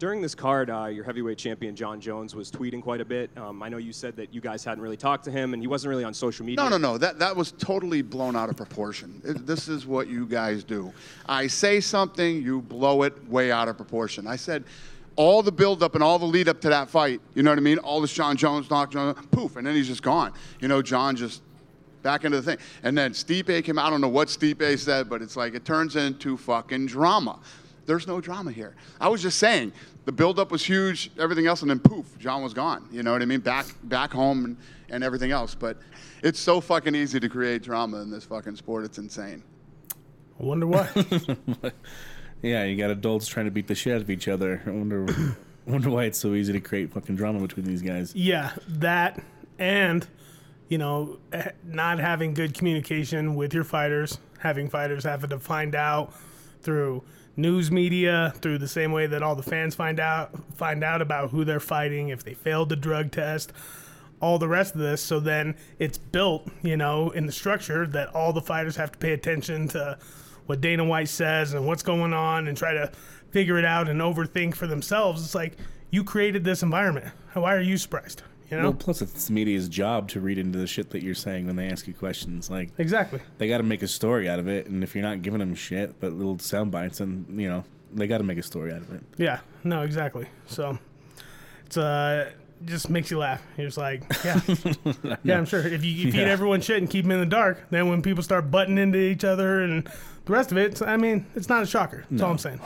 During this card, uh, your heavyweight champion Jon Jones was tweeting quite a bit. Um, I know you said that you guys hadn't really talked to him, and he wasn't really on social media. No, no, no. That that was totally blown out of proportion. It, this is what you guys do. I say something, you blow it way out of proportion. I said all the build up and all the lead up to that fight. You know what I mean? All this Jon Jones knock, Jon, poof, and then he's just gone. You know, Jon just back into the thing. And then Stipe came. out. I don't know what Stipe said, but it's like it turns into fucking drama. There's no drama here. I was just saying the buildup was huge, everything else, and then poof, Jon was gone. You know what I mean? Back back home and, and everything else. But it's so fucking easy to create drama in this fucking sport. It's insane. I wonder why. Yeah, you got adults trying to beat the shit out of each other. I wonder, wonder why it's so easy to create fucking drama between these guys. yeah, that and you know eh, not having good communication with your fighters, having fighters having to find out through news media, through the same way that all the fans find out find out about who they're fighting if they failed the drug test. All the rest of this, so then it's built, you know, in the structure that all the fighters have to pay attention to what Dana White says and what's going on and try to figure it out and overthink for themselves. It's like you created this environment. Why are you surprised? You know? Well, plus it's the media's job to read into the shit that you're saying when they ask you questions. Like exactly. they got to make a story out of it, and if you're not giving them shit but little sound bites, and you know they got to make a story out of it. Yeah. No, exactly. So it's uh just makes you laugh. You're just like, yeah, yeah. I'm sure if you, you feed Yeah. everyone shit and keep them in the dark, then when people start butting into each other and the rest of it, I mean, it's not a shocker. That's all I'm saying.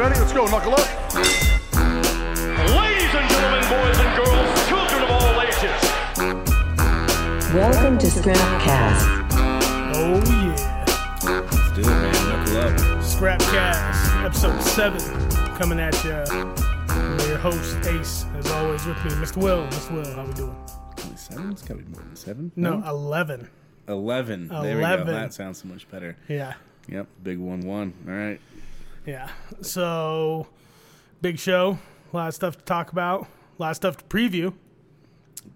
Ready? Let's go, knuckle up. Ladies and gentlemen, boys and girls, children of all ages. Welcome to Scrapcast. Oh yeah. Let's do it, man. Knuckle up. Scrapcast, episode seven, coming at you. Your host, Ace, as always with me, Mr. Will. Mr. Will, how are we doing? Only Seven? It's got to be more than seven. No, eleven. eleven. There we go. 11. That sounds so much better. Yeah, Yep, big one one. All right. Yeah. So, big show. A lot of stuff to talk about. A lot of stuff to preview.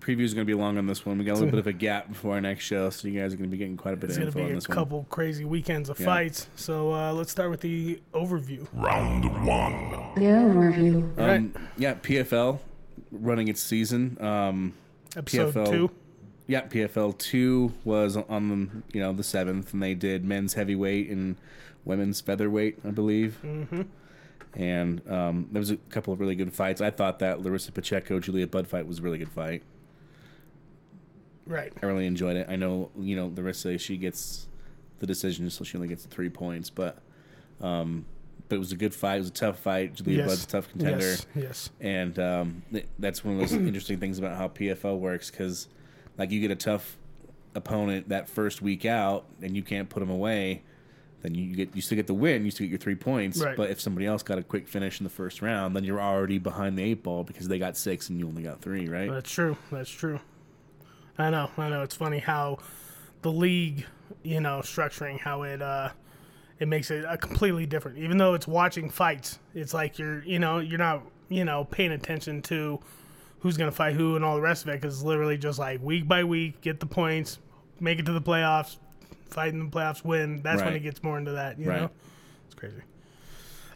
Preview is going to be long on this one. We got a little bit of a gap before our next show, so you guys are going to be getting quite a bit It's of going to info be on a this one. couple crazy weekends of Yeah. fights. So uh, let's start with the overview. Round one. The overview. Um, yeah, PFL running its season. Um, Episode PFL. two. Yeah, PFL two was on the you know the seventh, and they did men's heavyweight and women's featherweight, I believe. Mm-hmm. And um, there was a couple of really good fights. I thought that Larissa Pacheco Julia Budd fight was a really good fight. Right. I really enjoyed it. I know you know Larissa she gets the decision, so she only gets three points, but um, but it was a good fight. It was a tough fight. Julia Yes. Budd's a tough contender. Yes. Yes. And um, th- that's one of those interesting things about how PFL works because, like, you get a tough opponent that first week out, and you can't put them away. Then you get you still get the win, you still get your three points. Right. But if somebody else got a quick finish in the first round, then you're already behind the eight ball because they got six and you only got three, right? That's true. That's true. I know. I know. It's funny how the league, you know, structuring how it uh it makes it a completely different. Even though it's watching fights, it's like you're, you know, you're not, you know, paying attention to who's gonna fight who and all the rest of it because it's literally just like week by week, get the points, make it to the playoffs, fight in the playoffs, win. That's when Right. it gets more into that. You Right. know, it's crazy.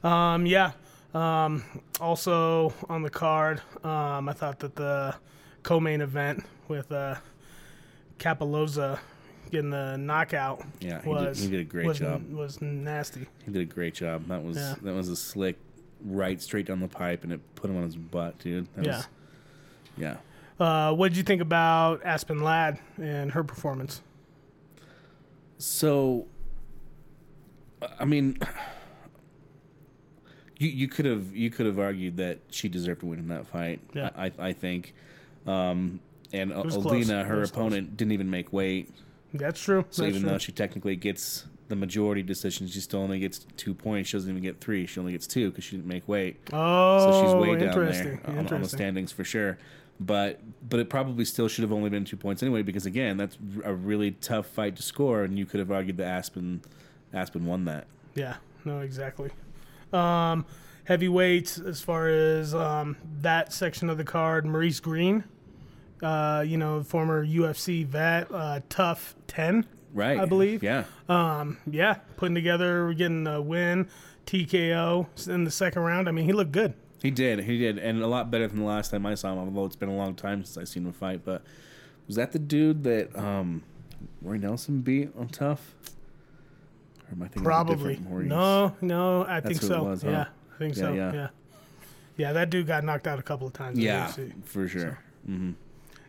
Um, yeah. Um, also on the card, um, I thought that the co-main event with uh, Cappelozza getting the knockout Yeah, he did- was he did a great was, job. Was nasty. He did a great job. That was Yeah. that was a slick right straight down the pipe, and it put him on his butt, dude. That Yeah. Was, yeah. Uh, what did you think about Aspen Ladd and her performance? So, I mean, you you could have you could have argued that she deserved to win in that fight. Yeah. I I think, um, and Alina, her was close. opponent, didn't even make weight. That's true. So That's even true. though she technically gets the majority decision, she still only gets two points. She doesn't even get three. She only gets two because she didn't make weight. oh, So she's way down there on, on the standings for sure. But but it probably still should have only been two points anyway because again that's a really tough fight to score and you could have argued that Aspen Aspen won that. Yeah, no, exactly. Um, heavyweights, as far as um, that section of the card, Maurice Greene, uh, you know, former UFC vet, uh, tough 10. right. I believe. Yeah. Yeah, putting together, getting a win, TKO in the second round. I mean, he looked good. He did, he did, and a lot better than the last time I saw him. Although it's been a long time since I've seen him fight. But was that the dude that um, Roy Nelson beat on Tough? Or am I thinking Probably. No, no, I think so. was, huh? Yeah, I think Yeah, so. yeah. Yeah. yeah. that dude got knocked out a couple of times. Yeah, for sure.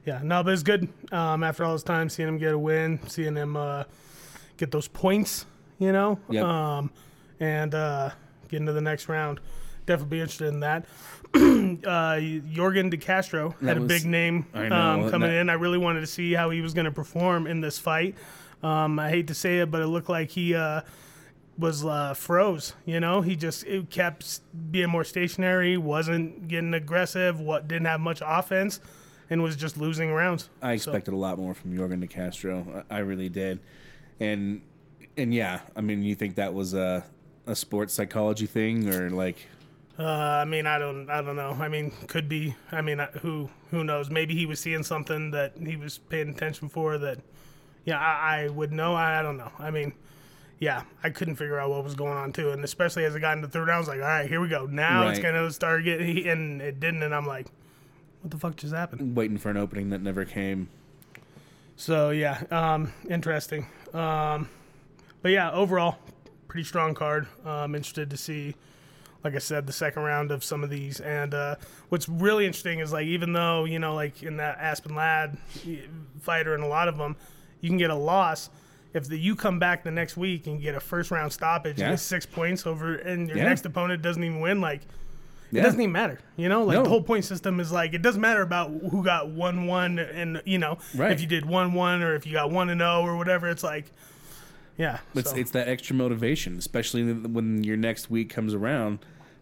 Yeah, no, but it's good. Um, after all this time, seeing him get a win, seeing him uh, get those points, you know, Yep. um, and uh, get into the next round. Definitely be interested in that. uh, Yorgan De Castro had a big name know, um, coming that- in. I really wanted to see how he was going to perform in this fight. Um, I hate to say it, but it looked like he uh, was uh, froze. You know, he just it kept being more stationary, wasn't getting aggressive, what didn't have much offense, and was just losing rounds. I expected a lot more from Yorgan De Castro. I I really did, and and yeah, I mean, you think that was a a sports psychology thing or like Uh, I mean, I don't, I don't know. I mean, could be. I mean, who, who knows? Maybe he was seeing something that he was paying attention for. That, yeah, I, I would know. I, I don't know. I mean, yeah, I couldn't figure out what was going on too, and especially as it got into the third round, I was like, all right, here we go. Now it's gonna start getting, and it didn't, and I'm like, what the fuck just happened? waiting for an opening that never came. So yeah, um, interesting. Um, but yeah, overall, pretty strong card. Um, interested to see, like I said, the second round of some of these. And uh, what's really interesting is like even though you know like in that Aspen Ladd fighter and a lot of them, you can get a loss. If the, you come back the next week and get a first round stoppage, Yeah. and get six points over, and your Yeah. next opponent doesn't even win, like Yeah. it doesn't even matter. You know, like No. the whole point system is like it doesn't matter about who got one one and you know Right. if you did one one or if you got one and zero or whatever. It's like, yeah, It's so- it's that extra motivation, especially when your next week comes around,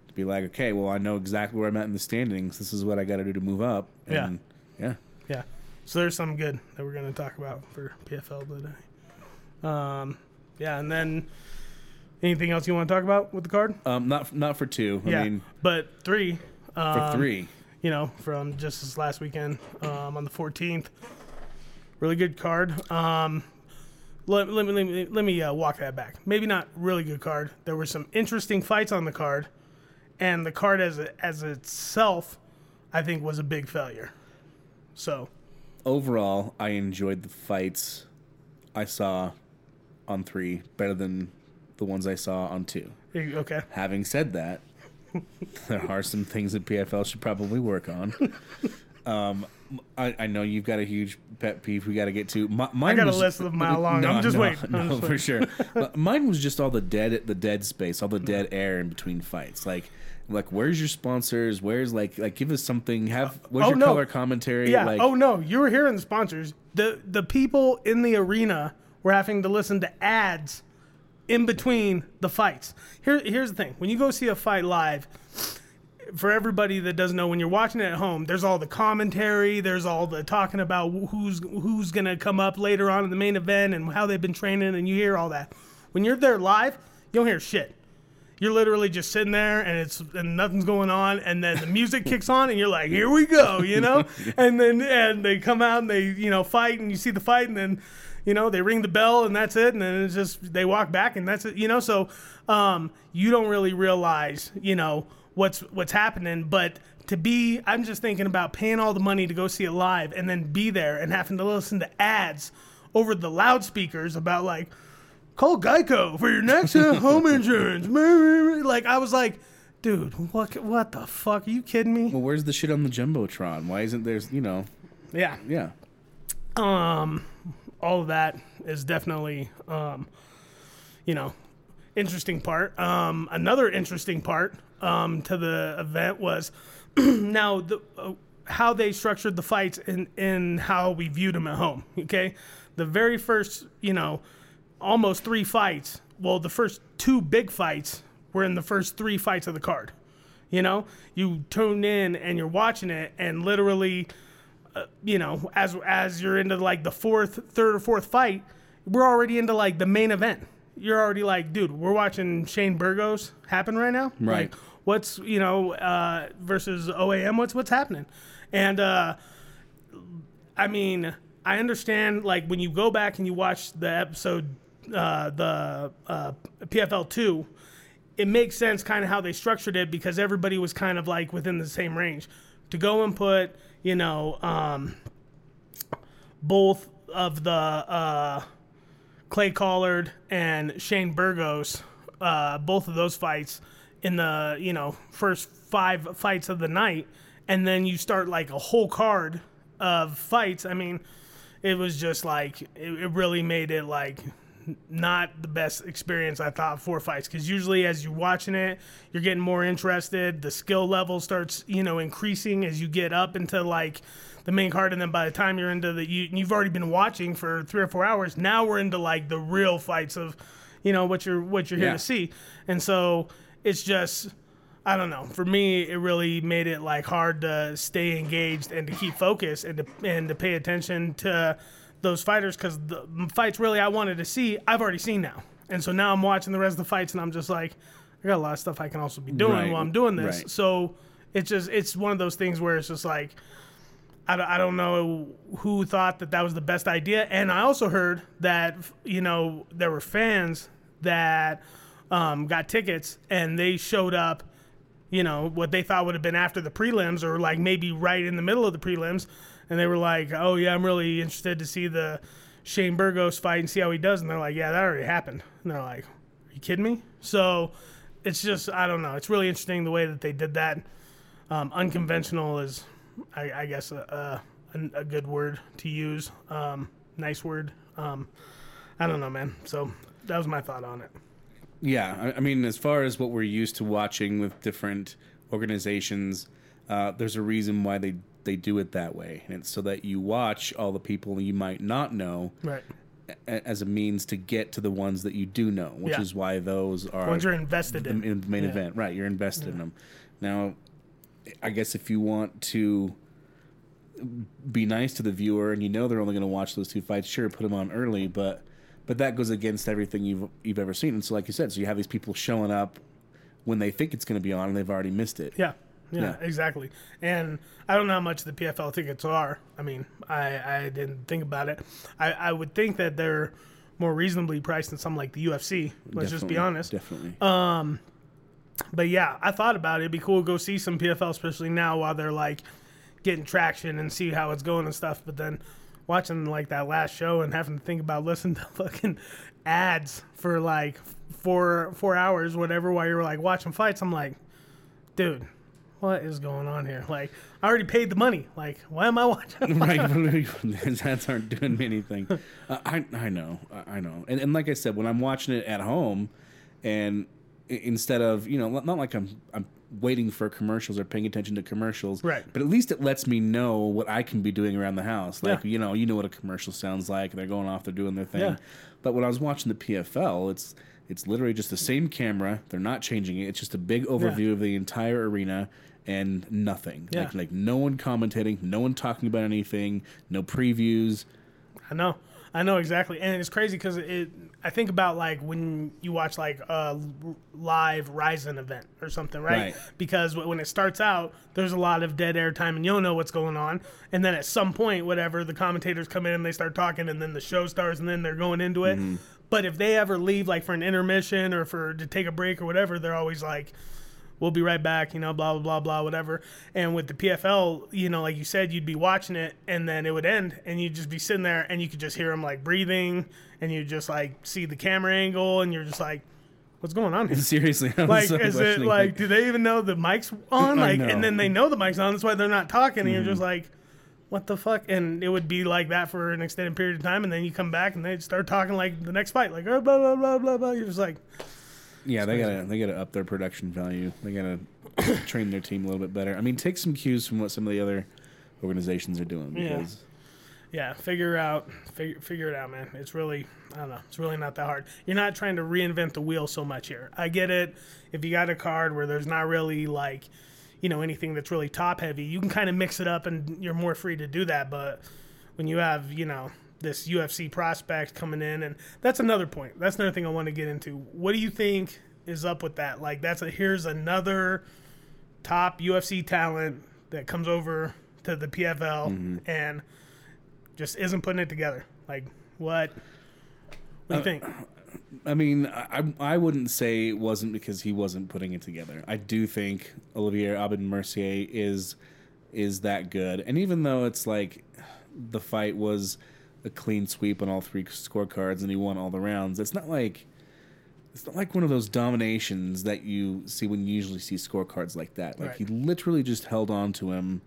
to be like, okay, well, I know exactly where I'm at in the standings. This is what I got to do to move up. Yeah. And yeah. yeah. So there's some good that we're going to talk about for PFL today. Um, yeah, and then anything else you want to talk about with the card? Um, not not for two. I yeah, mean, but three. for um, three. you know, from just this last weekend um, on the 14th. Really good card. Um, let, let me let me, let me uh, walk that back. Maybe not really good card. There were some interesting fights on the card, and the card as a, as itself, I think, was a big failure. So Overall, I enjoyed the fights I saw on three better than the ones I saw on two. okay, Having said that, there are some things that PFL should probably work on. Um, I, I know you've got a huge pet peeve we got to get to. My, mine I got a list of mile long. I'm just no, waiting. No, just for waiting. sure. Mine was just all the dead, the dead space, all the dead air in between fights. Like, like where's your sponsors? Where's like, like give us something. Have uh, where's Oh, your no. color commentary? Yeah. Like, oh no, you were hearing the sponsors. The the people in the arena were having to listen to ads in between the fights. Here here's the thing. When you go see a fight live, for everybody that doesn't know, when you're watching it at home, there's all the commentary, there's all the talking about who's who's gonna come up later on in the main event and how they've been training, and you hear all that. When you're there live, you don't hear shit. You're literally just sitting there and it's and nothing's going on and then the music kicks on and you're like here we go you know? And then and they come out and they you know fight and you see the fight and then you know they ring the bell and that's it and then it's just they walk back and that's it you know? So um you don't really realize you know what's what's happening but to be i'm just thinking about paying all the money to go see it live and then be there and having to listen to ads over the loudspeakers about like call Geico for your next home insurance. Like I was like, dude, what what the fuck? Are you kidding me? well, where's the shit on the jumbotron? Why isn't there's you know? Yeah. Yeah, Um, all of that is definitely um, you know interesting part um, another interesting part um, to the event was now the uh, how they structured the fights and and how we viewed them at home okay the very first you know almost three fights well the first two big fights were in the first three fights of the card you know you tune in and you're watching it and literally you know, as as you're into like the fourth, third or fourth fight, we're already into like the main event. You're already like, dude, we're watching Shane Burgos happen right now. Right. Like, what's you know uh, versus OAM? What's what's happening? And uh, I mean, I understand like when you go back and you watch the episode, uh, the uh, PFL two, it makes sense kind of how they structured it because everybody was kind of like within the same range. To go and put, you know, um, both of the uh, Clay Collard and Shane Burgos, uh, both of those fights in the you know first five fights of the night, and then you start like a whole card of fights. I mean, it was just like it, it really made it like not the best experience I thought for fights because usually as you're watching it, you're getting more interested. The skill level starts you know increasing as you get up into like the main card, and then by the time you're into the you, you've already been watching for three or four hours. Now we're into like the real fights of you know what you're what you're here to see, and so it's just. I don't know. For me, it really made it like hard to stay engaged and to keep focused and to and to pay attention to those fighters because the fights really I wanted to see, I've already seen now, and so now I'm watching the rest of the fights and I'm just like, I got a lot of stuff I can also be doing Right, while I'm doing this. right. So it's just it's one of those things where it's just like. I don't, I don't know who thought that that was the best idea. And I also heard that, you know, there were fans that um, got tickets and they showed up, you know, what they thought would have been after the prelims or like maybe right in the middle of the prelims. And they were like, oh, yeah, I'm really interested to see the Shane Burgos fight and see how he does. And they're like, yeah, that already happened. And they're like, are you kidding me? So it's just, I don't know. It's really interesting the way that they did that. Um, unconventional is, I, I guess, a, a, a good word to use. Um, nice word. Um, I don't know, man. So that was my thought on it. Yeah, I, I mean, as far as what we're used to watching with different organizations, uh, there's a reason why they they do it that way, and it's so that you watch all the people you might not know Right. a- as a means to get to the ones that you do know, which Yeah. is why those are Ones you're invested the, in. in the main Yeah. event. Right, you're invested in them. Now, I guess if you want to be nice to the viewer and you know they're only going to watch those two fights, sure, put them on early, but but that goes against everything you've you've ever seen. And so, like you said, so you have these people showing up when they think it's going to be on and they've already missed it. Yeah. Yeah, Yeah. exactly. And I don't know how much the PFL tickets are. I mean, I, I didn't think about it. I, I would think that they're more reasonably priced than something like the UFC. Let's just be honest. Definitely. Um, But yeah, I thought about it. It'd be cool to go see some PFL, especially now while they're like getting traction and see how it's going and stuff. But then watching like that last show and having to think about listening to fucking ads for like four four hours, whatever, while you're like watching fights, I'm like, dude, what is going on here? Like, I already paid the money. Like, why am I watching? right, his ads aren't doing me anything. Uh, I I know, I I know, and and like I said, when I'm watching it at home, and instead of you know, not like I'm I'm waiting for commercials or paying attention to commercials, Right. But at least it lets me know what I can be doing around the house. Like Yeah. you know, you know what a commercial sounds like. They're going off, they're doing their thing. Yeah. But when I was watching the PFL, it's it's literally just the same camera. They're not changing it. It's just a big overview of the entire arena and nothing. Yeah. Like like no one commentating, no one talking about anything, no previews. I know, I know exactly, and it's crazy because it. I think about like when you watch like a live Rizin event or something, right? Right. Because when it starts out, there's a lot of dead air time, and you'll know what's going on. And then at some point, whatever, the commentators come in and they start talking, and then the show starts, and then they're going into it. Mm-hmm. But if they ever leave, like for an intermission or for to take a break or whatever, they're always like, we'll be right back, you know, blah, blah, blah, blah, whatever. And with the PFL, you know, like you said, you'd be watching it and then it would end and you'd just be sitting there and you could just hear them like breathing and you just like see the camera angle and you're just like, what's going on here? Seriously, I was Like, so is it like, do they even know the mic's on? Like. Mm-hmm. and then they know the mic's on. That's why they're not talking. And you're just like, what the fuck? And it would be like that for an extended period of time. And then you come back and they start talking like the next fight, like, oh, blah, blah, blah, blah, blah. You're just like, yeah, they gotta they gotta up their production value. They gotta train their team a little bit better. I mean, take some cues from what some of the other organizations are doing Yeah. because Yeah, figure out, figure, figure it out, man. It's really, I don't know, it's really not that hard. You're not trying to reinvent the wheel so much here. I get it. If you got a card where there's not really like, you know, anything that's really top heavy, you can kind of mix it up and you're more free to do that. But when you have, you know, this UFC prospect coming in, and that's another point. That's another thing I want to get into. What do you think is up with that? Like, that's a here's another top UFC talent that comes over to the PFL mm-hmm. and just isn't putting it together. Like what? What do you uh, think? I mean, I I wouldn't say it wasn't because he wasn't putting it together. I do think Olivier Aubin Mercier is is that good, and even though it's like the fight was a clean sweep on all three scorecards and he won all the rounds, it's not like it's not like one of those dominations that you see when you usually see scorecards like that. Like Right. he literally just held on to him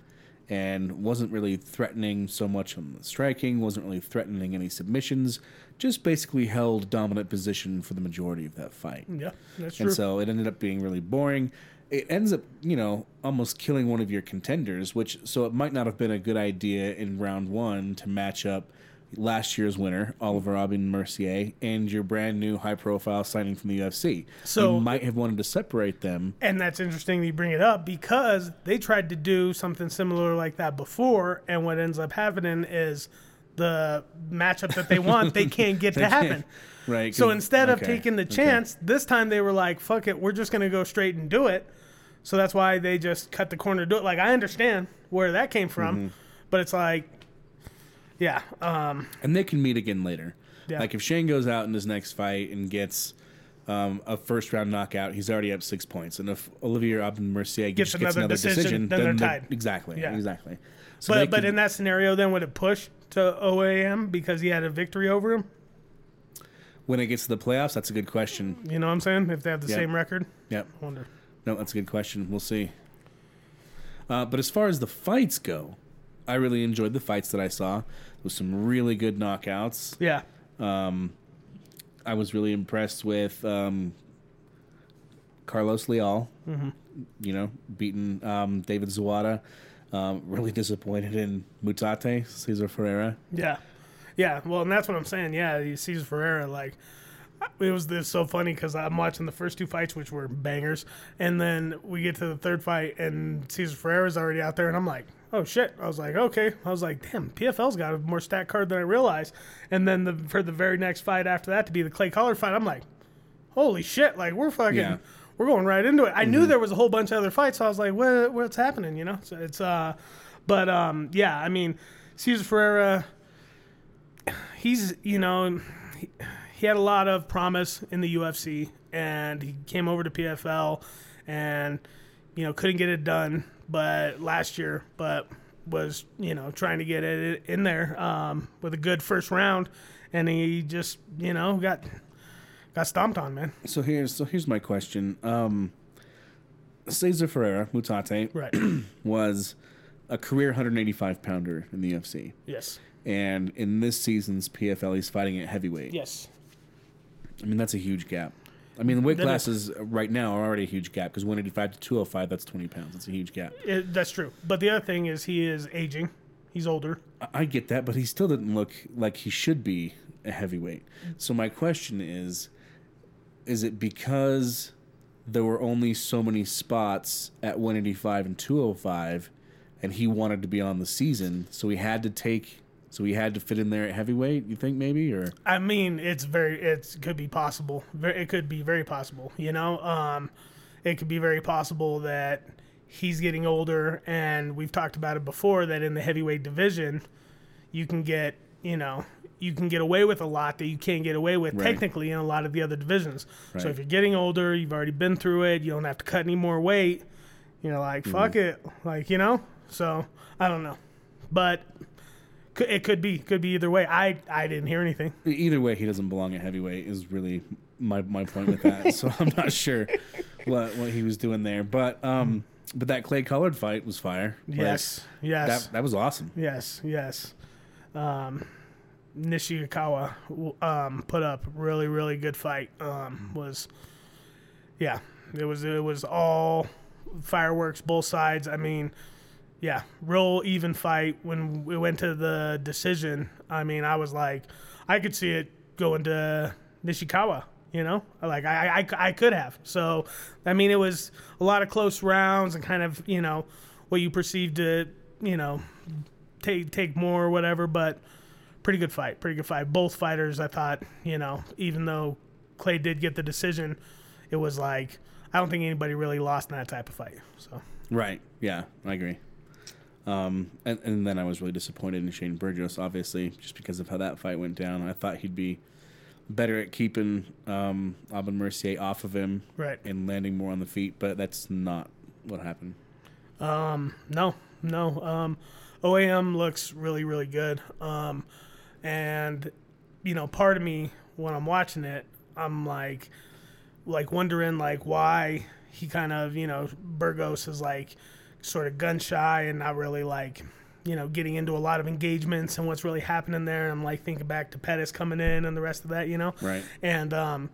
and wasn't really threatening so much on the striking, wasn't really threatening any submissions, just basically held dominant position for the majority of that fight. Yeah, that's true. And so it ended up being really boring. It ends up, you know, almost killing one of your contenders, which so it might not have been a good idea in round one to match up last year's winner, Oliver Aubin Mercier, and your brand new high profile signing from the UFC. So- you might have wanted to separate them. And that's interesting that you bring it up because they tried to do something similar like that before, and what ends up happening is the matchup that they want they can't get to happen. Right. So instead of taking the okay. chance, this time they were like, "Fuck it, we're just gonna go straight and do it." So that's why they just cut the corner to do it. Like I understand where that came from, Mm-hmm. but it's like, yeah, um, and they can meet again later. Yeah. Like if Shane goes out in his next fight and gets um, a first round knockout, he's already up six points. And if Olivier Aubin Mercier Gets gets, gets another another decision, decision, then they're they- tied. Exactly. Yeah. Exactly. So but but could- in that scenario, then would it push to OAM because he had a victory over him? when it gets to the playoffs, that's a good question. You know what I'm saying? If they have the Yeah. same record, Yep. I wonder. No, that's a good question. We'll see. Uh, but as far as the fights go, I really enjoyed the fights that I saw. With some really good knockouts. Yeah, I was really impressed with um, Carlos Leal. Mm-hmm. You know, beating um, David Zawada. Um, really disappointed in Mutante Cesar Ferreira. yeah, yeah. Well, and that's what I'm saying. Yeah, Cesar Ferreira, like it was this so funny because I'm watching the first two fights, which were bangers, and then we get to the third fight, and Cesar Ferreira's already out there, and I'm like, oh shit. I was like, okay. I was like, damn, PFL's got a more stat card than I realized. And then the for the very next fight after that to be the Clay Collard fight, I'm like, holy shit! Like we're fucking. Yeah. We're going right into it. I knew there was a whole bunch of other fights, so I was like, "What? What's happening?" You know. So it's uh, but um, yeah. I mean, Cesar Ferreira, he's you know, he, he had a lot of promise in the UFC, and he came over to PFL, and you know couldn't get it done. But last year, but was you know trying to get it in there um, with a good first round, and he just you know got got stomped on, man. So here's so here's my question. Um, Cesar Ferreira Mutante Right. was a career 185 pounder in the UFC, yes. and in this season's PFL, he's fighting at heavyweight. Yes. I mean, that's a huge gap. I mean, the weight Then it- classes right now are already a huge gap because 185 to 205, that's 20 pounds. That's a huge gap. It, that's true. But the other thing is he is aging. He's older. I- I get that, but he still didn't look like he should be a heavyweight. So my question is is it because there were only so many spots at 185 and 205 and he wanted to be on the season, so he had to take so he had to fit in there at heavyweight, you think maybe or I mean, it's very it could be possible. It could be very possible, you know? Um it could be very possible that he's getting older and we've talked about it before that in the heavyweight division you can get, you know, you can get away with a lot that you can't get away with Right. technically in a lot of the other divisions. So if you're getting older, you've already been through it, you don't have to cut any more weight. You're like, fuck it. Like, you know? So, I don't know. But it could be could be either way. I I didn't hear anything. either way he doesn't belong at heavyweight is really my my point with that. so I'm not sure what what he was doing there. But um but that Clay Collard fight was fire. Like, Yes, yes, That that was awesome. yes, yes. Um, Nishikawa um, put up really, really good fight. Um, was yeah, it was it was all fireworks, both sides. I mean, yeah, real even fight. When we went to the decision, I mean, I was like, I could see it going to Nishikawa. You know, like I, I, I could have. So, I mean, it was a lot of close rounds and kind of you know what you perceived to you know take take more or whatever. But pretty good fight, pretty good fight. Both fighters, I thought, you know, even though Clay did get the decision, it was like I don't think anybody really lost in that type of fight. So Right. Yeah, I agree. Um, and, and then I was really disappointed in Shane Burgos, obviously, just because of how that fight went down. I thought he'd be better at keeping um, Aubin Mercier off of him Right. and landing more on the feet, but that's not what happened. No, no. Um, OAM looks really, really good. Um, and you know, part of me when I'm watching it, I'm like, like wondering like why he kind of you know Burgos is like sort of gun shy and not really like you know getting into a lot of engagements and what's really happening there. And I'm like thinking back to Pettis coming in and the rest of that, you know. Right. And um,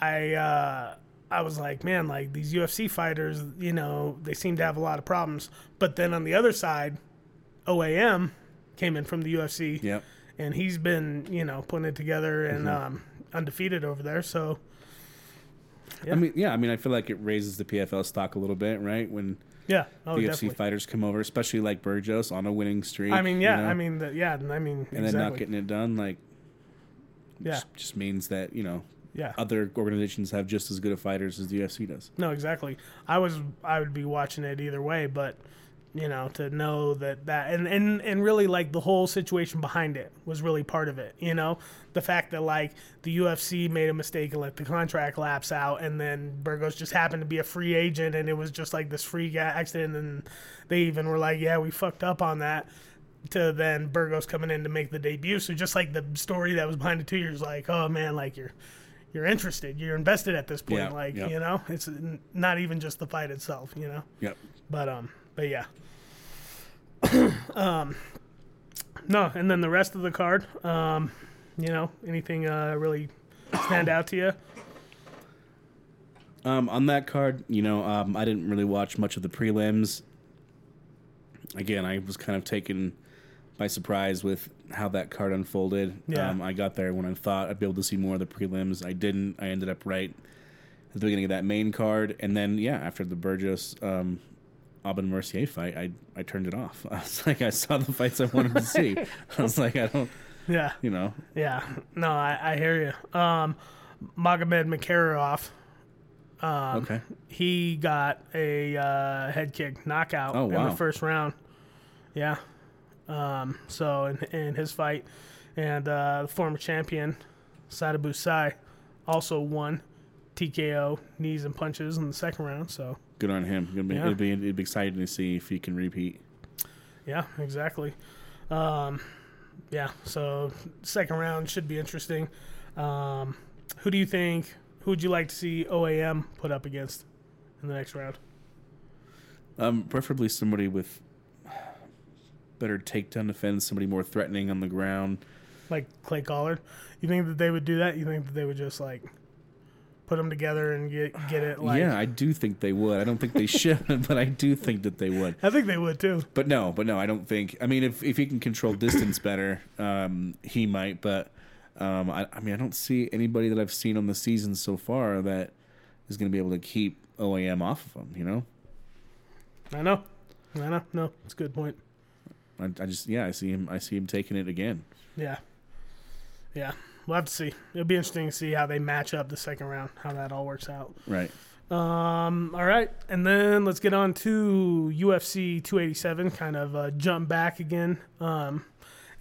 I uh, I was like, man, like these UFC fighters, you know, they seem to have a lot of problems. But then on the other side, OAM came in from the UFC, Yep. and he's been, you know, putting it together and Mm-hmm. um, undefeated over there. So I mean, yeah, I mean, I feel like it raises the PFL stock a little bit, right? When yeah, oh, the UFC definitely. fighters come over, especially like Burgos on a winning streak. I mean, you yeah, know, I mean, the, yeah, I mean, and then not getting it done, like, yeah, just, just means that you know yeah. other organizations have just as good of fighters as the UFC does. No, exactly. I was I would be watching it either way, but you know, to know that that and and and really like the whole situation behind it was really part of it. You know, the fact that like the UFC made a mistake and let the contract lapse out, and then Burgos just happened to be a free agent, and it was just like this freak accident, and they even were like, yeah, we fucked up on that. To then Burgos coming in to make the debut, so just like the story that was behind it two years, like, oh man, like you're you're interested, you're invested at this point, Yeah, like yeah. you know, it's not even just the fight itself, you know. Yep. But um, but yeah. um, no, and then the rest of the card, um, you know, anything uh really stand out to you? Um, on that card, you know, um, I didn't really watch much of the prelims. Again, I was kind of taken by surprise with how that card unfolded. Yeah. Um, I got there when I thought I'd be able to see more of the prelims. I didn't. I ended up right at the beginning of that main card, and then yeah, after the Burgos um, Aubin Mercier fight, I I turned it off. I was like, I saw the fights I wanted to see. I was like, I don't, Yeah, you know, yeah. No, I, I hear you. Um, Magomed Makarov, Um, okay. he got a uh, head kick knockout Oh, in the first round. Yeah. Um, so in, in his fight, and uh, the former champion Sadibou Sy also won TKO knees and punches in the second round. So Good on him. It'd be, Yeah. it'd be it'd be exciting to see if he can repeat. yeah, exactly. Um, yeah. So second round should be interesting. Um, who do you think? Who would you like to see OAM put up against in the next round? Um, preferably somebody with better takedown defense, somebody more threatening on the ground. like Clay Collard. You think that they would do that? You think that they would just like put them together and get get it? Like, yeah, I do think they would. I don't think they should, but I do think that they would. I think they would too. But no, but no, I don't think. I mean, if if he can control distance better, um, he might. But um, I, I mean, I don't see anybody that I've seen on the season so far that is going to be able to keep OAM off of him. You know, I know, I know. No, it's a good point. I, I just yeah, I see him. I see him taking it again. Yeah, yeah. We'll have to see. It'll be interesting to see how they match up the second round, how that all works out. Right. Um, all right, and then let's get on to UFC 287. Kind of uh, jump back again, um,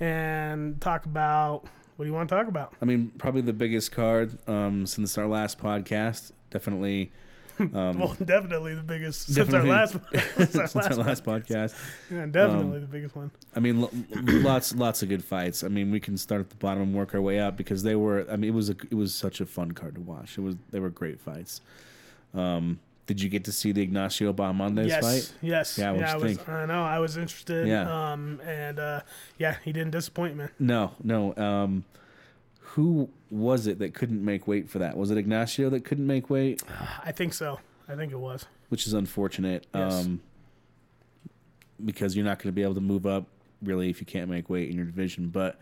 and talk about what do you want to talk about? I mean, probably the biggest card um, since our last podcast. Definitely. Um, Well, definitely the biggest since our last since our since our last, last podcast. yeah, definitely um, the biggest one. I mean, lo- lots, lots of good fights. I mean, we can start at the bottom and work our way up because they were. I mean, it was a, it was such a fun card to watch. It was, they were great fights. Um, did you get to see the Ignacio Bahamondes yes, fight? yes, yes. Yeah, what'd I was. I know. I was interested. Yeah. Um, and uh, yeah, he didn't disappoint me. No, no. Um, who was it that couldn't make weight for that? Was it Ignacio that couldn't make weight? I think so. I think it was. Which is unfortunate. Yes. Um, because you're not going to be able to move up really if you can't make weight in your division. But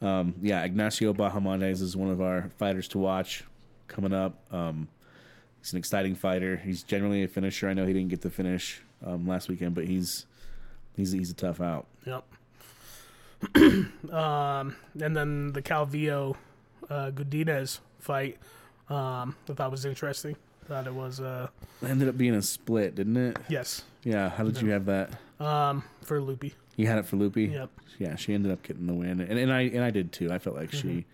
um, yeah, Ignacio Bahamondes is one of our fighters to watch coming up. Um, he's an exciting fighter. He's generally a finisher. I know he didn't get the finish um, last weekend, but he's he's he's a tough out. Yep. um, and then the Calvillo uh, Godinez fight. Um, I thought was interesting. Thought it was. Uh, It ended up being a split, didn't it? yes. Yeah. How did you have that? um, for Loopy. You had it for Loopy. Yep. Yeah, she ended up getting the win, and, and I and I did too. I felt like Mm-hmm. she,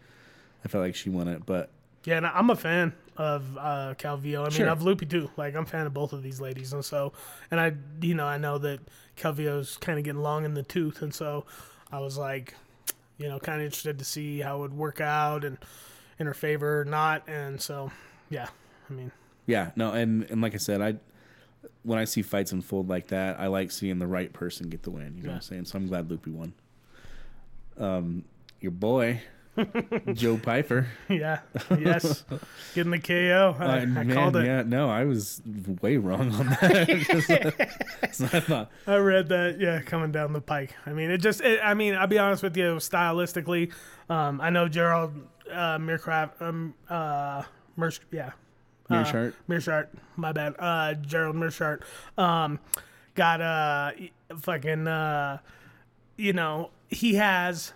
I felt like she won it, but Yeah, and I'm a fan of uh, Calvillo. I mean, Sure. of Loopy too. Like, I'm a fan of both of these ladies, and so, and I, you know, I know that Calvillo's kind of getting long in the tooth, and so I was like, you know, kind of interested to see how it would work out and in her favor or not, and so, yeah, I mean, yeah, no, and and like I said, I when I see fights unfold like that, I like seeing the right person get the win. You know what I'm saying? So I'm glad Loopy won. Um, your boy, Joe Pyfer. yeah, yes, getting the KO. I, Uh, I man, called it. Yeah, no, I was way wrong on that. I thought, I read that, yeah, coming down the pike. I mean, it just, it, I mean, I'll be honest with you, stylistically, um, I know Gerald uh, Meercraft, um, uh, Mersh, yeah, Meerschaert. Meerschaert, my bad, uh, Gerald Meerschaert, um, got uh, fucking, uh, you know, he has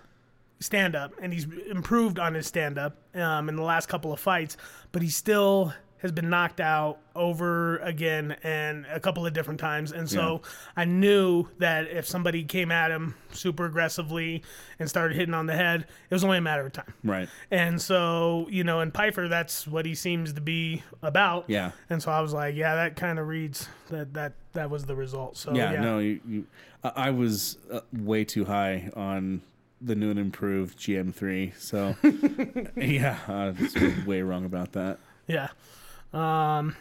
stand up and he's improved on his stand up um, in the last couple of fights, but he still has been knocked out over again and a couple of different times. And so I knew that if somebody came at him super aggressively and started hitting on the head, it was only a matter of time. right. And so, you know, in Pyfer, that's what he seems to be about. Yeah. And so I was like, yeah, that kind of reads that that that was the result. So Yeah, yeah, no, you, you, I I was uh, way too high on the new and improved GM3. So, yeah, I was way wrong about that. Yeah. Um,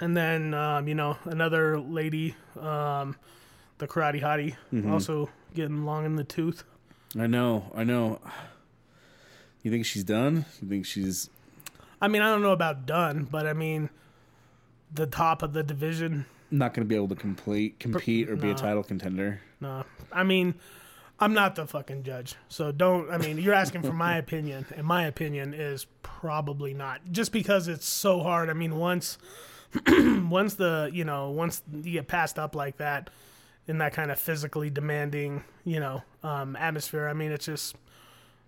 and then, um, you know, another lady, um, the karate hottie, Mm-hmm. also getting long in the tooth. I know, I know. You think she's done? You think she's I mean, I don't know about done, but I mean, the top of the division. not going to be able to complete, compete, or be a title contender? No, I mean, I'm not the fucking judge, so don't. I mean, you're asking for my opinion, and my opinion is probably not, just because it's so hard. I mean, once, once the you know, once you get passed up like that, in that kind of physically demanding, you know, um, atmosphere. I mean, it's just,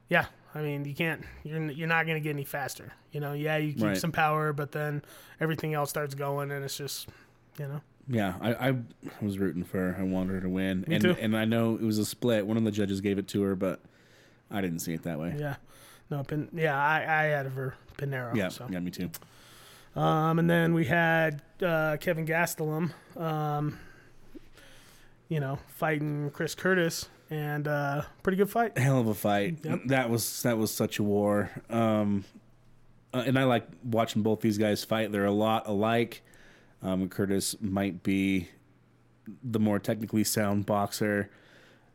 yeah. I mean, you can't. You're you're not gonna get any faster. You know, yeah, you keep Right. some power, but then everything else starts going, and it's just, you know. Yeah, I, I was rooting for her. I wanted her to win, and too. and I know it was a split. One of the judges gave it to her, but I didn't see it that way. Yeah. No, Pin- yeah, I, I had her Pinheiro. Yeah, So. yeah, me too. Um, and then we had uh, Kevin Gastelum, um, you know, fighting Chris Curtis, and uh, pretty good fight. hell of a fight. Yep. That was that was such a war. Um, uh, and I like watching both these guys fight. They're a lot alike. Um, Curtis might be the more technically sound boxer.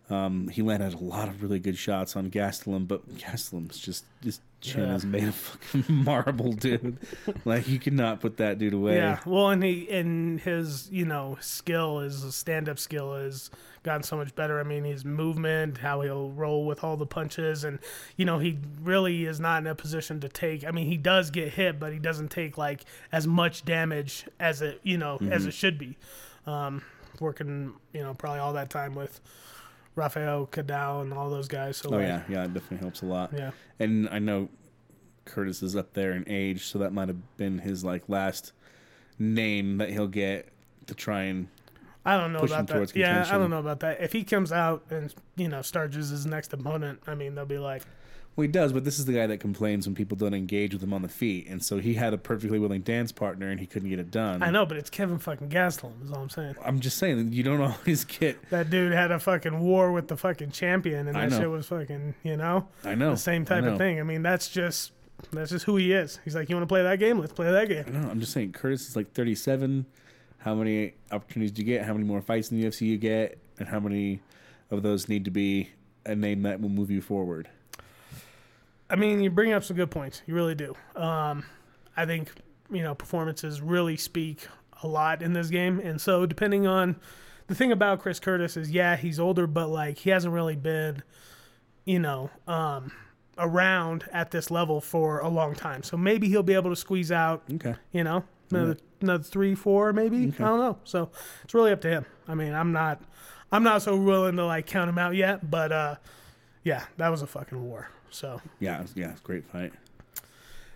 Um, he landed a lot of really good shots on Gastelum, but Gastelum's just just chin Yeah. is made of fucking marble, dude. like you cannot put that dude away. Yeah, well, and he and his you know skill, his stand up skill has gotten so much better. I mean, his movement, how he'll roll with all the punches, and you know he really is not in a position to take. I mean, he does get hit, but he doesn't take like as much damage as it you know Mm-hmm. as it should be. Um, working you know probably all that time with Rafael Cadal and all those guys. So Oh like, yeah, yeah, it definitely helps a lot. Yeah. and I know Curtis is up there in age, so that might have been his like last name that he'll get to try and I don't know push about that. Yeah, I don't know about that. If he comes out and you know starts as his next opponent, I mean they'll be like, well, he does. But this is the guy that complains when people don't engage with him on the feet, and so he had a perfectly willing dance partner, and he couldn't get it done. I know, but it's Kevin fucking Gastelum. Is all I'm saying. I'm just saying you don't always get. That dude had a fucking war with the fucking champion, and that shit was fucking, you know, I know the same type of thing. I mean, that's just that's just who he is. He's like, you want to play that game? Let's play that game. No, I'm just saying Curtis is like 37. How many opportunities do you get? How many more fights in the UFC you get? And how many of those need to be a name that will move you forward? I mean, you bring up some good points. You really do. Um, I think you know performances really speak a lot in this game, and so depending on the thing about Chris Curtis is, yeah, he's older, but like he hasn't really been, you know, um, around at this level for a long time. So maybe he'll be able to squeeze out, Okay. you know, another another three, four, maybe. I don't know. So it's really up to him. I mean, I'm not, I'm not so willing to like count him out yet, but uh, yeah, that was a fucking war. So. Yeah, yeah, it's a great fight.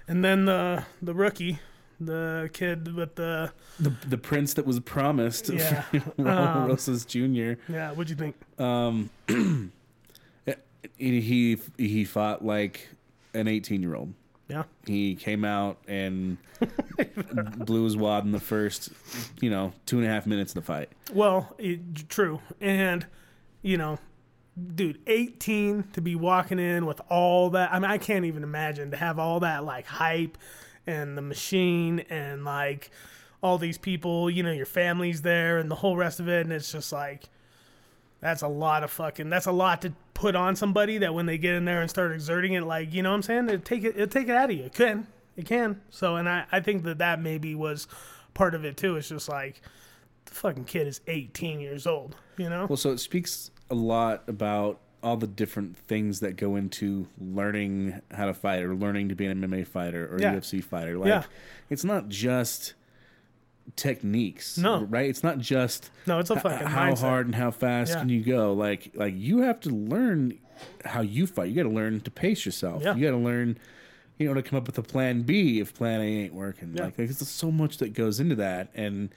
And then the the rookie, the kid with the The the prince that was promised. Yeah. Um, Rosas Jr. yeah. What'd you think? Um, he he he fought like an 18 year old. Yeah. He came out and blew his wad in the first, you know, two and a half minutes of the fight. Well, it, true, and you know, dude, eighteen to be walking in with all that. I mean, I can't even imagine to have all that like hype and the machine and like all these people. You know, your family's there and the whole rest of it, and it's just like that's a lot of fucking. That's a lot to put on somebody that when they get in there and start exerting it, like you know what I'm saying, it take it, it take it out of you. It can, it can. So, and I, I think that that maybe was part of it too. It's just like the fucking kid is 18 years old. You know? Well, so it speaks a lot about all the different things that go into learning how to fight or learning to be an MMA fighter or Yeah. UFC fighter. Like, Yeah. it's not just techniques. No. right? It's not just No, it's a fucking how mindset. hard and how fast Yeah. can you go. Like, like you have to learn how you fight. You got to learn to pace yourself. Yeah. You got to learn. You know, to come up with a plan B if plan A ain't working. Yeah. Like, there's so much that goes into that, and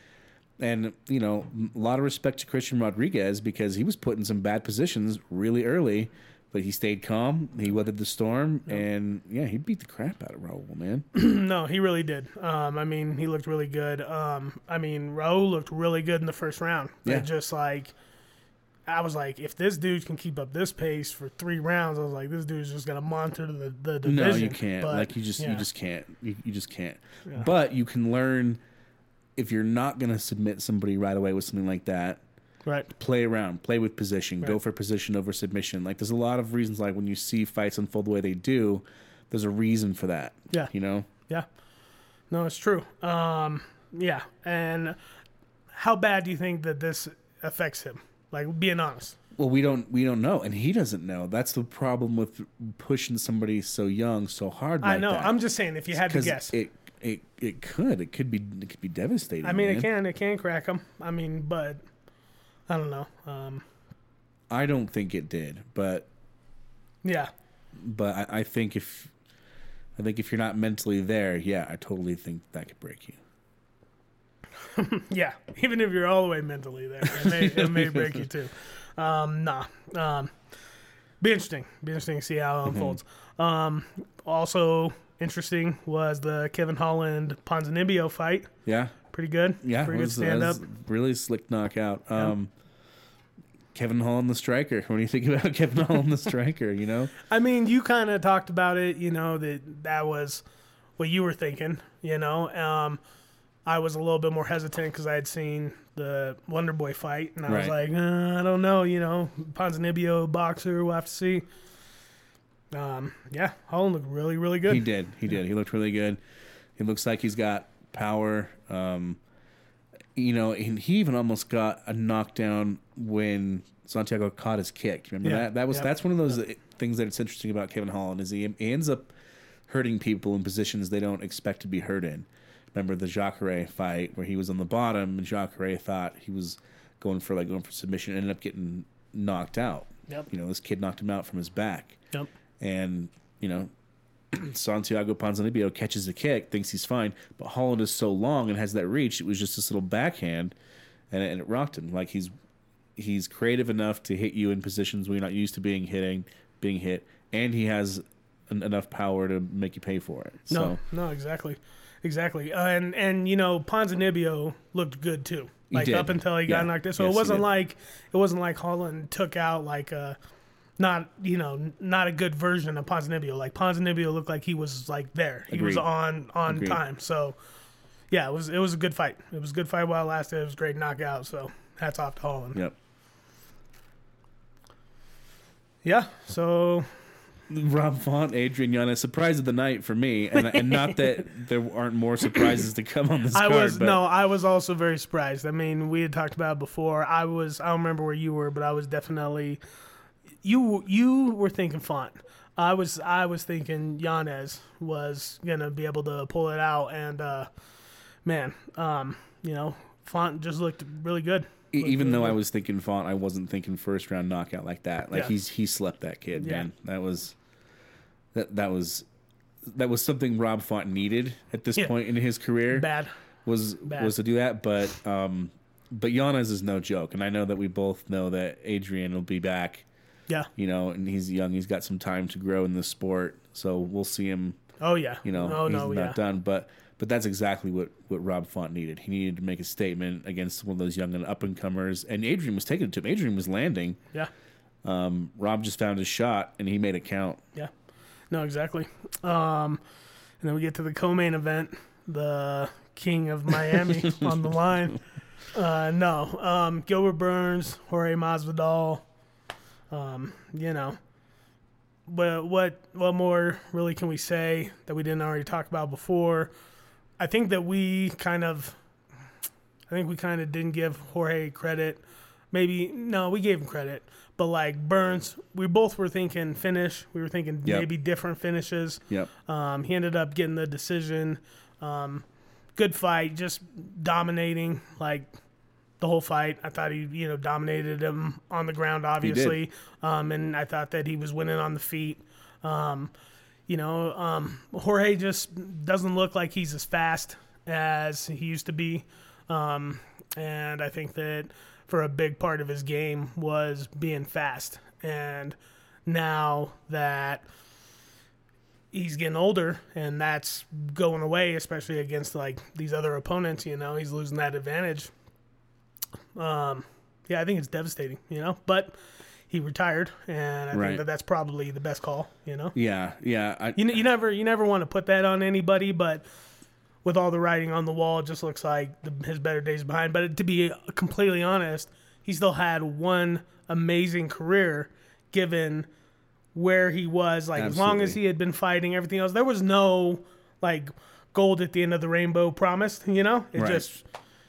and you know, a lot of respect to Christian Rodriguez because he was put in some bad positions really early, but he stayed calm. He weathered the storm, and yeah, he beat the crap out of Raul, man. No, he really did. Um, I mean, he looked really good. Um, I mean, Raul looked really good in the first round. Yeah. It just like, I was like, if this dude can keep up this pace for three rounds, I was like, this dude's just gonna monitor the the division. no, you can't. But, like you just yeah. you just can't. You, you just can't. But you can learn if you're not gonna submit somebody right away with something like that. Right. Play around, play with position, go for position over submission. Like there's a lot of reasons. Like when you see fights unfold the way they do, there's a reason for that. Yeah. you know. Yeah. No, it's true. Um, yeah. And how bad do you think that this affects him? Like, being honest. Well, we don't we don't know, and he doesn't know. That's the problem with pushing somebody so young so hard. I know. that. I'm just saying, if you had to guess. it it it could it could be it could be devastating. I mean, man. it can. It can crack him. I mean, but I don't know. Um, I don't think it did, but yeah. but I, I think if I think if you're not mentally there, yeah, I totally think that could break you. Yeah, even if you're all the way mentally there, it may, it may break you too. Um, nah. Um, be interesting. Be interesting to see how it Mm-hmm. unfolds. Um, also interesting was the Kevin Holland Ponzinibbio fight. Yeah, Pretty good. yeah, Pretty good stand up. really slick knockout. Um, Kevin Holland, the striker. When you think about Kevin Holland, the striker? You know, I mean, you kind of talked about it. You know that that was what you were thinking. You know, um, I was a little bit more hesitant because I had seen the Wonder Boy fight, and I was like, uh, I don't know. You know, Ponzinibbio boxer. We'll have to see. Um, yeah, Holland looked really, really good. he did. He did. He looked really good. He looks like he's got power. Um, you know, and he even almost got a knockdown when Santiago caught his kick. Remember Yeah. that? That was Yep. that's one of those things that it's interesting about Kevin Holland is he, he ends up hurting people in positions they don't expect to be hurt in. Remember the Jacare fight where he was on the bottom and Jacare thought he was going for like going for submission, ended up getting knocked out. Yep. You know, this kid knocked him out from his back Yep. and you know Santiago Ponzinibbio catches a kick, thinks he's fine, but Holland is so long and has that reach. It was just this little backhand, and it, and it rocked him. Like he's he's creative enough to hit you in positions where you're not used to being hitting, being hit, and he has en- enough power to make you pay for it. No, So no, exactly, exactly. Uh, and and you know, Ponzinibbio looked good too. Like up until he got knocked out. So Yes, it wasn't like it wasn't like Holland took out like a not you know not a good version of Ponzinibbio. Like Ponzinibbio looked like he was like there. He was on on Agreed. time. So yeah, it was it was a good fight. It was a good fight while it lasted. It was a great knockout. So hats off to Holland. yep. Yeah. So Rob Font, Adrian Yanez, surprise of the night for me, and and not that there aren't more surprises to come on this I card. was but no, I was also very surprised. I mean, we had talked about it before. I was I don't remember where you were, but I was definitely you you were thinking font. I was I was thinking Yanez was gonna be able to pull it out, and uh, man, um, you know, font just looked really good. Looked even really though I was thinking Font, I wasn't thinking first round knockout like that. Like Yeah. he's he slept that kid, Yeah. man. That was that that was that was something Rob Font needed at this Yeah. point in his career. Bad. was Bad. was to do that, but um, but Yanez is no joke, and I know that we both know that Adrian will be back. Yeah. You know, and he's young. He's got some time to grow in the sport, so we'll see him. Oh yeah. You know, Oh he's no. not Yeah. done, but but that's exactly what what Rob Font needed. He needed to make a statement against one of those young and up and comers, and Adrian was taking it to him. Adrian was landing. Yeah. Rob just found his shot, and he made it count. Yeah. No, exactly. Um, and then we get to the co-main event, the King of Miami on the line. Uh, no, um, Gilbert Burns, Jorge Masvidal. Um, you know, what what what more really can we say that we didn't already talk about before? I think that we kind of, I think we kind of didn't give Jorge credit. Maybe no, we gave him credit, but like Burns, we both were thinking finish. We were thinking Yep. maybe different finishes. Yep. Um, he ended up getting the decision. Um, good fight, just dominating like the whole fight. I thought he, you know, dominated him on the ground, obviously, um, and I thought that he was winning on the feet. Um, you know, um, Jorge just doesn't look like he's as fast as he used to be, um, and I think that for a big part of his game was being fast. And now that he's getting older and that's going away especially against like these other opponents you know he's losing that advantage um yeah i think it's devastating you know but he retired and i Right. think that that's probably the best call you know Yeah, yeah. I, you, you never you never want to put that on anybody but with all the writing on the wall it just looks like the, his better days behind but to be completely honest he still had one amazing career given where he was like as long as he had been fighting everything else there was no like gold at the end of the rainbow promised you know it Right. just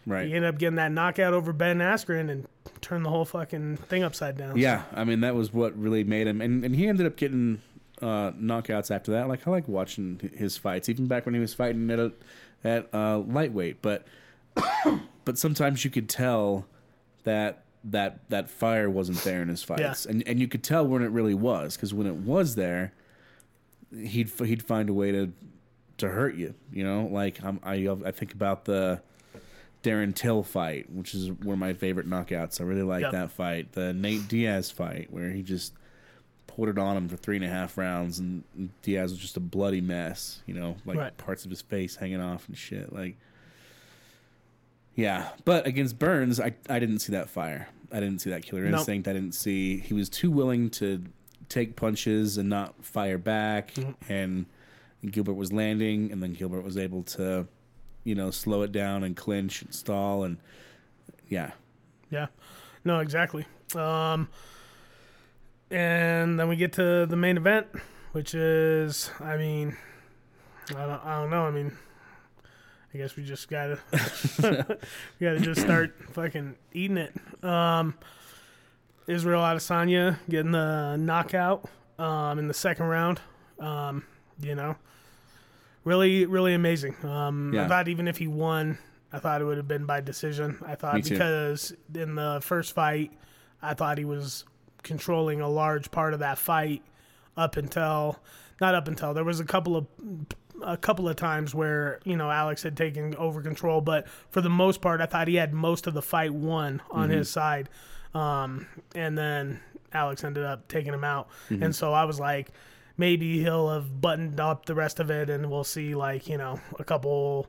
right. he ended up getting that knockout over ben askren and turned the whole fucking thing upside down Yeah, I mean that was what really made him, and, and he ended up getting uh, knockouts after that. Like I like watching his fights, even back when he was fighting at a, at uh, lightweight. But but sometimes you could tell that that that fire wasn't there in his fights, and and you could tell when it really was, because when it was there, he'd he'd find a way to to hurt you. You know, like I'm, I I think about the. Darren Till fight, which is one of my favorite knockouts. I really like Yep. that fight. The Nate Diaz fight, where he just pulled it on him for three and a half rounds, and Diaz was just a bloody mess. You know, like Right. parts of his face hanging off and shit. Like, yeah. But against Burns, I I didn't see that fire. I didn't see that killer Nope. instinct. I didn't see he was too willing to take punches and not fire back, Mm-hmm. and Gilbert was landing, and then Gilbert was able to, you know, slow it down and clinch and stall, and yeah, Yeah. No, exactly. Um, and then we get to the main event, which is, I mean, I don't, I don't know. I mean, I guess we just gotta, we gotta just start fucking eating it. Um, Israel Adesanya getting the knockout um, in the second round. Um, you know, really, really amazing. Um, I thought even if he won, I thought it would have been by decision. I thought because in the first fight, I thought he was controlling a large part of that fight up until not up until there was a couple of a couple of times where you know Alex had taken over control, but for the most part, I thought he had most of the fight won on Mm-hmm. his side, um, and then Alex ended up taking him out, Mm-hmm. and so I was like, maybe he'll have buttoned up the rest of it, and we'll see like you know a couple.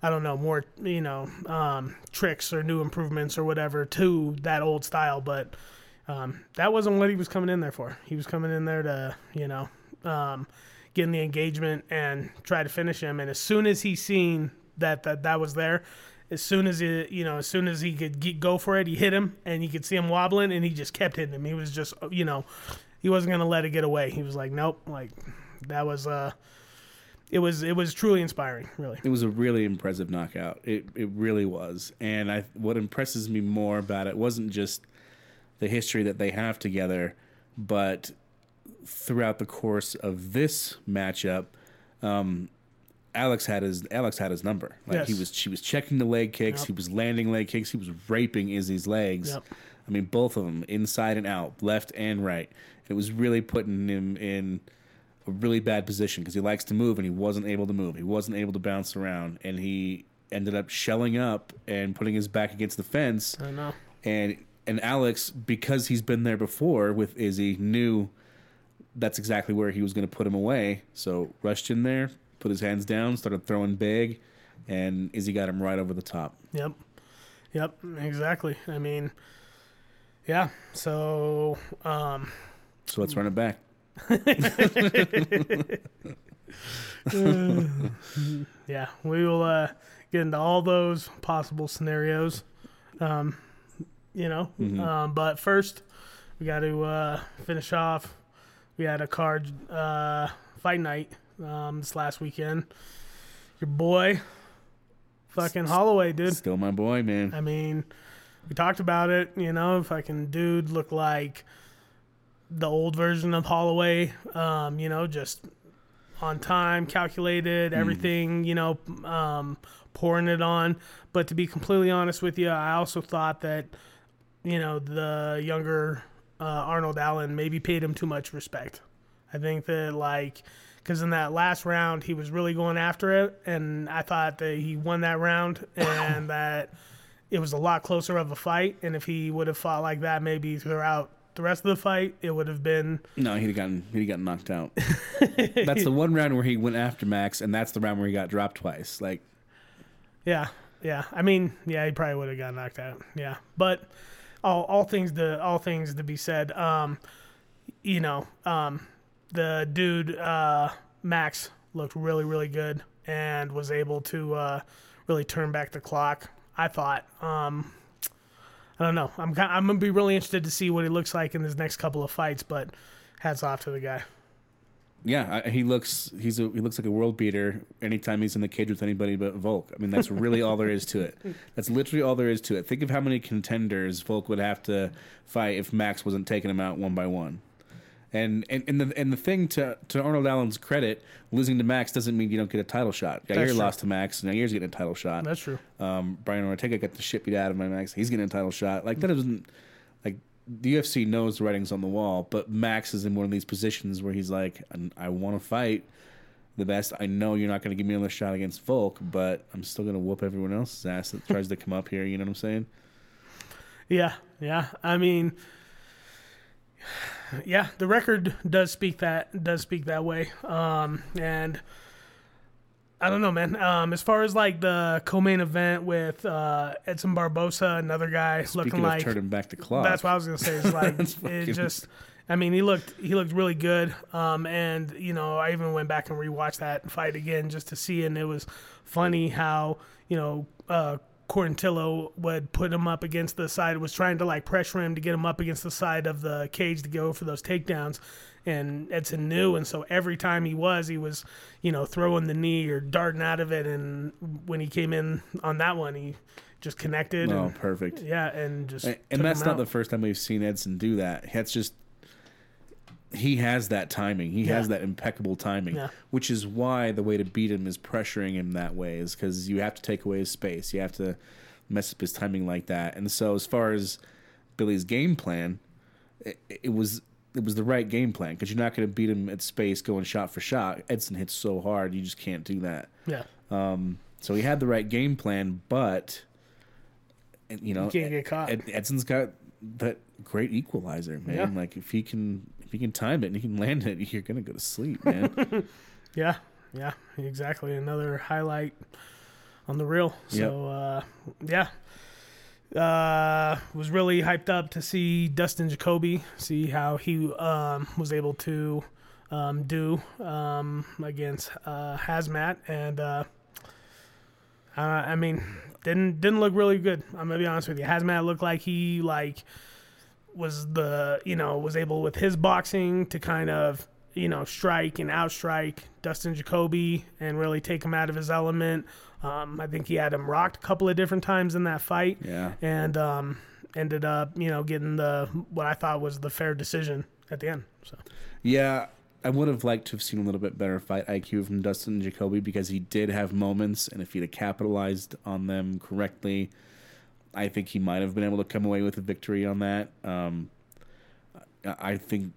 I don't know more, you know, um, tricks or new improvements or whatever to that old style, but um, that wasn't what he was coming in there for. He was coming in there to, you know, um, get in the engagement and try to finish him. And as soon as he seen that that that was there, as soon as he, you know, as soon as he could get, go for it, he hit him, and you could see him wobbling, and he just kept hitting him. He was just, you know, he wasn't gonna let it get away. He was like, nope, like that was uh, it was it was truly inspiring, really. it was a really impressive knockout. It it really was. And I what impresses me more about it wasn't just the history that they have together, but throughout the course of this matchup, um, Alex had his Alex had his number. Like he was she was checking the leg kicks, Yep. he was landing leg kicks, he was raping Izzy's legs. Yep. I mean both of them inside and out, left and right. It was really putting him in a really bad position because he likes to move and he wasn't able to move. He wasn't able to bounce around, and he ended up shelling up and putting his back against the fence. I know. And and Alex, because he's been there before with Izzy, knew that's exactly where he was going to put him away. So rushed in there, put his hands down, started throwing big, and Izzy got him right over the top. Yep. Yep. Exactly. I mean, yeah. So, um, So let's run it back. yeah, we will uh, get into all those possible scenarios. Um, you know, um, but first we got to uh, finish off. We had a card uh, fight night um, this last weekend. Your boy, fucking Holloway, dude. Still my boy, man. I mean, we talked about it. You know, fucking dude looked like the old version of Holloway. Um, you know, just on time, calculated, everything. You know, um, pouring it on. But to be completely honest with you, I also thought that you know the younger uh, Arnold Allen maybe paid him too much respect. I think that like because in that last round he was really going after it, and I thought that he won that round and that it was a lot closer of a fight. And if he would have fought like that, maybe throughout the rest of the fight, it would have been No, he'd have gotten he'd have gotten knocked out. that's the one round where he went after Max, and that's the round where he got dropped twice. Like Yeah, yeah. I mean, yeah, he probably would have got knocked out. Yeah, but all all things to all things to be said. Um, you know, um, the dude uh, Max looked really really good and was able to uh, really turn back the clock. I thought. Um, I don't know. I'm ki- I'm gonna be really interested to see what he looks like in his next couple of fights. But hats off to the guy. Yeah, I, he looks he's a, he looks like a world beater anytime he's in the cage with anybody but Volk. I mean, that's really all there is to it. That's literally all there is to it. Think of how many contenders Volk would have to fight if Max wasn't taking him out one by one. And and, and the and the thing to to Arnold Allen's credit, losing to Max doesn't mean you don't get a title shot. Yair lost to Max, and Yair's getting a title shot. That's true. Um, Brian Ortega got the shit beat out of my Max. He's getting a title shot. Like that isn't like the UFC knows the writing's on the wall, but Max is in one of these positions where he's like, I, I want to fight the best. I know you're not going to give me another shot against Volk, but I'm still going to whoop everyone else's ass that tries to come up here. You know what I'm saying? Yeah, yeah. I mean, yeah, the record does speak that does speak that way. Um, and I don't know, man. Um, as far as like the co-main event with uh, Edson Barbosa, another guy looking Speaking like of turning back the clock, that's what I was gonna say. It's like it just. I mean, he looked he looked really good. Um, and you know, I even went back and rewatched that fight again just to see, and it was funny how you know. Uh, Quarantillo would put him up against the side, was trying to like pressure him to get him up against the side of the cage to go for those takedowns. And Edson knew, and so every time he was, he was, you know, throwing the knee or darting out of it. And when he came in on that one, he just connected. oh, and, perfect. yeah, and just And, and that's not the first time we've seen Edson do that. That's just he has that timing. He has that impeccable timing, Yeah. which is why the way to beat him is pressuring him that way. Is because you have to take away his space. You have to mess up his timing like that. And so, as far as Billy's game plan, it, it was it was the right game plan because you're not going to beat him at space going shot for shot. Edson hits so hard, you just can't do that. yeah. Um, so he had the right game plan, but you know, You can't get caught. Ed, Edson's got that great equalizer, man. Yeah. Like if he can, if he can time it and you can land it, you're gonna go to sleep, man. Yeah, yeah, exactly. Another highlight on the reel. So uh, yeah, uh, was really hyped up to see Dustin Jacoby, see how he um, was able to um, do um, against uh, Azamat, and uh, uh, I mean, didn't didn't look really good. I'm gonna be honest with you. Azamat looked like he like was the you know was able with his boxing to kind of you know strike and outstrike Dustin Jacoby and really take him out of his element. Um, I think he had him rocked a couple of different times in that fight. Yeah. and um, ended up you know getting the what I thought was the fair decision at the end. So yeah, I would have liked to have seen a little bit better fight IQ from Dustin Jacoby because he did have moments, and if he'd have capitalized on them correctly, I think he might have been able to come away with a victory on that. Um, I think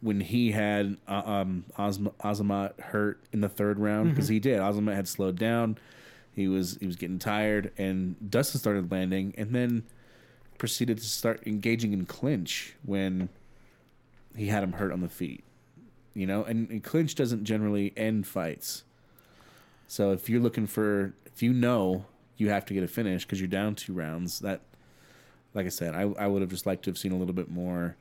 when he had uh, um, Ozma, Azamat hurt in the third round because he did. Azamat had slowed down. He was he was getting tired, and Dustin started landing, and then proceeded to start engaging in clinch when he had him hurt on the feet. You know, and, and clinch doesn't generally end fights. So if you're looking for, if you know you have to get a finish because you're down two rounds, that, like I said, I I would have just liked to have seen a little bit more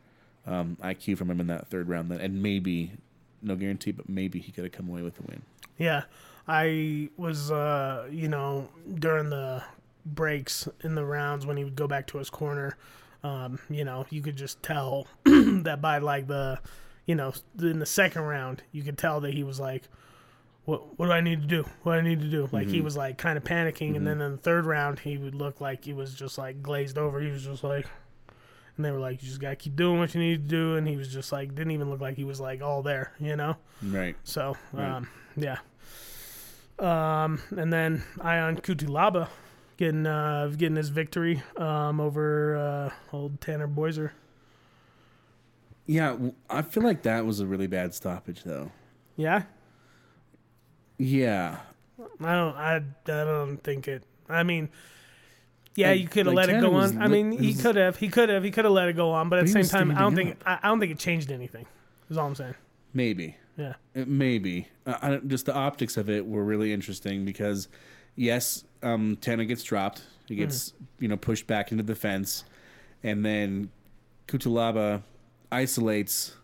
um, IQ from him in that third round, and maybe, no guarantee, but maybe he could have come away with the win. Yeah, I was, uh, you know, during the breaks in the rounds when he would go back to his corner, um, you know, you could just tell that by like the, you know, in the second round, you could tell that he was like, what, what do I need to do? What do I need to do? Like he was like kind of panicking, and then in the third round, he would look like he was just like glazed over. He was just like, and they were like, you just gotta keep doing what you need to do, and he was just like, didn't even look like he was like all there, you know. Right. So, um, yeah. Um, and then Ion Cutelaba getting uh, getting his victory um, over uh, old Tanner Boser. Yeah, I feel like that was a really bad stoppage, though. Yeah, Yeah. I don't. I, I don't think it. I mean, yeah, Like- you could have like let it go on. I mean, he could have. He could have. He could have let it go on. But at the same time, I don't think. I, I don't think it changed anything. Is all I'm saying. Maybe. Yeah. Uh, Maybe. Uh, I don't, just the optics of it were really interesting because, yes, um, Tanner gets dropped. He gets, you know, pushed back into the fence. And then Cutelaba isolates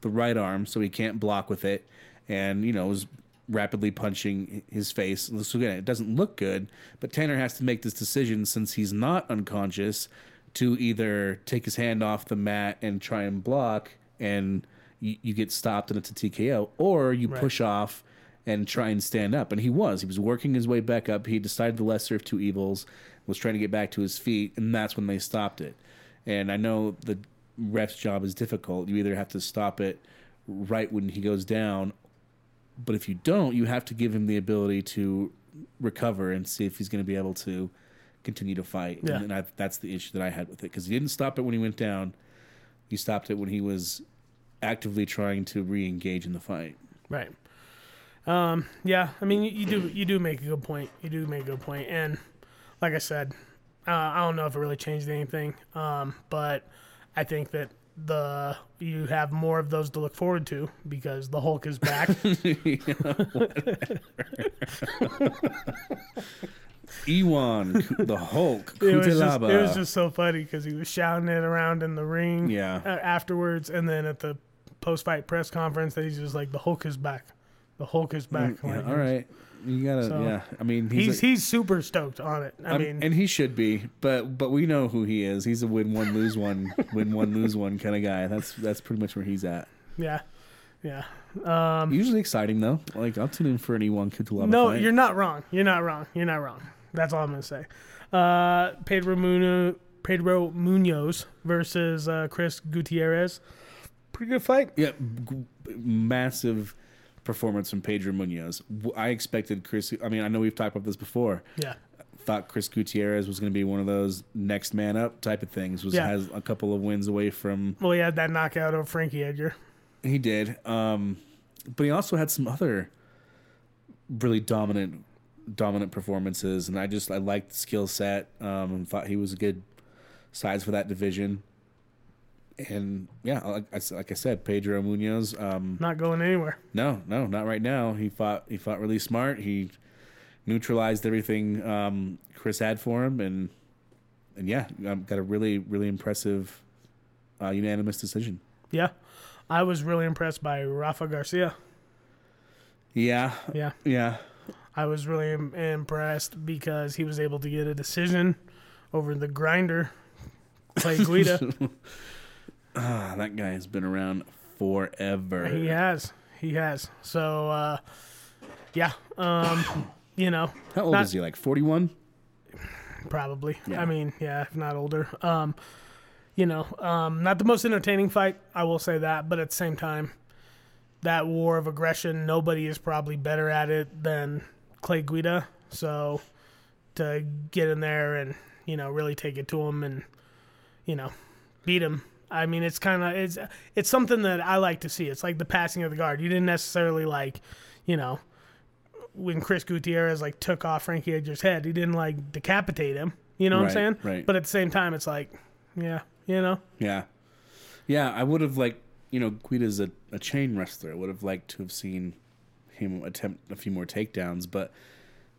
the right arm so he can't block with it. And, you know, is rapidly punching his face. So again, it doesn't look good. But Tanner has to make this decision since he's not unconscious to either take his hand off the mat and try and block and you, you get stopped and it's a TKO, or you push off and try and stand up. And he was. He was working his way back up. He decided the lesser of two evils, was trying to get back to his feet, and that's when they stopped it. And I know the ref's job is difficult. You either have to stop it right when he goes down, but if you don't, you have to give him the ability to recover and see if he's going to be able to continue to fight. Yeah. And I, that's the issue that I had with it because he didn't stop it when he went down. He stopped it when he was actively trying to re-engage in the fight. Right. Um, yeah, I mean, you, you do you do make a good point. You do make a good point, and like I said, uh, I don't know if it really changed anything, um, but I think that the you have more of those to look forward to because the Hulk is back. Ion, the Hulk, it, was just, it was just so funny because he was shouting it around in the ring Yeah. uh, afterwards, and then at the post fight press conference, that he's just like, "The Hulk is back. The Hulk is back." Yeah, Like, all right. You gotta, So, yeah. I mean, he's, He's a- he's super stoked on it. I I'm- mean, and he should be, but but we know who he is. He's a win one lose one, win one lose one kind of guy. That's that's pretty much where he's at. yeah, yeah. Usually exciting though. Like I'll tune in for an Ion Cutelaba No, fight. you're not wrong. You're not wrong. You're not wrong. That's all I'm gonna say. Uh, Pedro Muno, Pedro Munhoz versus uh, Chris Gutierrez. Pretty good fight. Yeah, g- massive performance from Pedro Munhoz. I expected Chris. I mean, I know we've talked about this before. Yeah, Thought Chris Gutierrez was going to be one of those next man up type of things. Was Yeah. has a couple of wins away from. well, he had that knockout of Frankie Edgar. He did, um, but he also had some other really dominant, dominant performances, and I just I liked the skill set. Um, and thought he was a good size for that division. And yeah, like I, like I said, Pedro Munhoz. Um, Not going anywhere. No, no, not right now. He fought. He fought really smart. He neutralized everything um, Chris had for him, and and yeah, um, got a really, really impressive uh, unanimous decision. Yeah, I was really impressed by Rafa Garcia. Yeah, Yeah, yeah, I was really Im- impressed because he was able to get a decision over the grinder, Clay Guida. Ah, that guy has been around forever. He has. He has. So, uh, yeah. Um, you know, How old not- is he? Like forty-one. probably. Yeah. I mean, yeah, if not older. Um, you know, um, not the most entertaining fight. I will say that, but at the same time, that war of aggression, nobody is probably better at it than Clay Guida. So, to get in there and you know really take it to him and you know beat him. I mean, it's kind of it's it's something that I like to see. It's like the passing of the guard. You didn't necessarily like, you know, when Chris Gutierrez like took off Frankie Edgar's head, he didn't like decapitate him. You know what Right, I'm saying? right. But at the same time, it's like, yeah, you know, Yeah, yeah. I would have liked, you know, Guida's a, a chain wrestler. I would have liked to have seen him attempt a few more takedowns, but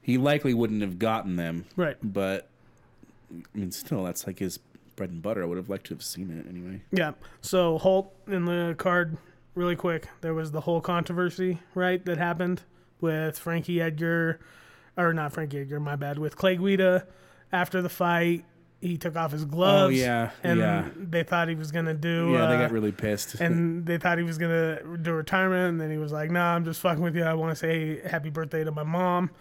he likely wouldn't have gotten them. right? But I mean, still, that's like his bread and butter. I would have liked to have seen it anyway. Yeah. So Holt in the card, really quick. There was the whole controversy, right, that happened with Frankie Edgar, or not Frankie Edgar, my bad, with Clay Guida after the fight. He took off his gloves. Oh, yeah, and yeah. they thought he was gonna do. Yeah, they uh, got really pissed. and they thought he was gonna do retirement, and then he was like, "Nah, I'm just fucking with you. I want to say happy birthday to my mom."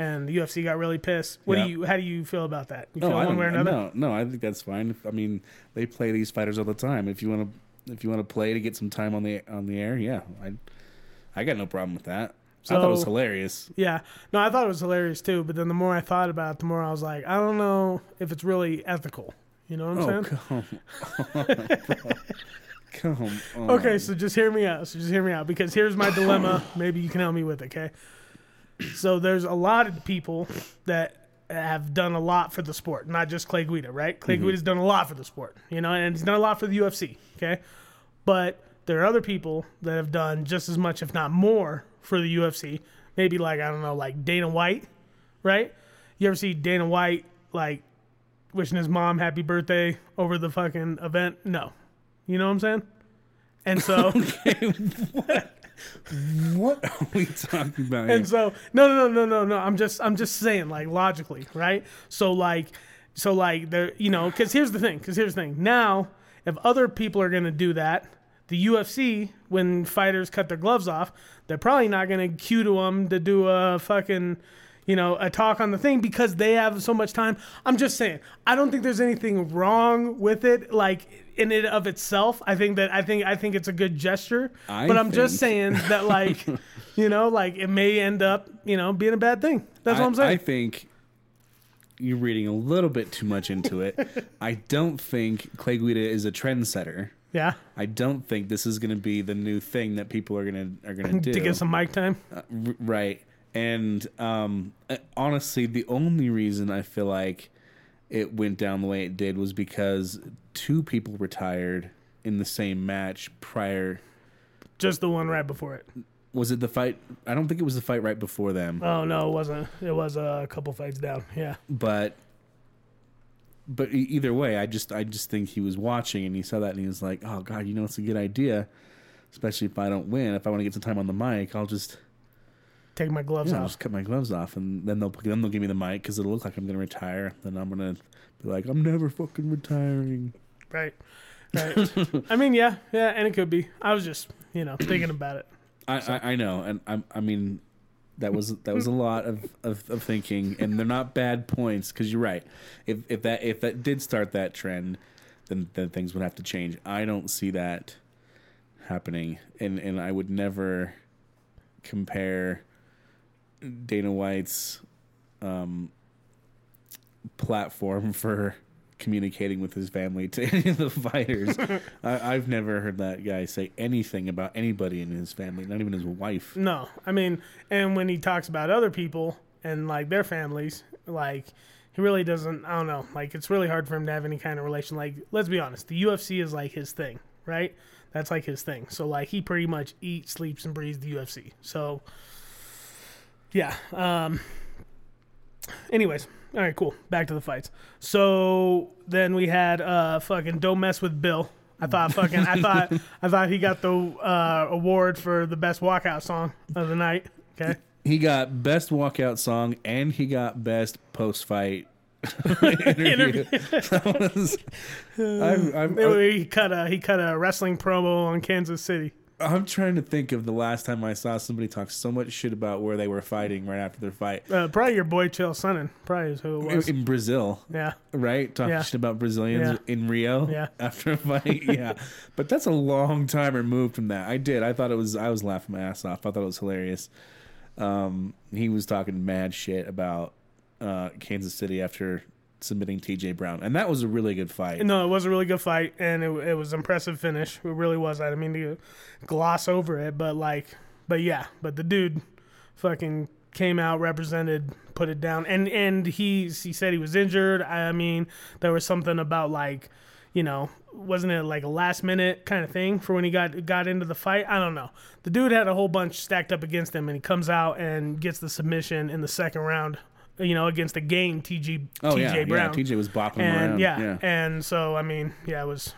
And the UFC got really pissed. What Yeah. do you? How do you feel about that? You no, feel I one way or another? No, no, I think that's fine. I mean, they play these fighters all the time. If you want to, if you want to play to get some time on the on the air, yeah, I, I got no problem with that. I thought it was hilarious. Yeah. No, I thought it was hilarious too, but then the more I thought about it, the more I was like, I don't know if it's really ethical. You know what I'm Oh, saying? come on. come on. Okay, so just hear me out. So just hear me out because here's my dilemma. Maybe you can help me with it, okay? So there's a lot of people that have done a lot for the sport, not just Clay Guida, right? Clay mm-hmm. Guida's done a lot for the sport, you know, and he's done a lot for the UFC, okay? But there are other people that have done just as much, if not more, for the UFC. Maybe like, I don't know, like Dana White, right? You ever see Dana White, like, wishing his mom happy birthday over the fucking event? No. You know what I'm saying? And so, What are we talking about? and so, no, no, no, no, no, no. I'm just, I'm just saying, like, logically, right? So, like, so, like, there, you know, because here's the thing. Because here's the thing. Now, if other people are gonna do that, the UFC, when fighters cut their gloves off, they're probably not gonna cue to them to do a fucking. You know, a talk on the thing because they have so much time. I'm just saying, I don't think there's anything wrong with it, like in it of itself. I think that I think I think it's a good gesture. I but I'm just saying that like you know like it may end up you know being a bad thing that's I, what i'm saying. I think you're reading a little bit too much into it. I don't think Clay Guida is a trendsetter. yeah I don't think this is going to be the new thing that people are going to are going to do. to get some mic time uh, R- right. And um, uh, honestly, the only reason I feel like it went down the way it did was because two people retired in the same match prior. just the one right before it Was it the fight? I don't think it was the fight right before them, oh no it wasn't it was a couple fights down yeah but but either way, I just I just think he was watching and he saw that and he was like, "Oh God, you know it's a good idea." Especially if I don't win, if I want to get some time on the mic, I'll just take my gloves Yeah, I'll off just cut my gloves off, and then they'll then they'll give me the mic because it'll look like I'm gonna retire. Then I'm gonna be like, I'm never fucking retiring. right right i mean yeah yeah and it could be i was just you know thinking about it I I, I know, and I I mean, that was that was a lot of, of, of thinking, and they're not bad points because you're right. If if that if that did start that trend, then then things would have to change. I don't see that happening, and and I would never compare Dana White's um, platform for communicating with his family to any of the fighters. I, I've never heard that guy say anything about anybody in his family, not even his wife. no. I mean and when he talks about other people and like their families like he really doesn't i don't know like it's really hard for him to have any kind of relation. Like let's be honest the ufc is like his thing right? That's like his thing. So like he pretty much eats sleeps and breathes the ufc so yeah um anyways all right cool back to the fights so then we had uh fucking don't mess with bill i thought fucking i thought i thought he got the uh award for the best walkout song of the night okay He got best walkout song and he got best post fight interview. Was- I'm, I'm, he cut a he cut a wrestling promo on Kansas City. I'm trying to think of the last time I saw somebody talk so much shit about where they were fighting right after their fight. Uh, probably your boy Chael Sonnen. Probably is who it was. In Brazil, Yeah. right? Talking Yeah. shit about Brazilians Yeah. in Rio Yeah. after a fight. yeah. But that's a long time removed from that. I did. I thought it was I was laughing my ass off. I thought it was hilarious. Um, he was talking mad shit about uh, Kansas City after submitting T.J. Brown, and that was a really good fight. No, it was a really good fight, and it, it was impressive finish. It really was. I didn't mean to gloss over it, but like, but yeah, but the dude, fucking came out, represented, put it down, and and he he said he was injured. I mean, there was something about like, you know, wasn't it like a last minute kind of thing for when he got got into the fight? I don't know. The dude had a whole bunch stacked up against him, and he comes out and gets the submission in the second round. You know, against the game TG oh TJ yeah, Brown. yeah. T.J. was bopping and around. yeah, yeah, and so I mean, yeah, it was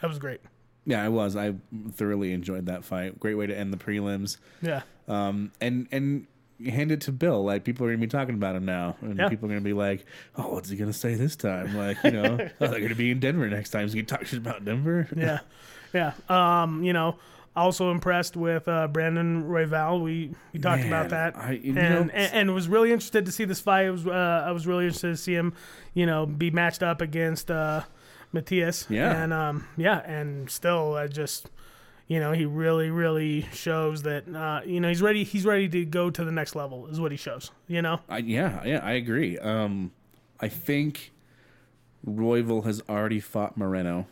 that was great. yeah. I was. I thoroughly enjoyed that fight. Great way to end the prelims. Yeah, Um, and and hand it to Bill. Like people are gonna be talking about him now, and Yeah. people are gonna be like, "Oh, what's he gonna say this time?" Like you know, oh, they're gonna be in Denver next time. Is he talk shit about Denver? yeah, yeah. Um, you know, also impressed with uh, Brandon Royval. We we talked Man, about that, I- and, and and was really interested to see this fight. I was uh, I was really interested to see him, you know, be matched up against uh, Matheus. Yeah. and um, yeah, and still, I just. You know, he really, really shows that. Uh, you know, he's ready. He's ready to go to the next level. Is what he shows. You know. I, yeah, yeah, I agree. Um, I think Royval has already fought Moreno,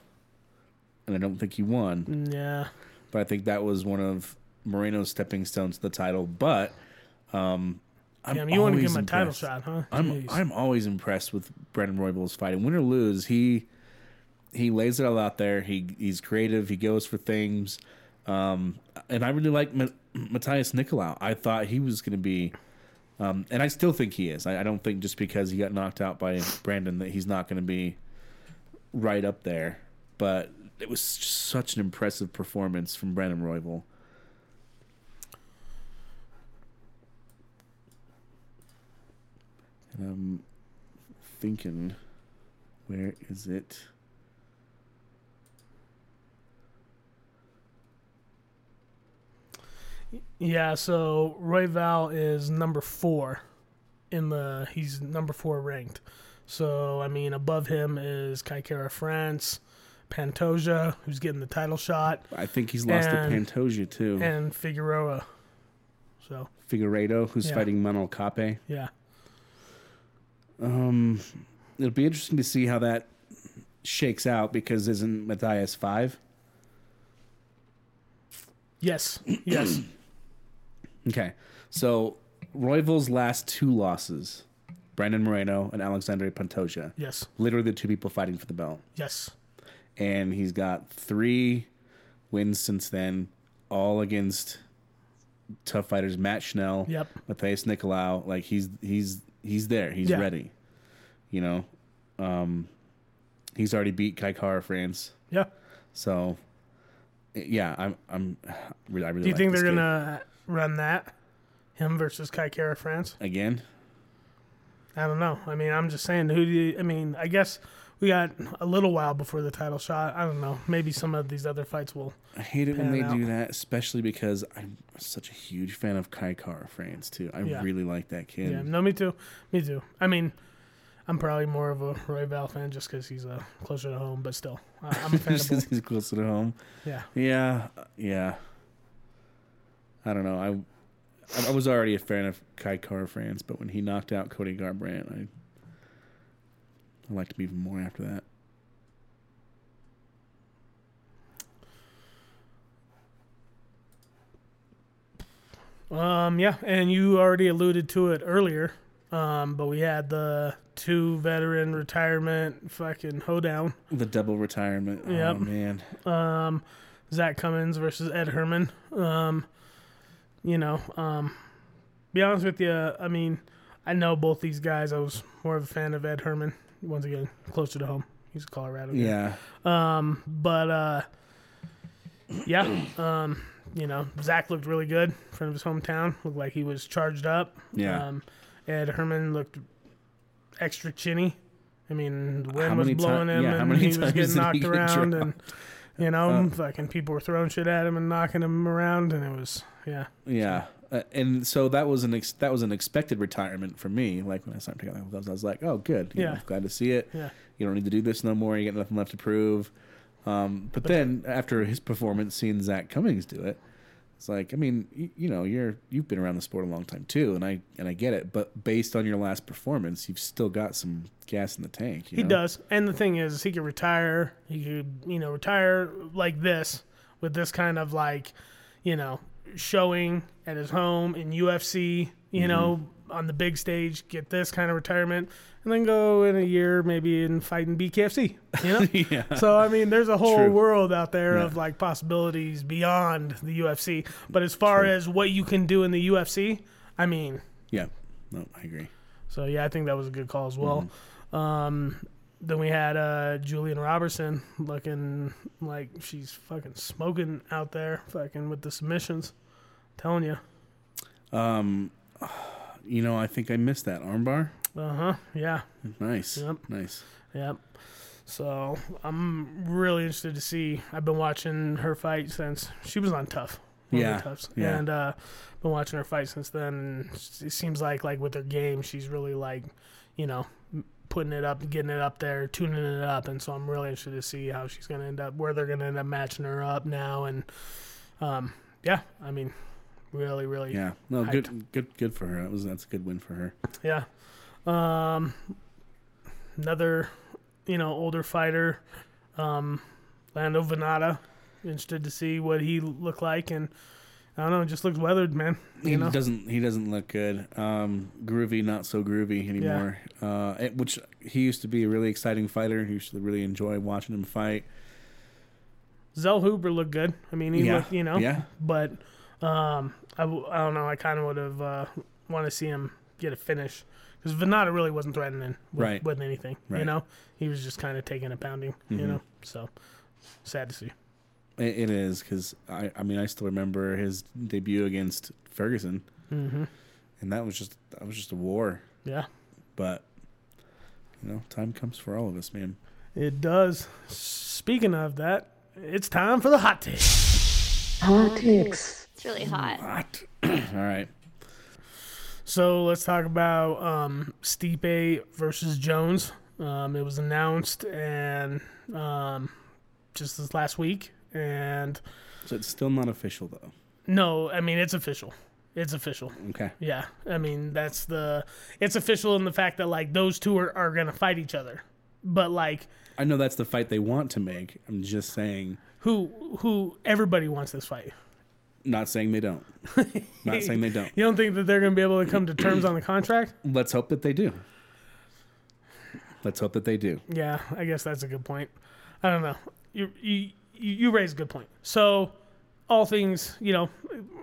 and I don't think he won. Yeah. But I think that was one of Moreno's stepping stones to the title. But um, I'm Damn, you want to give always him a title impressed. shot, huh? I'm Jeez. I'm always impressed with Brendan Royval's fighting. Win or lose, he he lays it all out there. He he's creative. He goes for things. Um, and I really like Ma- Matheus Nicolau. I thought he was going to be, um, and I still think he is. I, I don't think just because he got knocked out by Brandon that he's not going to be right up there. But it was such an impressive performance from Brandon Royval. And I'm thinking, where is it? Yeah, so Royval is number four in the. He's number four ranked. So I mean, above him is Kai Kara-France, Pantoja, who's getting the title shot, I think he's lost And- to Pantoja too. and Figueroa. So Figueiredo, who's Yeah. fighting Manel Kape. yeah, Um, it'll be interesting to see how that shakes out because isn't Matheus five? yes, yes, Okay, so Royval's last two losses, Brandon Moreno and Alexandre Pantoja, yes, literally the two people fighting for the belt, yes, and he's got three wins since then, all against tough fighters. Matt Schnell, Yep. Matheus Nicolau, like he's he's he's there, he's Yeah. ready, you know. Um, he's already beat Kai Kara-France. yeah. So, yeah, I'm, I'm, really, I really. Do you like think they're kid. gonna run that? Him versus Kai Kara-France? again? I don't know. I mean, I'm just saying. Who do you? I mean, I guess we got a little while before the title shot. I don't know. Maybe some of these other fights will. I hate it when they out. do that, especially because I'm such a huge fan of Kai Kara-France too. I Yeah. really like that kid. Yeah, no, me too. Me too. I mean, I'm probably more of a Royval fan just because he's uh, closer to home, but still, I I'm a fan of Just 'cause both. he's closer to home. Yeah, Yeah, yeah. I don't know. I I was already a fan of Kai Kara-France, but when he knocked out Cody Garbrandt, I I liked him even more after that. um, yeah, and you already alluded to it earlier, um, but we had the two veteran retirement fucking hoedown. The double retirement. Yep. Oh man. Um, Zach Cummins versus Ed Herman. Um, you know, um, be honest with you, I mean, I know both these guys. I was more of a fan of Ed Herman. Once again, closer to home. He's a Colorado. guy. Yeah. Um, but uh, yeah, um, you know, Zach looked really good in front of his hometown. Looked like he was charged up. Yeah. Um, Ed Herman looked extra chinny. I mean, the wind was blowing him, yeah, and he was getting knocked get around, dropped? and you know, Uh, fucking people were throwing shit at him and knocking him around, and it was yeah, Yeah, uh, and so that was an ex- that was an expected retirement for me. Like when I started taking those, I was like, "Oh, good. You Yeah. know, glad to see it. yeah, You don't need to do this no more. You got nothing left to prove." Um, but, then after his performance, seeing Zach Cummins do it, It's like I mean, you, you know, you're you've been around the sport a long time too, and I and I get it. But based on your last performance, you've still got some gas in the tank. you He know? does. And the thing is, he could retire. He could, you know, retire like this with this kind of like, you know, showing at his home in UFC, you know, on the big stage, get this kind of retirement, and then go in a year maybe and fight in BKFC. You know? yeah. So I mean, there's a whole True. world out there Yeah. of like possibilities beyond the UFC. But as far as what you can do in the UFC, I mean, Yeah. No, I agree. so yeah, I think that was a good call as well. Mm-hmm. Um, then we had uh, Gillian Robertson looking like she's fucking smoking out there, fucking with the submissions. telling you. Um, you know, I think I missed that armbar. Uh huh. Yeah. Nice. Yep. Nice. Yep. So I'm really interested to see. I've been watching her fight since she was on Tough. one of the Yeah, Toughs. yeah. And uh, been watching her fight since then. And it seems like like with her game, she's really like, you know, putting it up, getting it up there, tuning it up. And so I'm really interested to see how she's going to end up, where they're going to end up matching her up now. And um, yeah, I mean, really, really, Yeah. No, Hyped. good, good, good for her. That was that's a good win for her. Yeah. Um, another, you know, older fighter, um, Lando Vannata. Interested to see what he looked like, and I don't know, it just looks weathered, man. You he know, doesn't he doesn't look good. Um, groovy, not so groovy anymore. Uh, it- which he used to be a really exciting fighter. He used to really enjoy watching him fight. Zellhuber looked good. I mean, he Yeah, looked, you know, yeah. but um, I, w- I don't know. I kind of would have uh, want to see him get a finish because Vannata really wasn't threatening with, Right. with anything. You know, he was just kind of taking a pounding. You Mhm. know, so sad to see. It, it is because I I mean I still remember his debut against Ferguson, Mm-hmm. and that was just that was just a war. Yeah. But you know, time comes for all of us, man. It does. Speaking of that, it's time for the hot take. Hot takes. It's really hot. Hot. all right. So let's talk about um, Stipe versus Jones. Um, it was announced and um, just this last week, and So it's still not official though. no, I mean it's official. It's official. Okay. Yeah, I mean that's the. It's official in the fact that like those two are, are gonna fight each other, but like I know that's the fight they want to make. I'm just saying, who who everybody wants this fight. not saying they don't. not saying they don't. You don't think that they're gonna be able to come to terms on the contract? Let's hope that they do. Let's hope that they do. Yeah, I guess that's a good point. I don't know. You you you you raise a good point. So, all things, you know,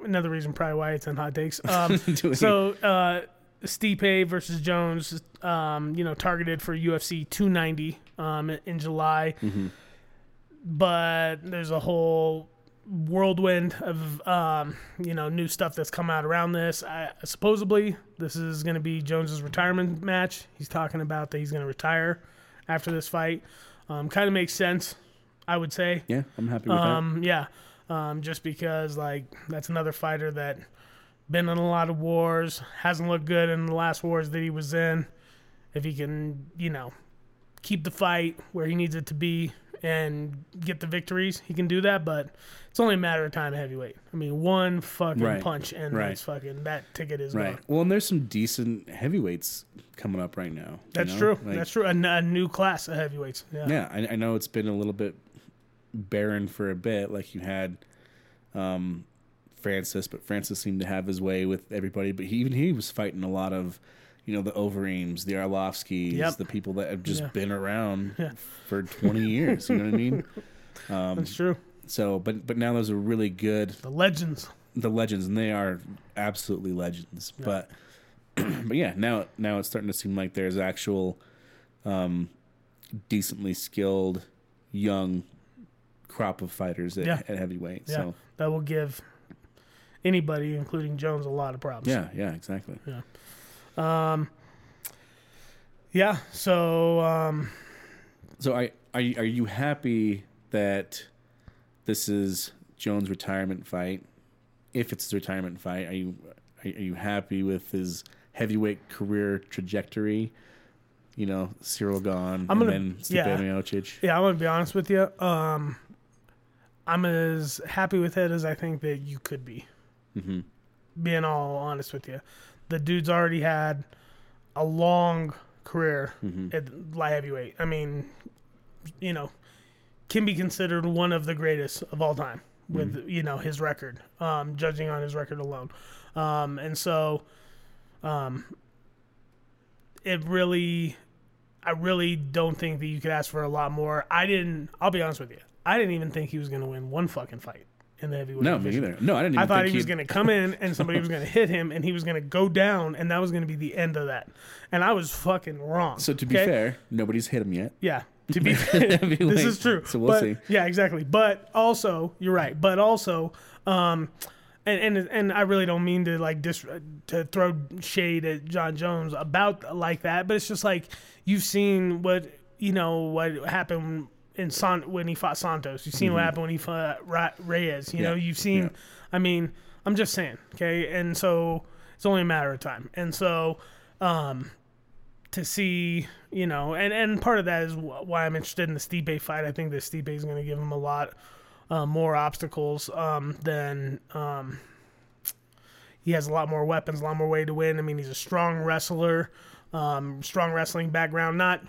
another reason probably why it's in hot takes. Um, so, uh, Stipe versus Jones, um, you know, targeted for UFC 290 um, in July, but there's a whole whirlwind of um, you know new stuff that's come out around this. I, supposedly, this is going to be Jones's retirement match. He's talking about that he's going to retire after this fight. Um, kind of makes sense, I would say. Yeah, I'm happy with that. Um, yeah, um, just because like that's another fighter that been in a lot of wars, hasn't looked good in the last wars that he was in. If he can, you know, keep the fight where he needs it to be and get the victories, he can do that. But it's only a matter of time, heavyweight. I mean, one fucking Right, punch and right. that's fucking that ticket is. Right. gone. Well, and there's some decent heavyweights coming up right now. you That's know? true. Like, that's true. A new class of heavyweights. Yeah. Yeah, I, I know it's been a little bit barren for a bit. Like you had um, Francis, but Francis seemed to have his way with everybody. But he, even he was fighting a lot of, you know, the Overeems, the Arlovskis, Yep. the people that have just Yeah. been around Yeah. for 20 years. You know what I mean? Um, That's true. So, but but now those are really good The legends. the legends, and they are absolutely legends. But but yeah, now now it's starting to seem like there's actual um, decently skilled young crop of fighters at, Yeah. at heavyweight. Yeah. So That will give anybody, including Jones, a lot of problems. yeah, yeah, exactly. Yeah. Yeah. So um, So I are you, are you happy that this is Jones' retirement fight? If it's his retirement fight, are you are you happy with his heavyweight career trajectory? You know, Ciryl Gane, I'm and gonna- then Stipe yeah. Miocic. yeah, I'm gonna be honest with you. Um, I'm as happy with it as I think that you could be. Being all honest with you, the dude's already had a long career at light heavyweight. I mean, you know, can be considered one of the greatest of all time with you know his record, um, judging on his record alone, um, and so, um, it really, I really don't think that you could ask for a lot more. I didn't. I'll be honest with you. I didn't even think he was going to win one fucking fight in the heavyweight. No, me either. No, I didn't. Even I thought he was going to come in and somebody was going to hit him and he was going to go down and that was going to be the end of that. And I was fucking wrong. So to be okay? fair, nobody's hit him yet. Yeah. To be fair, this is true. So we'll But- see. Yeah, exactly. But also, you're right. But also, um, and and and I really don't mean to like dis to throw shade at Jon Jones about like that. But it's just like you've seen what you know what happened in San when he fought Santos. You've seen what happened when he fought Ra- Reyes. You know, Mm-hmm. You've seen. Yeah. I mean, I'm just saying. Okay, and so it's only a matter of time. And so. Um, to see, you know, and, and part of that is why I'm interested in the Stipe fight. I think that Stipe is going to give him a lot uh, more obstacles um, than um, he has a lot more weapons, a lot more way to win. I mean, he's a strong wrestler, um, strong wrestling background, not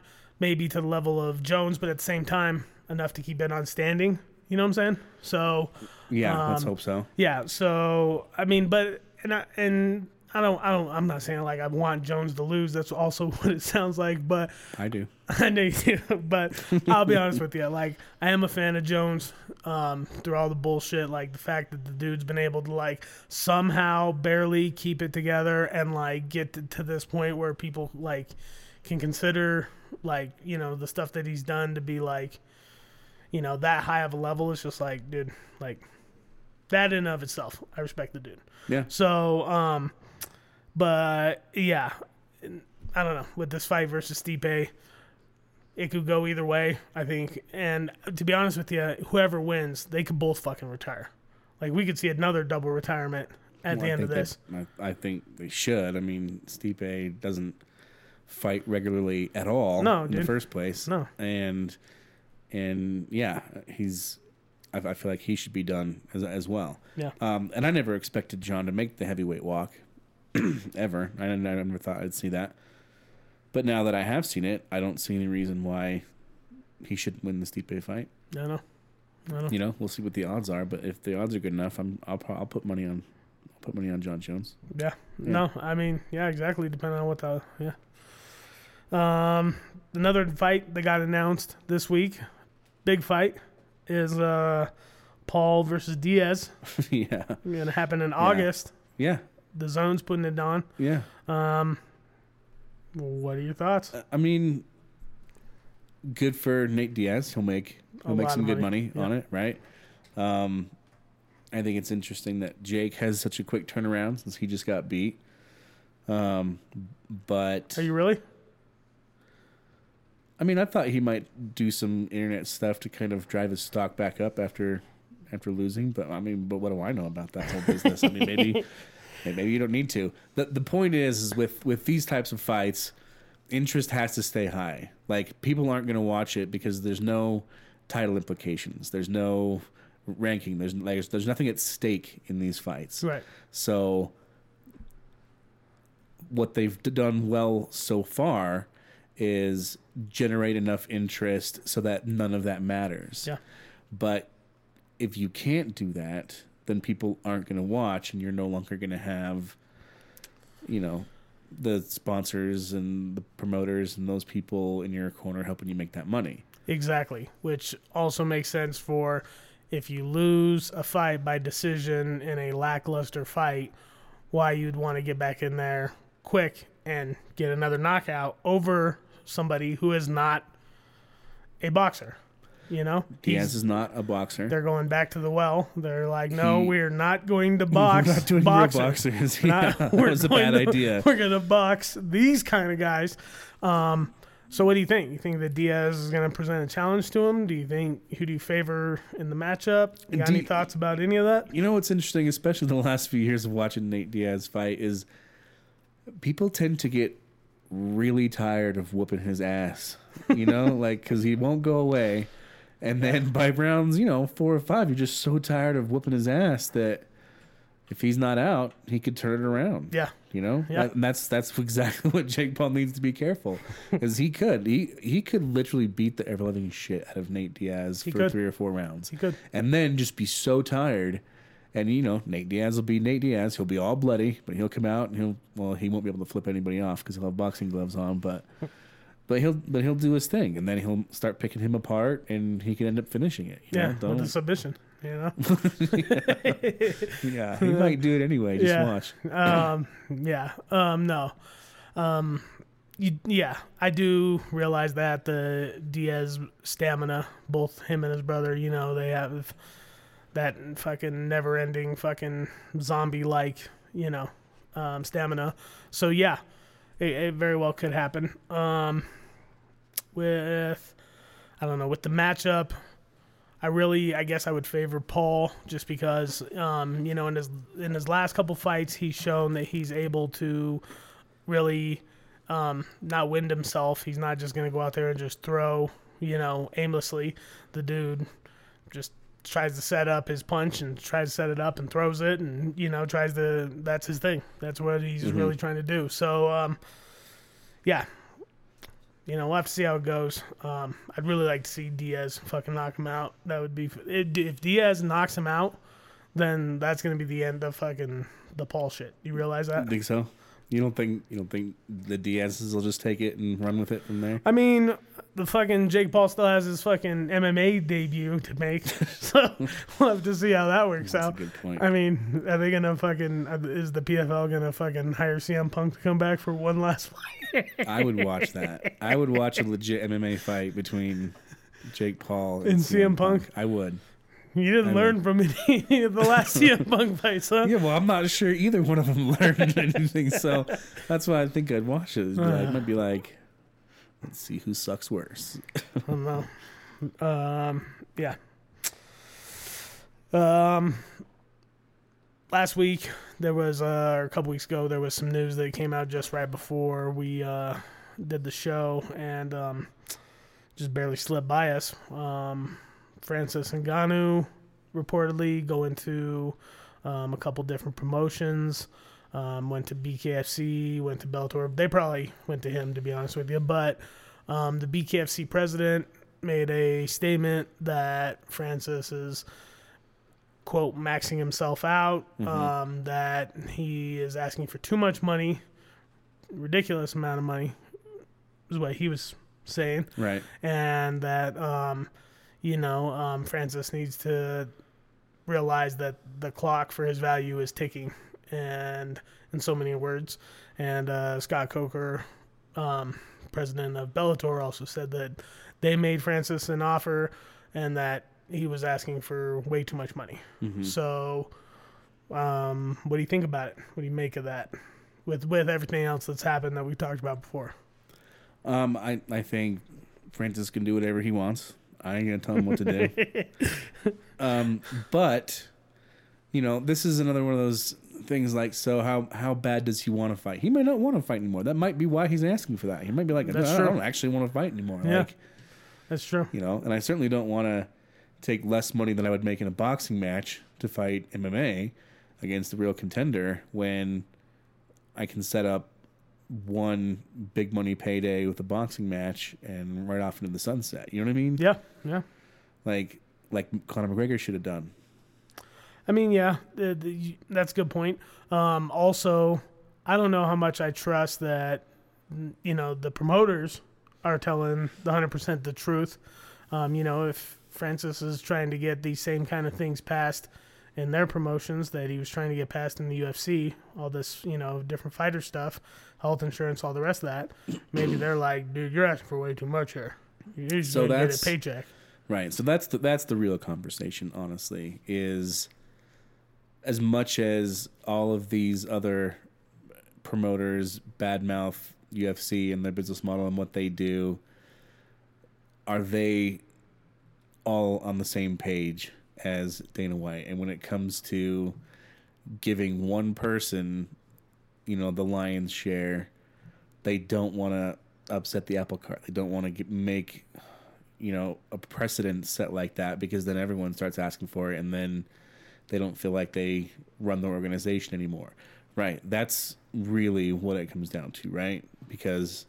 maybe to the level of Jones, but at the same time enough to keep it on standing. You know what I'm saying? So Yeah, let's Um, hope so. yeah. So I mean, but and I, and I don't I don't I'm not saying like I want Jones to lose. That's also what it sounds like. But I do. I know you do. But I'll be honest with you. Like I am a fan of Jones. Um, through all the bullshit, like the fact that the dude's been able to like somehow barely keep it together and like get to, to this point where people like can consider like you know the stuff that he's done to be like you know that high of a level. It's just like dude, like that in and of itself, I respect the dude. Yeah. So, um, but yeah, I don't know with this fight versus Stipe, it could go either way. I think, and to be honest with you, whoever wins, they could both fucking retire. Like we could see another double retirement at the Well, I end of this. I, I think they should. I mean, Stipe doesn't fight regularly at all No, in the first place. No. and and yeah, he's. I, I feel like he should be done as as well. Yeah. Um, and I never expected Jon to make the heavyweight walk, ever. I, I never thought I'd see that. But now that I have seen it, I don't see any reason why he should win the Stipe fight. I know. I know. You know, we'll see what the odds are. But if the odds are good enough, I'm I'll I'll put money on I'll put money on Jon Jones. Yeah. No, I mean, yeah, exactly. Depending on what the yeah. Um, another fight that got announced this week, big fight, is uh, Paul versus Diaz. yeah, Going to happen in August. yeah, DAZN's putting it on. yeah. Um, What are your thoughts? I mean, good for Nate Diaz. He'll make he'll A make some of good money, money on it, right? Um, I think it's interesting that Jake has such a quick turnaround since he just got beat. Um, but Are you really? I mean, I thought he might do some internet stuff to kind of drive his stock back up after after losing. But I mean, but what do I know about that whole business? I mean, maybe maybe you don't need to. the The point is, is with with these types of fights, interest has to stay high. Like people aren't going to watch it because there's no title implications. There's no ranking. There's there's, there's nothing at stake in these fights. Right. So what they've done well so far is generate enough interest so that none of that matters. Yeah. But if you can't do that, then people aren't going to watch and you're no longer going to have you know the sponsors and the promoters and those people in your corner helping you make that money. Exactly. Which also makes sense for if you lose a fight by decision in a lackluster fight, why you'd want to get back in there quick and get another knockout over somebody who is not a boxer. You know? Diaz He's- is not a boxer. they're going back to the well. They're like, no, He- we're not going to box. not doing real boxers. boxers. We're Yeah, not- that we're was a bad to- idea. We're gonna box these kind of guys. Um, so what do you think? You think that Diaz is gonna present a challenge to him? Do you think who do you favor in the matchup? You got Do any thoughts about any of that? You know what's interesting, especially the last few years of watching Nate Diaz fight, is people tend to get really tired of whooping his ass. You know, like because he won't go away, And then by rounds, you know, four or five, you're just so tired of whooping his ass that if he's not out, he could turn it around. Yeah. You know, Yeah. and that's that's exactly what Jake Paul needs to be careful, because he could he he could literally beat the ever living shit out of Nate Diaz for could. three or four rounds. He could. and then just be so tired, and you know Nate Diaz will be Nate Diaz. He'll be all bloody, but he'll come out and he'll well he won't be able to flip anybody off because he'll have boxing gloves on, but. But he'll but he'll do his thing, and then he'll start picking him apart, and he can end up finishing it. you Yeah, know? with a submission. You know. yeah, he might do it anyway. Just Yeah. watch. um, yeah. Um, no. Um, you, yeah, I do realize that the Diaz stamina, both him and his brother, you know, they have that fucking never-ending fucking zombie-like, you know, um, stamina. So yeah, it, it very well could happen. Um, with I don't know with the matchup. I really, I guess, I would favor Paul just because, um, you know, in his in his last couple fights, he's shown that he's able to really um, not wind himself. He's not just going to go out there and just throw, you know, aimlessly. The dude just tries to set up his punch and tries to set it up and throws it, and you know, tries to. That's his thing. That's what he's really trying to do. So, um, yeah, you know, we'll have to see how it goes. Um, I'd really like to see Diaz fucking knock him out. That would be if if Diaz knocks him out, then that's gonna be the end of fucking the Paul shit. You realize that? I think so? You don't think you don't think the Diaz's will just take it and run with it from there? I mean, the fucking Jake Paul still has his fucking MMA debut to make, so we'll have to see how that works That's a out. good point. I mean, are they gonna fucking? Uh, is the PFL gonna fucking hire CM Punk to come back for one last fight? I would watch that. I would watch a legit MMA fight between Jake Paul and, And CM Punk? I would. You didn't I learn from any of the last CM Punk fights, huh? Yeah, well, I'm not sure either one of them learned anything, so that's why I think I'd watch it. Be like- might be like, let's see who sucks worse. I don't know. Um, yeah. Um, last week there was, uh, or a couple weeks ago, there was some news that came out just right before we uh, did the show, and um, just barely slipped by us. Um, Francis Ngannou reportedly going to um, a couple different promotions. Um, went to BKFC, went to Bellator. They probably went to him, to be honest with you. But um, the BKFC president made a statement that Francis is quote maxing himself out. Um, that he is asking for too much money, ridiculous amount of money, is what he was saying Right. and that um, you know um, Francis needs to realize that the clock for his value is ticking, and in so many words. And uh, Scott Coker, um, president of Bellator, also said that they made Francis an offer, and that he was asking for way too much money. So, um, what do you think about it? What do you make of that? With with everything else that's happened that we talked about before. Um, I I think Francis can do whatever he wants. I ain't gonna tell him what to do. um, but you know, this is another one of those things. Like, so how how bad does he want to fight? He might not want to fight anymore. That might be why he's asking for that. He might be like, "No, I don't actually want to fight anymore. Yeah. Like, That's true. you know, and I certainly don't want to take less money than I would make in a boxing match to fight MMA against the real contender when I can set up one big money payday with a boxing match and right off into the sunset. You know what I mean? Yeah, yeah. Like like Conor McGregor should have done. I mean, yeah, the, the, that's a good point. Um, also, I don't know how much I trust that, you know, the promoters are telling the 100% the truth. Um, you know, if Francis is trying to get these same kind of things passed in their promotions that he was trying to get passed in the UFC, all this, you know, different fighter stuff, health insurance, all the rest of that, maybe they're like, dude, you're asking for way too much here. You're So gonna get that's- a paycheck. Right. So that's the that's the real conversation, honestly, is as much as all of these other promoters badmouth UFC and their business model and what they do, are they all on the same page as Dana White? And when it comes to giving one person, you know, the lion's share, they don't want to upset the apple cart. They don't want to make you know a precedent set like that because then everyone starts asking for it and then they don't feel like they run the organization anymore. Right. That's really what it comes down to right? Because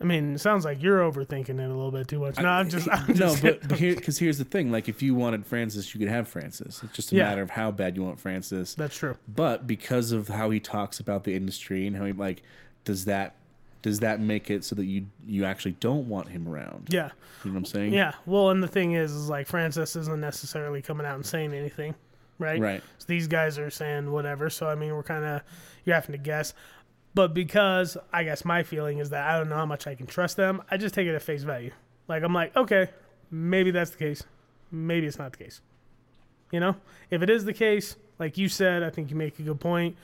I mean, it sounds like you're overthinking it a little bit too much. No, I'm just, I'm no just but, but here because here's the thing like if you wanted francis you could have francis it's just a Yeah. matter of how bad you want francis That's true. but because of how he talks about the industry and how he like does that does that make it so that you you actually don't want him around Yeah. you know what i'm saying Yeah. Well, and the thing is, is like Francis isn't necessarily coming out and saying anything, right? Right. So these guys are saying whatever. So I mean, we're kind of you're having to guess. But because I guess my feeling is that I don't know how much I can trust them, I just take it at face value. Like I'm like, okay, maybe that's the case. Maybe it's not the case. You know, if it is the case, like you said, I think you make a good point.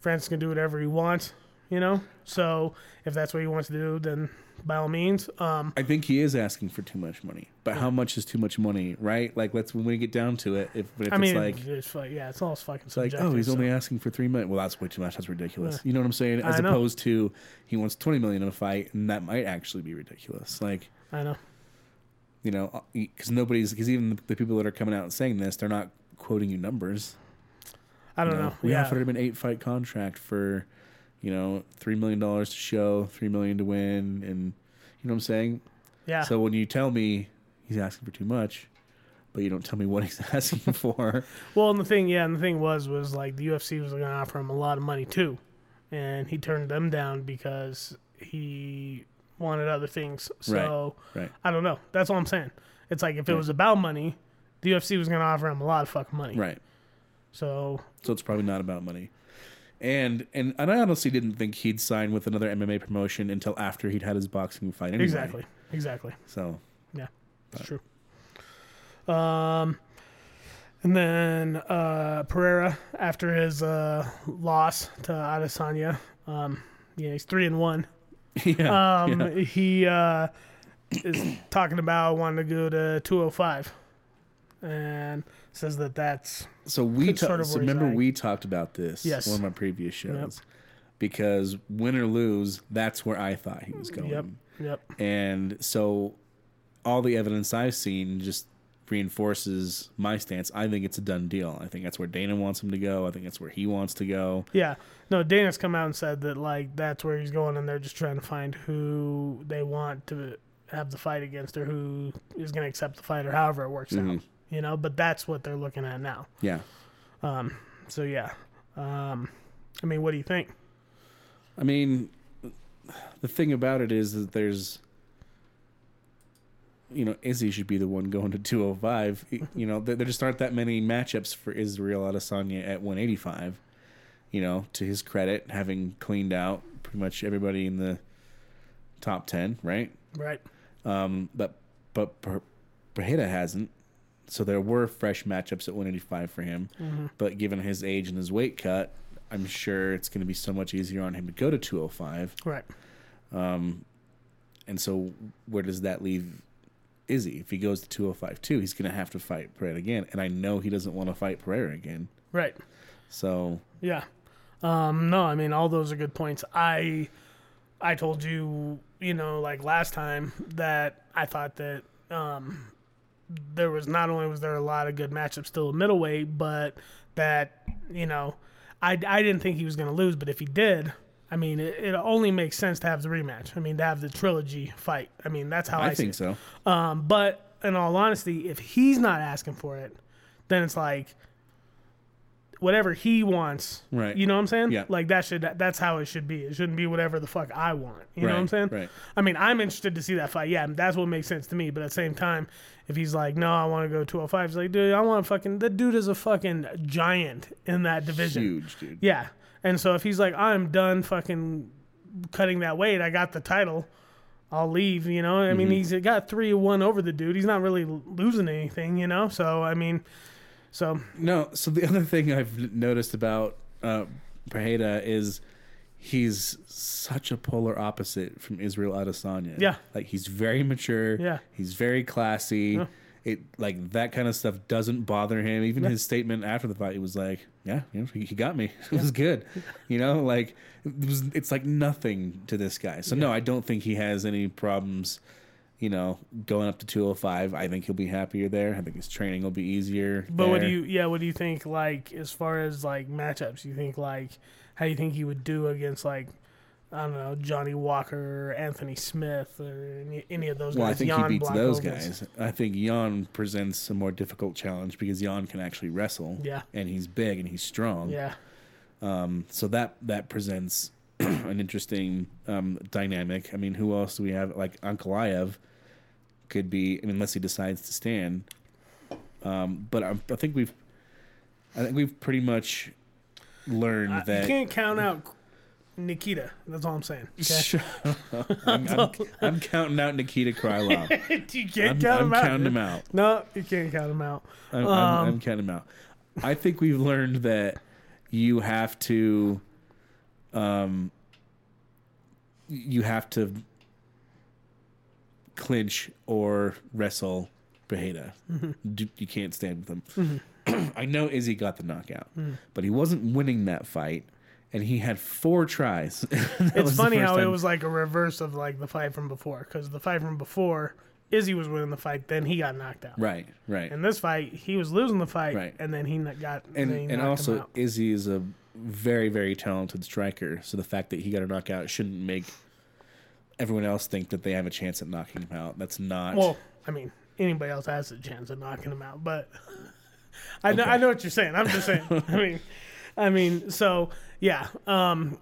Francis can do whatever he wants. You know, so if that's what he wants to do, then by all means. Um, I think he is asking for too much money, but how much is too much money, right? Like, let's when we get down to it, if, if I it's mean, like, it's like, yeah, it's all fucking it's like, oh, he's so- only asking for three million. Well, that's way too much. That's ridiculous. You know what I'm saying? As know. opposed to he wants twenty million in a fight, and that might actually be ridiculous. Like, I know. you know, because nobody's because even the people that are coming out and saying this, they're not quoting you numbers. I don't You know. We yeah. offered him an eight fight contract for, you know, three million dollars to show, three million to win, and you know what I'm saying. yeah. So when you tell me he's asking for too much, but you don't tell me what he's asking for, well, and the thing, yeah, and the thing was, was like the UFC was going to offer him a lot of money too, and he turned them down because he wanted other things. So right? I don't know. That's all I'm saying. It's like if it was about money, the UFC was going to offer him a lot of fucking money. Right. So So it's probably not about money. And and and I honestly didn't think he'd sign with another MMA promotion until after he'd had his boxing fight. Anyway. exactly, exactly. So Yeah, it's true. Um, and then uh, Pereira after his uh, loss to Adesanya, um, yeah, he's three and one. yeah, Um, yeah. he uh, is talking about wanting to go to two hundred five, and says that that's So we ta- sort of so remember we talked about this Yes. one of my previous shows because win or lose, that's where I thought he was going. yep, yep, And so all the evidence I've seen just reinforces my stance. I think it's a done deal. I think that's where Dana wants him to go. I think that's where he wants to go. yeah. No, Dana's come out and said that like that's where he's going, and they're just trying to find who they want to have the fight against, or who is going to accept the fight, or however it works mm-hmm. out. You know, but that's what they're looking at now. Yeah. So yeah, um, I mean, what do you think? I mean, the thing about it is that there's, you know, Izzy should be the one going to 205. You know, there, there just aren't that many matchups for Israel Adesanya at 185. You know, to his credit, having cleaned out pretty much everybody in the top 10, right? Right? Um, but but Per- hasn't. So there were fresh matchups at 185 for him. But given his age and his weight cut, I'm sure it's going to be so much easier on him to go to 205. Right. Um, And so where does that leave Izzy? If he goes to 205 too, he's going to have to fight Pereira again. And I know he doesn't want to fight Pereira again. Right. So Yeah. Um, no, I mean all those are good points. I I told you, you know, like last time that I thought that um there was not only was there a lot of good matchups still middleweight, but that, you know, I, I didn't think he was going to lose, but if he did, I mean, it, it only makes sense to have the rematch. I mean, to have the trilogy fight. I mean, that's how I, I think so. Um, but in all honesty, if he's not asking for it, then it's like whatever he wants. Right. You know what I'm saying? Yeah. Like that should that's how it should be. It shouldn't be whatever the fuck I want. You know what I'm saying? right. I mean, I'm interested to see that fight. Yeah, that's what makes sense to me. But at the same time, if he's like, no, I want to go 205, he's like, dude, I want to fucking. That dude is a fucking giant in that division. Huge, dude. Yeah. And so if he's like, I'm done fucking cutting that weight, I got the title, I'll leave, you know? I Mm-hmm. mean, he's got 3 1 over the dude. He's not really losing anything, you know? So, I mean, so, No, so the other thing I've noticed about uh, Pereira is he's such a polar opposite from Israel Adesanya. Yeah. like he's very mature. Yeah. he's very classy. It like that kind of stuff doesn't bother him. Even Yeah. his statement after the fight, he was like, "Yeah, you know, he, he got me. It was good." You know, like it was. It's like nothing to this guy. So no, I don't think he has any problems you know, going up to 205, I think he'll be happier there. I think his training will be easier. But what do you? Yeah, what do you think? Like as far as like matchups, you think like how do you think he would do against like I don't know Johnny Walker, Anthony Smith, or any, any of those Well, I guys? think Jan he beats those Blachowicz? guys. I think Jan presents a more difficult challenge because Jan can actually wrestle. Yeah. And he's big and he's strong. Yeah, Um, So that that presents an interesting um, dynamic. I mean, who else do we have? Like Ankalaev could be, I mean, unless he decides to stand. Um, but I, I think we've, I think we've pretty much learned Uh, you can't count out Nikita. That's all I'm saying. Okay? I'm, I'm, I'm counting out Nikita Krylov. you can't I'm, count I'm him out. counting him out. No, you can't count him out. I'm, I'm, Um, I'm counting him out. I think we've learned that you have to, um, you have to clinch or wrestle Beheda. Mm-hmm. You can't stand with him. I know Izzy got the knockout, Mm. but he wasn't winning that fight, and he had four tries. It's funny how it was like a reverse of like the fight from before, because the fight from before, Izzy was winning the fight, then he got knocked out. right, right. In this fight, he was losing the fight, Right. and then he got and then he and also. Izzy is a very very talented striker. So the fact that he got a knockout shouldn't make everyone else think that they have a chance at knocking him out. That's not. Well, I mean, anybody else has a chance of knocking him out, but I know Okay. I know what you're saying. I'm just saying. I mean, I mean, so yeah. Um,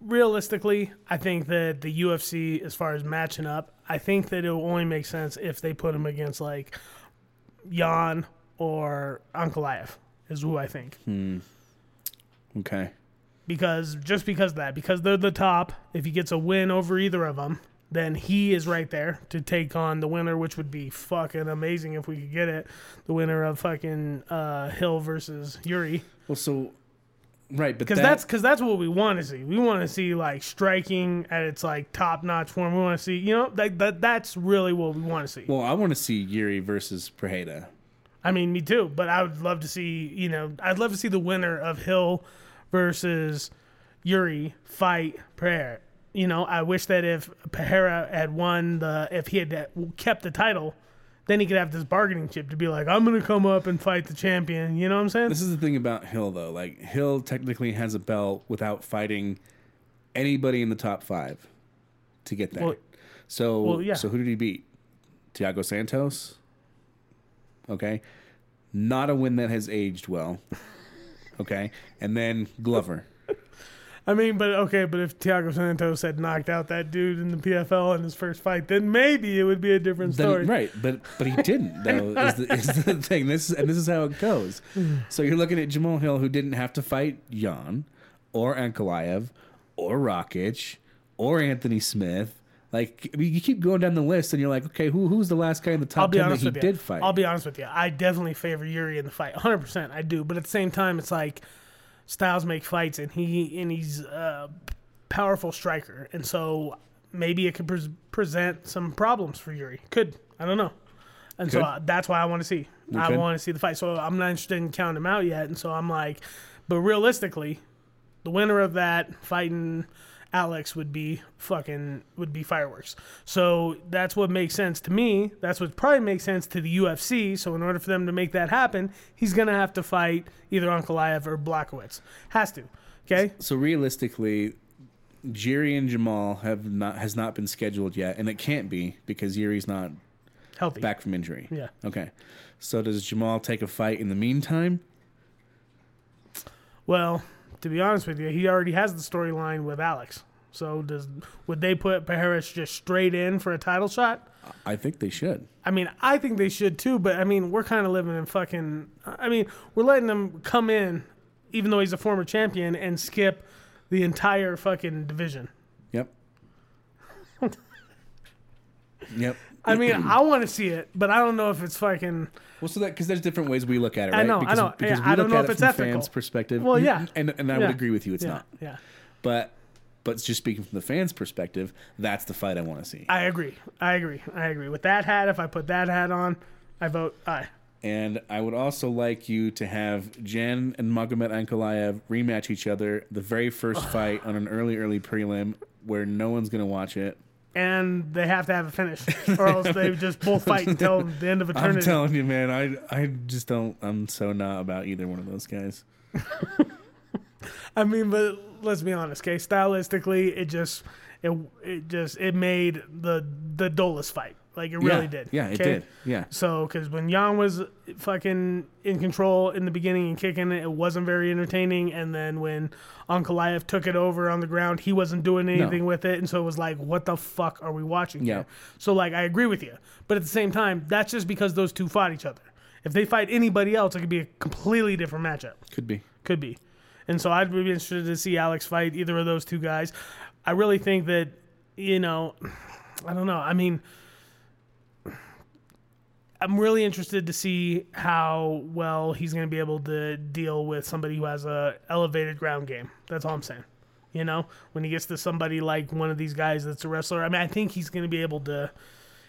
realistically, I think that the UFC, as far as matching up, I think that it will only make sense if they put him against like Jan or Ankalaev, is who I think. okay. Because just because of that, because they're the top. If he gets a win over either of them, then he is right there to take on the winner, which would be fucking amazing if we could get it. The winner of fucking uh, Hill versus Yuri, Well, so right, but because that, that's because that's what we want to see. We want to see like striking at its like top notch form. We want to see, you know, like that. That's really what we want to see. well, I want to see Yuri versus Prejeda. I mean, me too. But I would love to see, you know, I'd love to see the winner of Hill versus Yuri fight Pereira. You know, I wish that if Pereira had won the, if he had kept the title, then he could have this bargaining chip to be like, I'm going to come up and fight the champion. You know what I'm saying? This is the thing about Hill, though. Like Hill technically has a belt without fighting anybody in the top five to get there. Well- so, well, yeah. so who did he beat? Thiago Santos. Okay, not a win that has aged well. Okay, and then Glover. I mean, but okay, but if Thiago Santos had knocked out that dude in the PFL in his first fight, then maybe it would be a different Then- story. right, but but he didn't though. is, the, is the thing. This is, and this is how it goes. So you're looking at Jamal Hill, who didn't have to fight Jan, or Ankalaev, or Rakic, or Anthony Smith. Like I you keep going down the list, and you're like, okay, who who's the last guy in the I'll top be ten that he with you. did fight? I'll be honest with you. I definitely favor Yuri in the fight. 100%. I do. But at the same time, it's like Styles make fights and he and he's a powerful striker. And so maybe it could pres present some problems for Yuri. Could. I don't know. And so Could. uh, that's why I want to see. I want to see the fight. So I'm not interested in counting him out yet. And so I'm like, but realistically, the winner of that fighting Alex would be fucking would be fireworks. So that's what makes sense to me. That's what probably makes sense to the UFC. So in order for them to make that happen, he's gonna have to fight either Ankalaev or Blachowicz. Has to. Okay. so realistically, Jiri and Jamal have not has not been scheduled yet, and it can't be because Yuri's not Healthy. back from injury. Yeah. Okay. So does Jamal take a fight in the meantime? Well, to be honest with you, he already has the storyline with Alex. So does would they put Paris just straight in for a title shot? I think they should. I mean, I think they should too, but I mean, we're kind of living in fucking. I mean, we're letting them come in, even though he's a former champion, and skip the entire fucking division. Yep. yep. I mean, I want to see it, but I don't know if it's fucking. Well, so that because there's different ways we look at it, right? I know, I because, know. Because Yeah, we I don't know if it it's from ethical. fans' perspective. Well, mm, yeah. Mm, and and I would agree with you. It's yeah, not. Yeah, But but just speaking from the fans' perspective, that's the fight I want to see. I agree. I agree. I agree. With that hat, if I put that hat on, I vote aye. And I would also like you to have Jan and Magomed Ankalaev rematch each other the very first fight on an early, early prelim where no one's going to watch it. And they have to have a finish, or else they just both fight until the end of a turn. I'm telling you, man. I I just don't. I'm so not about either one of those guys. I mean, but let's be honest, okay? Stylistically, it just it it just it made the the dullest fight. Like it really yeah. did. Yeah, it okay? did. Yeah. So, because when Jan was fucking in control in the beginning and kicking it, it wasn't very entertaining. And then when Ankalaev took it over on the ground, he wasn't doing anything with it. And so it was like, what the fuck are we watching Yeah. here? So, like, I agree with you. But at the same time, that's just because those two fought each other. If they fight anybody else, it could be a completely different matchup. Could be. Could be. And so I'd be interested to see Alex fight either of those two guys. I really think that, you know, I don't know. I mean, I'm really interested to see how well he's going to be able to deal with somebody who has a elevated ground game. That's all I'm saying. You know, when he gets to somebody like one of these guys that's a wrestler, I mean, I think he's going to be able to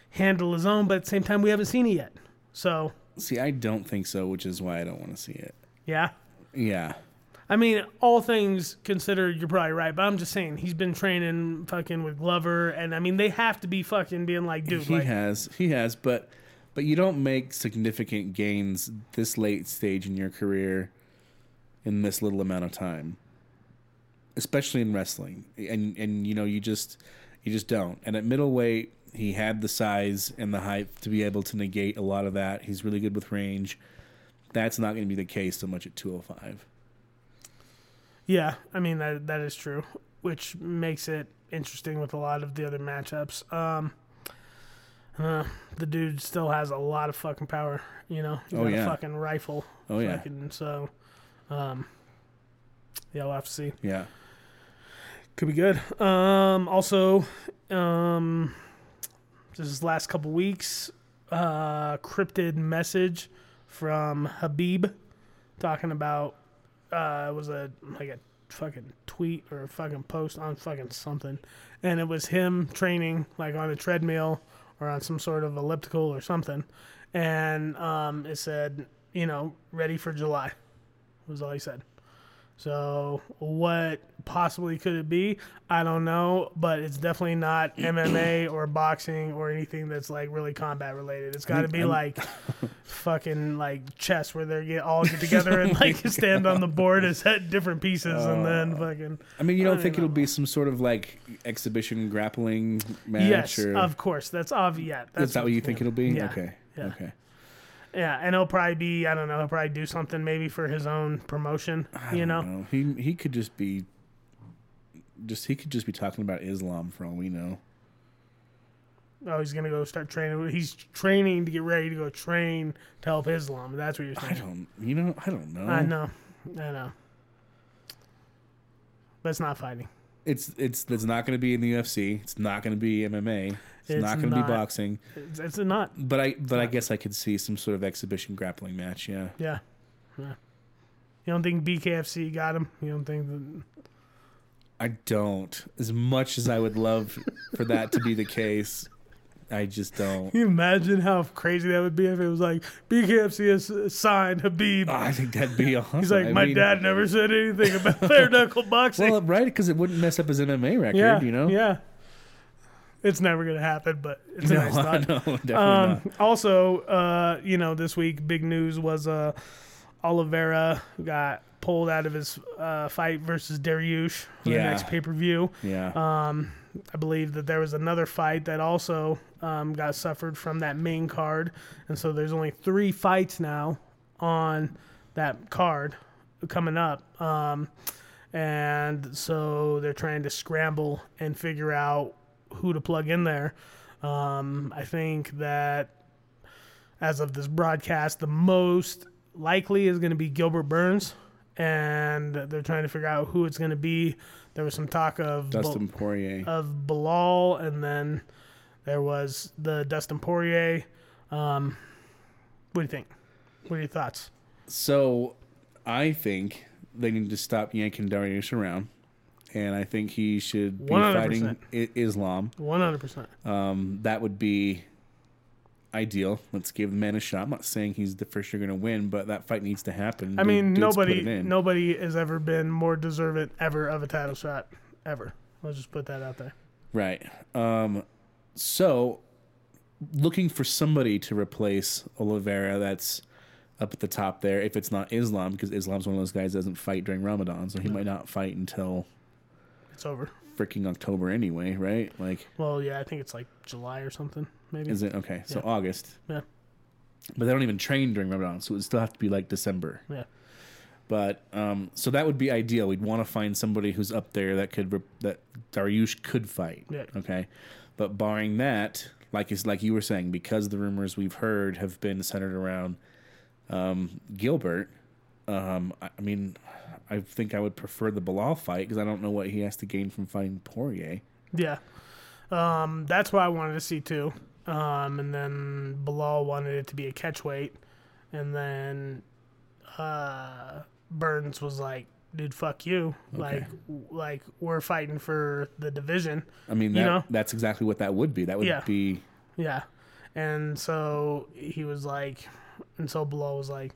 handle his own, but at the same time, we haven't seen it yet. So, See, I don't think so, which is why I don't want to see it. yeah. Yeah. I mean, all things considered, you're probably right. But I'm just saying, he's been training fucking with Glover, and I mean, they have to be fucking being like, dude, he like, has. He has, but but you don't make significant gains this late stage in your career in this little amount of time. Especially in wrestling. And and you know, you just you just don't. And at middleweight, he had the size and the height to be able to negate a lot of that. He's really good with range. That's not going to be the case so much at 205. yeah. I mean, that that is true, which makes it interesting with a lot of the other matchups. Um, uh, the dude still has a lot of fucking power. You know, he's Oh, got yeah. a fucking rifle. Oh, yeah. So, um, yeah, we'll have to see. Yeah. Could be good. Um, also, um, this is last couple weeks, uh, cryptid message from Khabib talking about uh, it was a like a fucking tweet or a fucking post on fucking something, and it was him training like on a treadmill or on some sort of elliptical or something, and um, it said you know ready for July was all he said. So what possibly could it be? I don't know, but it's definitely not MMA or boxing or anything that's like really combat related. It's got to be like fucking like chess where they get all get together and like stand on the board as set different pieces and uh, then fucking I mean, you don't think don't it'll be some sort of like exhibition grappling match yes, or of course. That's obvious. Yeah, that's is that what you think yeah. it'll be? Yeah. Okay. Yeah. Okay. Yeah, and he'll probably be I don't know. He'll probably do something maybe for his own promotion. You don't know? He he could just be just he could just be talking about Islam for all we know. Oh, he's gonna go start training. He's training to get ready to go train to help Islam. That's what you're saying. I don't you know, I don't know. I know, I know. But it's not fighting. It's it's it's not going to be in the UFC. It's not going to be MMA. It's, It's not going to be boxing. It's, it's not. But I but I guess I could see some sort of exhibition grappling match, yeah. Yeah. yeah. You don't think BKFC got him? You don't think that? I don't. As much as I would love for that to be the case, I just don't. Can you imagine how crazy that would be if it was like BKFC has signed Khabib? I think that'd be awesome. He's like, I my mean- dad never said anything about bare knuckle boxing. Well, right, because it wouldn't mess up his MMA record, yeah, you know. yeah. It's never gonna happen, but it's a No, nice thought. no, definitely Um, not. also, uh, you know, this week big news was uh, Oliveira got pulled out of his uh, fight versus Dariush for the next pay per view. Yeah. Um, I believe that there was another fight that also um, got suffered from that main card, and so there's only three fights now on that card coming up. Um, and so they're trying to scramble and figure out who to plug in there. Um, I think that as of this broadcast, the most likely is going to be Gilbert Burns, and they're trying to figure out who it's going to be. There was some talk of Dustin Poirier. of Belal, and then there was the Dustin Poirier. Um, what do you think? What are your thoughts? So, I think they need to stop yanking Dariush around, and I think he should be 100%. fighting I- Islam. One hundred percent. Um, that would be ideal. Let's give the man a shot. I'm not saying he's the first you're going to win, but that fight needs to happen. I mean, Dude- nobody, nobody has ever been more deserving ever of a title shot ever. Let's just put that out there. Right. Um, so looking for somebody to replace Oliveira that's up at the top there. If it's not Islam, because Islam's one of those guys that doesn't fight during Ramadan, so he might not fight until It's over. Freaking October anyway, right? Like, Well, yeah, I think it's like July or something, maybe. is it okay? So Yeah. August, Yeah, but they don't even train during Ramadan, so it would still have to be like December. yeah. But um, so that would be ideal. We'd want to find somebody who's up there that could rep- that Dariush could fight. Yeah. Okay, but barring that, like is like you were saying, because the rumors we've heard have been centered around um, Gilbert. Um, I, I mean, I think I would prefer the Belal fight because I don't know what he has to gain from fighting Poirier. Yeah. Um, that's what I wanted to see too. Um, and then Belal wanted it to be a catch weight. And then uh, Burns was like, dude, fuck you. Like, w- like we're fighting for the division. I mean, that, You know? that's exactly what that would be. That would Yeah. be Yeah. And so he was like, and so Belal was like,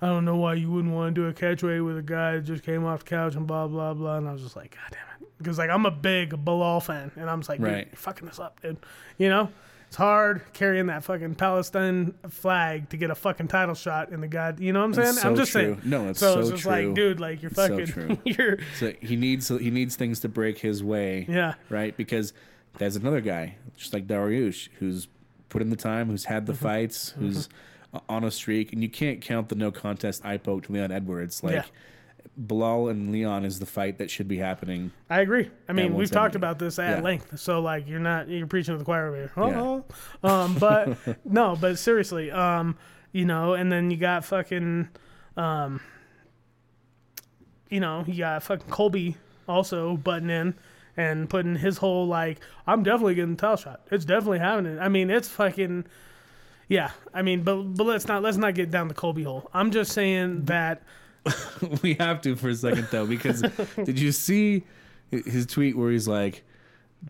I don't know why you wouldn't want to do a catch weight with a guy that just came off the couch and blah, blah, blah. And I was just like, God damn it. Because, like, I'm a big Belal fan. And I'm just like, Right. you're fucking this up, dude. You know? It's hard carrying that fucking Palestine flag to get a fucking title shot in the god. You know what I'm saying? It's I'm just true. saying. No, it's so it's so just true. like, dude, like you're so fucking, true. you're, So he needs he needs things to break his way. Yeah. Right? Because there's another guy, just like Dariush, who's put in the time, who's had the Mm-hmm. fights, who's on a streak, and you can't count the no contest eye poke to Leon Edwards. Like Yeah. Belal and Leon is the fight that should be happening. I agree. I mean, we've talked about this at Yeah. length, so like you're not you're preaching to the choir over here. Yeah. Oh, um, but no, but seriously, um, you know, and then you got fucking, um, you know, you got fucking Colby also butting in and putting his whole like, I'm definitely getting the title shot. It's definitely happening. I mean, it's fucking. Yeah, I mean, but but let's not let's not get down the Colby hole. I'm just saying that we have to for a second though, because did you see his tweet where he's like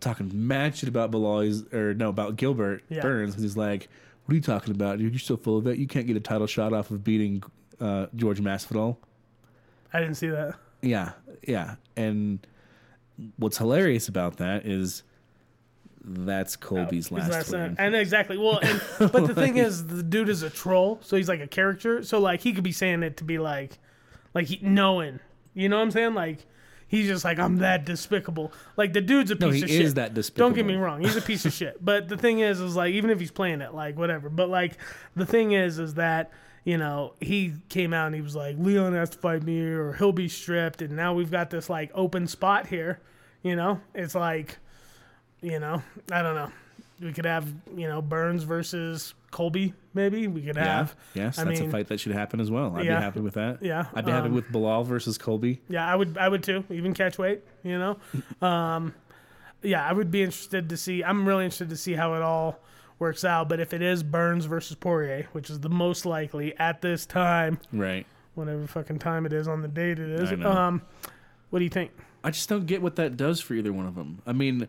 talking mad shit about Belal, or no, about Gilbert Yeah. Burns? He's like, "What are you talking about, dude? You're so full of it. You can't get a title shot off of beating uh, George Masvidal." I didn't see that. Yeah, yeah. And what's hilarious about that is that's Colby's last last. And exactly. Well, and but the thing is, the dude is a troll, so he's like a character. So like he could be saying it to be like, like he knowing. You know what I'm saying? Like he's just like I'm that despicable. Like the dude's a piece No, he of is shit. that despicable. Don't get me wrong. He's a piece of shit. But the thing is, is like even if he's playing it, like whatever. But like the thing is, is that. You know, he came out and he was like, Leon has to fight me or he'll be stripped. And now we've got this like open spot here. You know, it's like, you know, I don't know. We could have, you know, Burns versus Colby, maybe. We could have. yeah, yes, I that's mean, a fight that should happen as well. I'd yeah. be happy with that. Yeah, I'd be happy um, with Belal versus Colby. Yeah, I would I would too. Even catch weight, you know? um yeah, I would be interested to see I'm really interested to see how it all works out. But if it is Burns versus Poirier, which is the most likely at this time, Right. whatever fucking time it is on the date it is, um what do you think? I just don't get what that does for either one of them. I mean,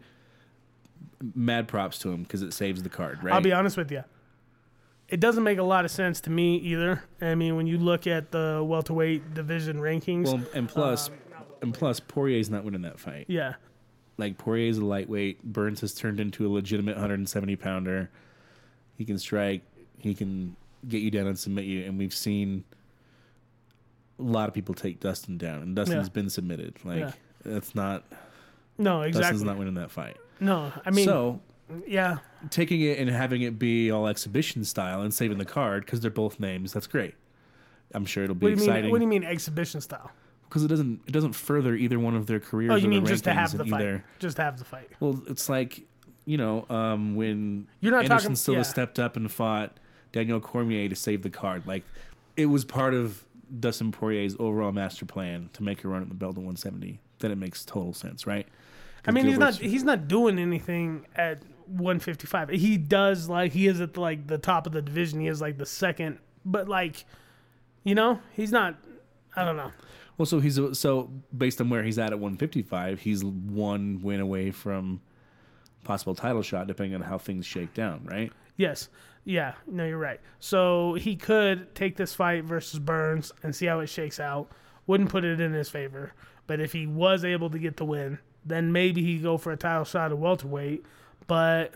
mad props to him because it saves the card, right? I'll be honest with you. It doesn't make a lot of sense to me either. I mean, when you look at the welterweight division rankings, Well, and plus, um, and plus, Poirier's not winning that fight. yeah, Like Poirier's a lightweight. Burns has turned into a legitimate 170 pounder. He can strike. He can get you down and submit you. And we've seen a lot of people take Dustin down, and Dustin's Yeah. been submitted. Like Yeah. that's not no, exactly. Dustin's not winning that fight. No, I mean, so yeah, taking it and having it be all exhibition style and saving the card because they're both names. That's great. I'm sure it'll be what do you mean? exciting What do you mean exhibition style? because it doesn't it doesn't further either one of their careers. Oh, or you mean just to have the fight? either. Just to have the fight. Well, it's like you know um, when You're not Anderson talking- Silva yeah. stepped up and fought Daniel Cormier to save the card. Like it was part of Dustin Poirier's overall master plan to make a run at the belt at 170. Then it makes total sense, right? I mean, he's not he's not doing anything at 155. He does like he is at like the top of the division. He is like the second, but like, you know, he's not. I don't know. Well, so he's so based on where he's at at 155, he's one win away from possible title shot, depending on how things shake down, right? Yes. Yeah. No, you're right. So he could take this fight versus Burns and see how it shakes out. Wouldn't put it in his favor, but if he was able to get the win, then maybe he go for a title shot at welterweight. but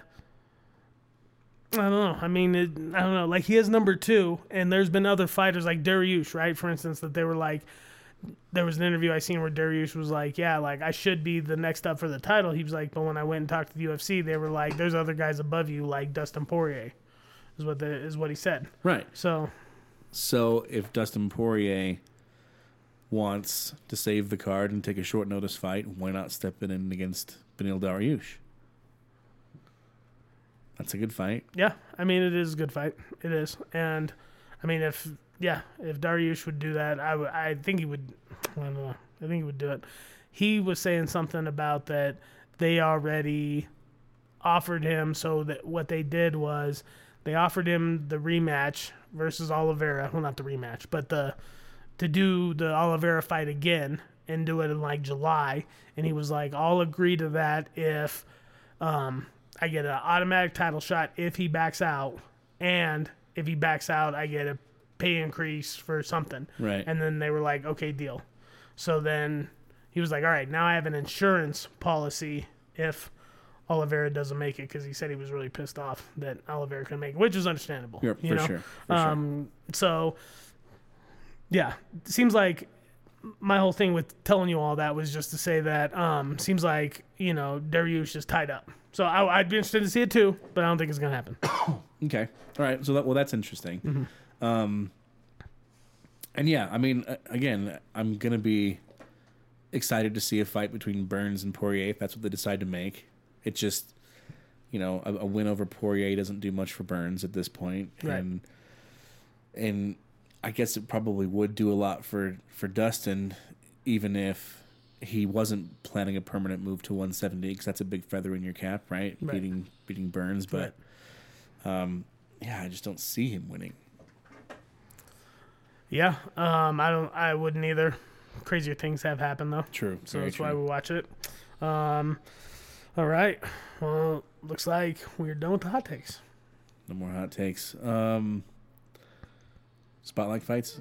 I don't know. I mean, it, I don't know. Like he is number two, and there's been other fighters like Dariush, right? For instance, that they were like, there was an interview I seen where Dariush was like, yeah, like I should be the next up for the title. He was like, but when I went and talked to the UFC, they were like, there's other guys above you, like Dustin Poirier, is what the is what he said. Right. So So if Dustin Poirier wants to save the card and take a short notice fight, why not step in against Beneil Dariush? That's a good fight. Yeah, I mean it is a good fight. It is, and I mean if yeah, if Dariush would do that, I would. I think he would. I don't know. I think he would do it. He was saying something about that they already offered him. So that what they did was they offered him the rematch versus Oliveira. Well, not the rematch, but the to do the Oliveira fight again and do it in like July. And he was like, "I'll agree to that if." Um, I get an automatic title shot if he backs out, and if he backs out, I get a pay increase for something. Right. And then they were like, okay, deal. So then he was like, all right, now I have an insurance policy if Oliveira doesn't make it because he said he was really pissed off that Oliveira couldn't make it, which is understandable. Yeah, you for know? sure, for sure. um, So, yeah, seems like my whole thing with telling you all that was just to say that um, seems like you know Dariush is tied up. So I, I'd be interested to see it too, but I don't think it's gonna happen. Okay. All right. So that well, that's interesting. Mm-hmm. Um, and yeah, I mean, again, I'm gonna be excited to see a fight between Burns and Poirier if that's what they decide to make. It just, you know, a, a win over Poirier doesn't do much for Burns at this point, Right. and and I guess it probably would do a lot for for Dustin, even if he wasn't planning a permanent move to 170 because that's a big feather in your cap, right? Right. Beating beating Burns, but um, yeah, I just don't see him winning. Yeah, um, I don't. I wouldn't either. Crazier things have happened though. True. So that's why we watch it. Um, all right. Well, looks like we're done with the hot takes. No more hot takes. Um, spotlight fights.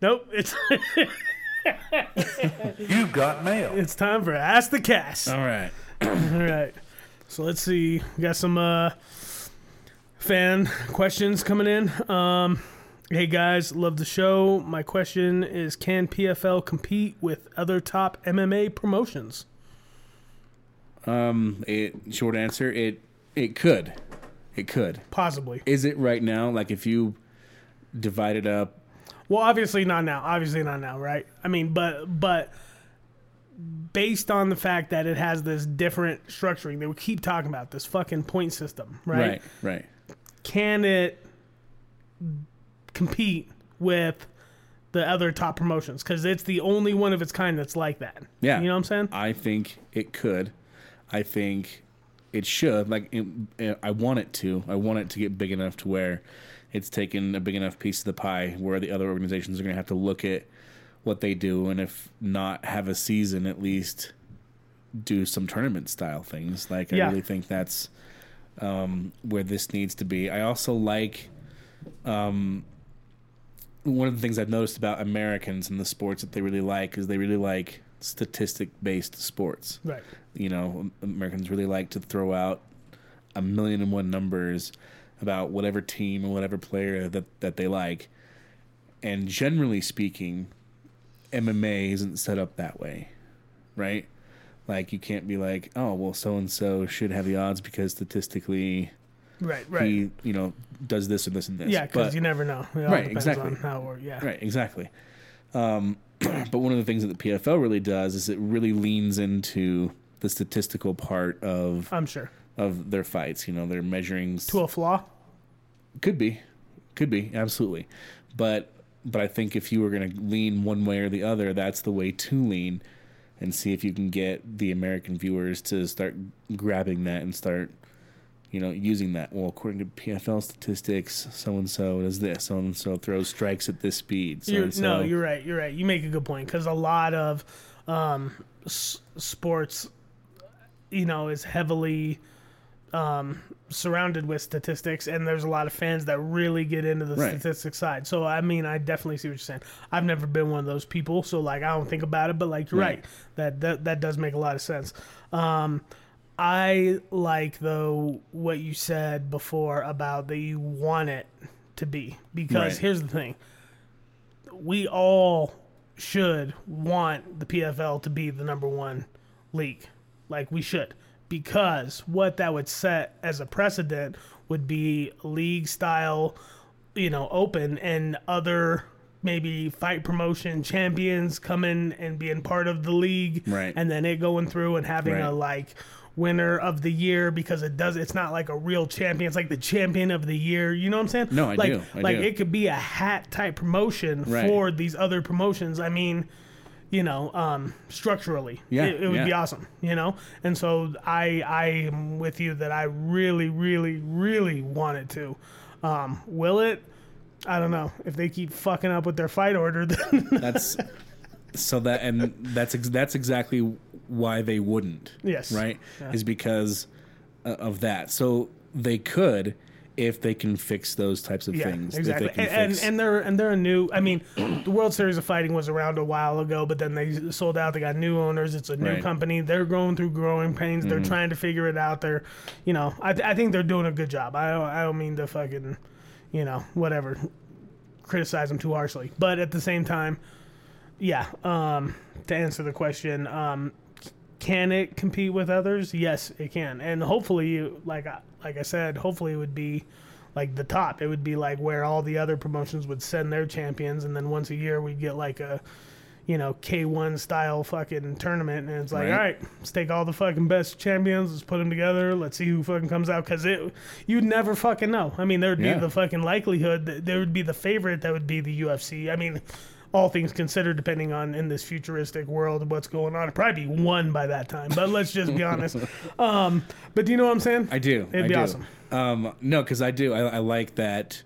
Nope. It's You got mail. it's time for ask the cast. All right. All right. So let's see. We got some uh, fan questions coming in. Um, hey guys, love the show. My question is: Can PFL compete with other top MMA promotions? Um, it short answer. It it could, it could. Possibly. Is it right now? Like if you divide it up. Well, obviously not now. Obviously not now, right? I mean, but but based on the fact that it has this different structuring, they would keep talking about this fucking point system, right? Right. Right. Can it compete with the other top promotions? Because it's the only one of its kind that's like that. Yeah. you know what I'm saying? I think it could. I think it should. Like it, I want it to. I want it to get big enough to where it's taken a big enough piece of the pie where the other organizations are going to have to look at what they do and if not have a season at least do some tournament style things. Like Yeah. I really think that's um, where this needs to be. I also like um, one of the things I've noticed about Americans and the sports that they really like is they really like statistic based sports. Right. You know, Americans really like to throw out a million and one numbers about whatever team or whatever player that, that they like. And generally speaking, MMA isn't set up that way, right? Like you can't be like, oh well, so and so should have the odds because statistically Right. Right. he, you know, does this and this and this. yeah, because you never know. Right, exactly. how. Yeah. Right, exactly. Um, but one of the things that the PFL really does is it really leans into the statistical part of I'm sure. of their fights. You know, they're measuring To a flaw. could be, could be absolutely, but but I think if you were going to lean one way or the other, that's the way to lean, and see if you can get the American viewers to start grabbing that and start. You know, using that. Well, according to PFL statistics, so and so does this. So and so throws strikes at this speed. So You're, and so. no, you're right. You're right. You make a good point because a lot of um, s- sports, you know, is heavily um, surrounded with statistics, and there's a lot of fans that really get into the Right. statistics side. So I mean, I definitely see what you're saying. I've never been one of those people, so like I don't think about it, but like you're right, Right. that that that does make a lot of sense. Um, I like though what you said before about that you want it to be because Right. here's the thing: we all should want the PFL to be the number one league. Like we should. Because what that would set as a precedent would be league style, you know, open and other maybe fight promotion champions coming and being part of the league. Right. And then it going through and having Right. a like winner of the year because it does it's not like a real champion it's like the champion of the year you know what i'm saying No, I like do. I like do. it could be a hat type promotion Right. for these other promotions. I mean, you know, um, structurally, Yeah, it, it would be awesome. You know, and so I I am with you that I really, really, really want it to. Um, will it? I don't know. If they keep fucking up with their fight order, then That's so that and that's ex- that's exactly why they wouldn't. Yes. Right? Is because uh, of that. So they could if they can fix those types of yeah, things. Exactly. they can And, and and they're and they're a new. I mean, the World Series of Fighting was around a while ago, but then they sold out. They got new owners. It's a new Right. Mm-hmm. company. They're going through growing pains. They're trying to figure it out. They're, you know, I, I think they're doing a good job. I don't, I don't mean to fucking, you know, whatever, criticize them too harshly. But at the same time, yeah. Um, to answer the question, um, can it compete with others? Yes, it can, and hopefully, you like I- like I said, hopefully it would be like the top. It would be like where all the other promotions would send their champions, and then once a year we'd get like a you know K1 style fucking tournament, and it's like, Right. all right, let's take all the fucking best champions, let's put them together, let's see who fucking comes out, because it you'd never fucking know. I mean, there would Yeah. be the fucking likelihood that there would be the favorite that would be the UFC. I mean. All things considered, depending on in this futuristic world what's going on, it'd probably be one by that time. But let's just be honest. Um, but do you know what I'm saying? I do. It'd I be do. awesome. Um, no, because I do. I, I like that.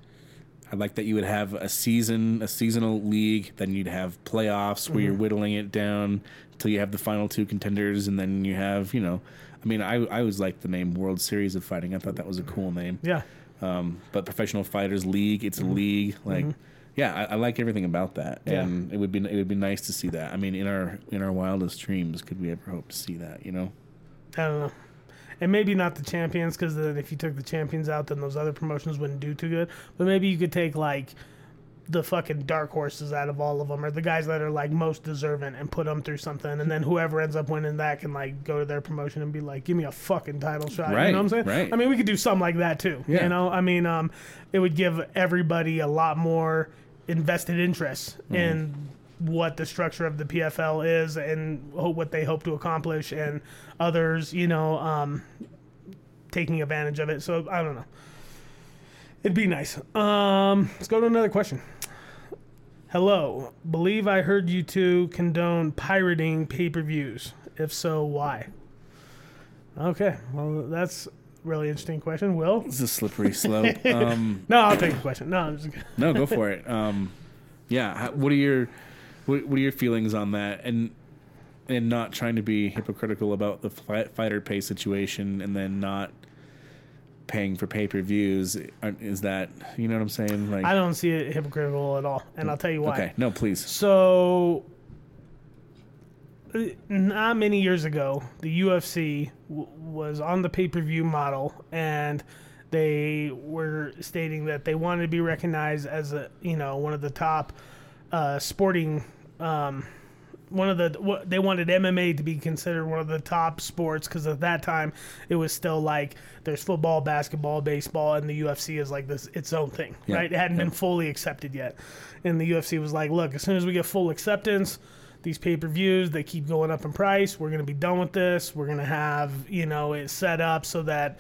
I like that you would have a season, a seasonal league. Then you'd have playoffs where Mm-hmm. you're whittling it down until you have the final two contenders, and then you have, you know, I mean, I I always liked the name World Series of Fighting. I thought that was a cool name. Yeah. Um, but Professional Fighters League, it's a league. Like, yeah, I, I like everything about that. Yeah. and it would be it would be nice to see that. I mean, in our in our wildest dreams, could we ever hope to see that? You know. I don't know. And maybe not the champions, because then if you took the champions out, then those other promotions wouldn't do too good. But maybe you could take like the fucking dark horses out of all of them, or the guys that are like most deserving, and put them through something. And then whoever ends up winning that can like go to their promotion and be like, "Give me a fucking title shot." Right, You know what I'm saying? right. I mean, we could do something like that too. Yeah. You know, I mean, um, it would give everybody a lot more invested interest Mm-hmm. in what the structure of the PFL is and ho- what they hope to accomplish, and others, you know, um, taking advantage of it. So I don't know. It'd be nice. Um, let's go to another question. Hello, believe I heard you two condone pirating pay-per-views. If so, why? Okay, well that's really interesting question. Will? It's a slippery slope. um, No, I'll take the question. No, I'm just kidding. no, go for it. Um, yeah, how, what are your what, what are your feelings on that? And and not trying to be hypocritical about the fi- fighter pay situation, and then not paying for pay per views. Is that you know what I'm saying? Like, I don't see it hypocritical at all, and I'll tell you why. okay, no, please. So, uh, not many years ago, the UFC w- was on the pay per view model, and they were stating that they wanted to be recognized as a you know one of the top uh, sporting. Um, one of the they wanted MMA to be considered one of the top sports because at that time it was still like there's football, basketball, baseball, and the UFC is like this its own thing, Yeah, right? It hadn't yeah. been fully accepted yet, and the UFC was like, look, as soon as we get full acceptance, these pay per views they keep going up in price. We're gonna be done with this. We're gonna have you know it set up so that.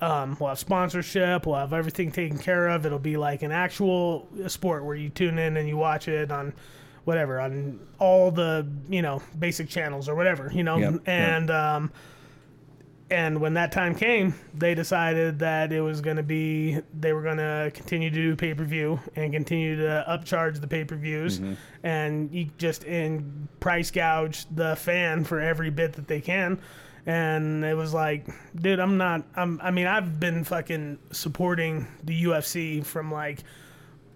Um, we'll have sponsorship. We'll have everything taken care of. It'll be like an actual sport where you tune in and you watch it on whatever on all the you know basic channels or whatever you know Yep, yep. and um and when that time came, they decided that it was going to be they were going to continue to do pay per view and continue to upcharge the pay per views, mm-hmm. and you just in price gouge the fan for every bit that they can. And it was like, dude, I'm not. I'm. I mean, I've been fucking supporting the UFC from like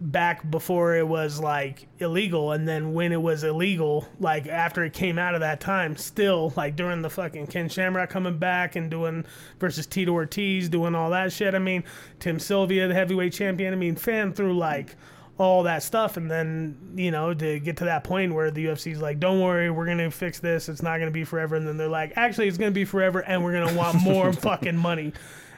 back before it was like illegal and then when it was illegal like after it came out of that time still like during the fucking Ken Shamrock coming back and doing versus Tito Ortiz doing all that shit I mean Tim Sylvia the heavyweight champion I mean fan through like all that stuff and then you know to get to that point where the UFC's like don't worry we're going to fix this it's not going to be forever and then they're like actually it's going to be forever and we're going to want more fucking money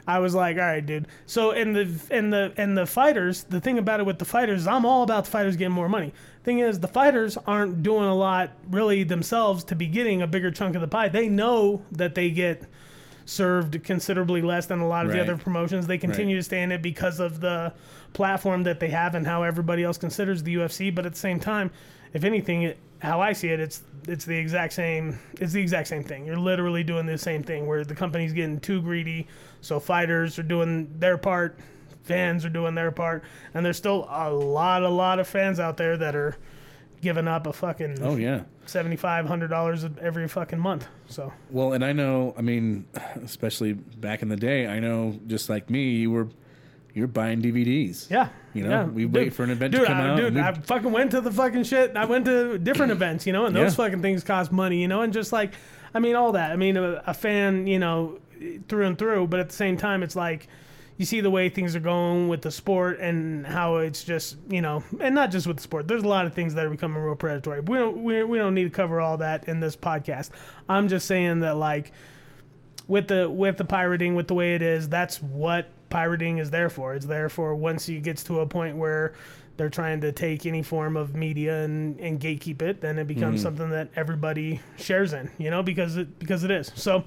I was like, all right, dude. So in the in the and the fighters, the thing about it with the fighters, I'm all about the fighters getting more money. Thing is, the fighters aren't doing a lot really themselves to be getting a bigger chunk of the pie. They know that they get served considerably less than a lot of the other promotions. They continue to stay in it because of the platform that they have and how everybody else considers the UFC. But at the same time, if anything, it, how I see it, it's it's the exact same. It's the exact same thing. You're literally doing the same thing where the company's getting too greedy. So fighters are doing their part, fans are doing their part, and there's still a lot, a lot of fans out there that are giving up a fucking Oh yeah. seventy five hundred dollars every fucking month. So Well, and I know, I mean, especially back in the day, I know just like me, you were you're buying DVDs. Yeah. You know, yeah. we wait for an event to dude, come I, out Dude, we- I fucking went to the fucking shit. I went to different events, you know, and those Yeah. fucking things cost money, you know, and just like, I mean, all that. I mean, a, a fan, you know, through and through, but at the same time, it's like, you see the way things are going with the sport and how it's just, you know, and not just with the sport. There's a lot of things that are becoming real predatory. We don't, we, we don't need to cover all that in this podcast. I'm just saying that, like, with the with the pirating with the way it is that's what pirating is there for it's there for once it gets to a point where they're trying to take any form of media and, and gatekeep it then it becomes something that everybody shares in you know because it because it is so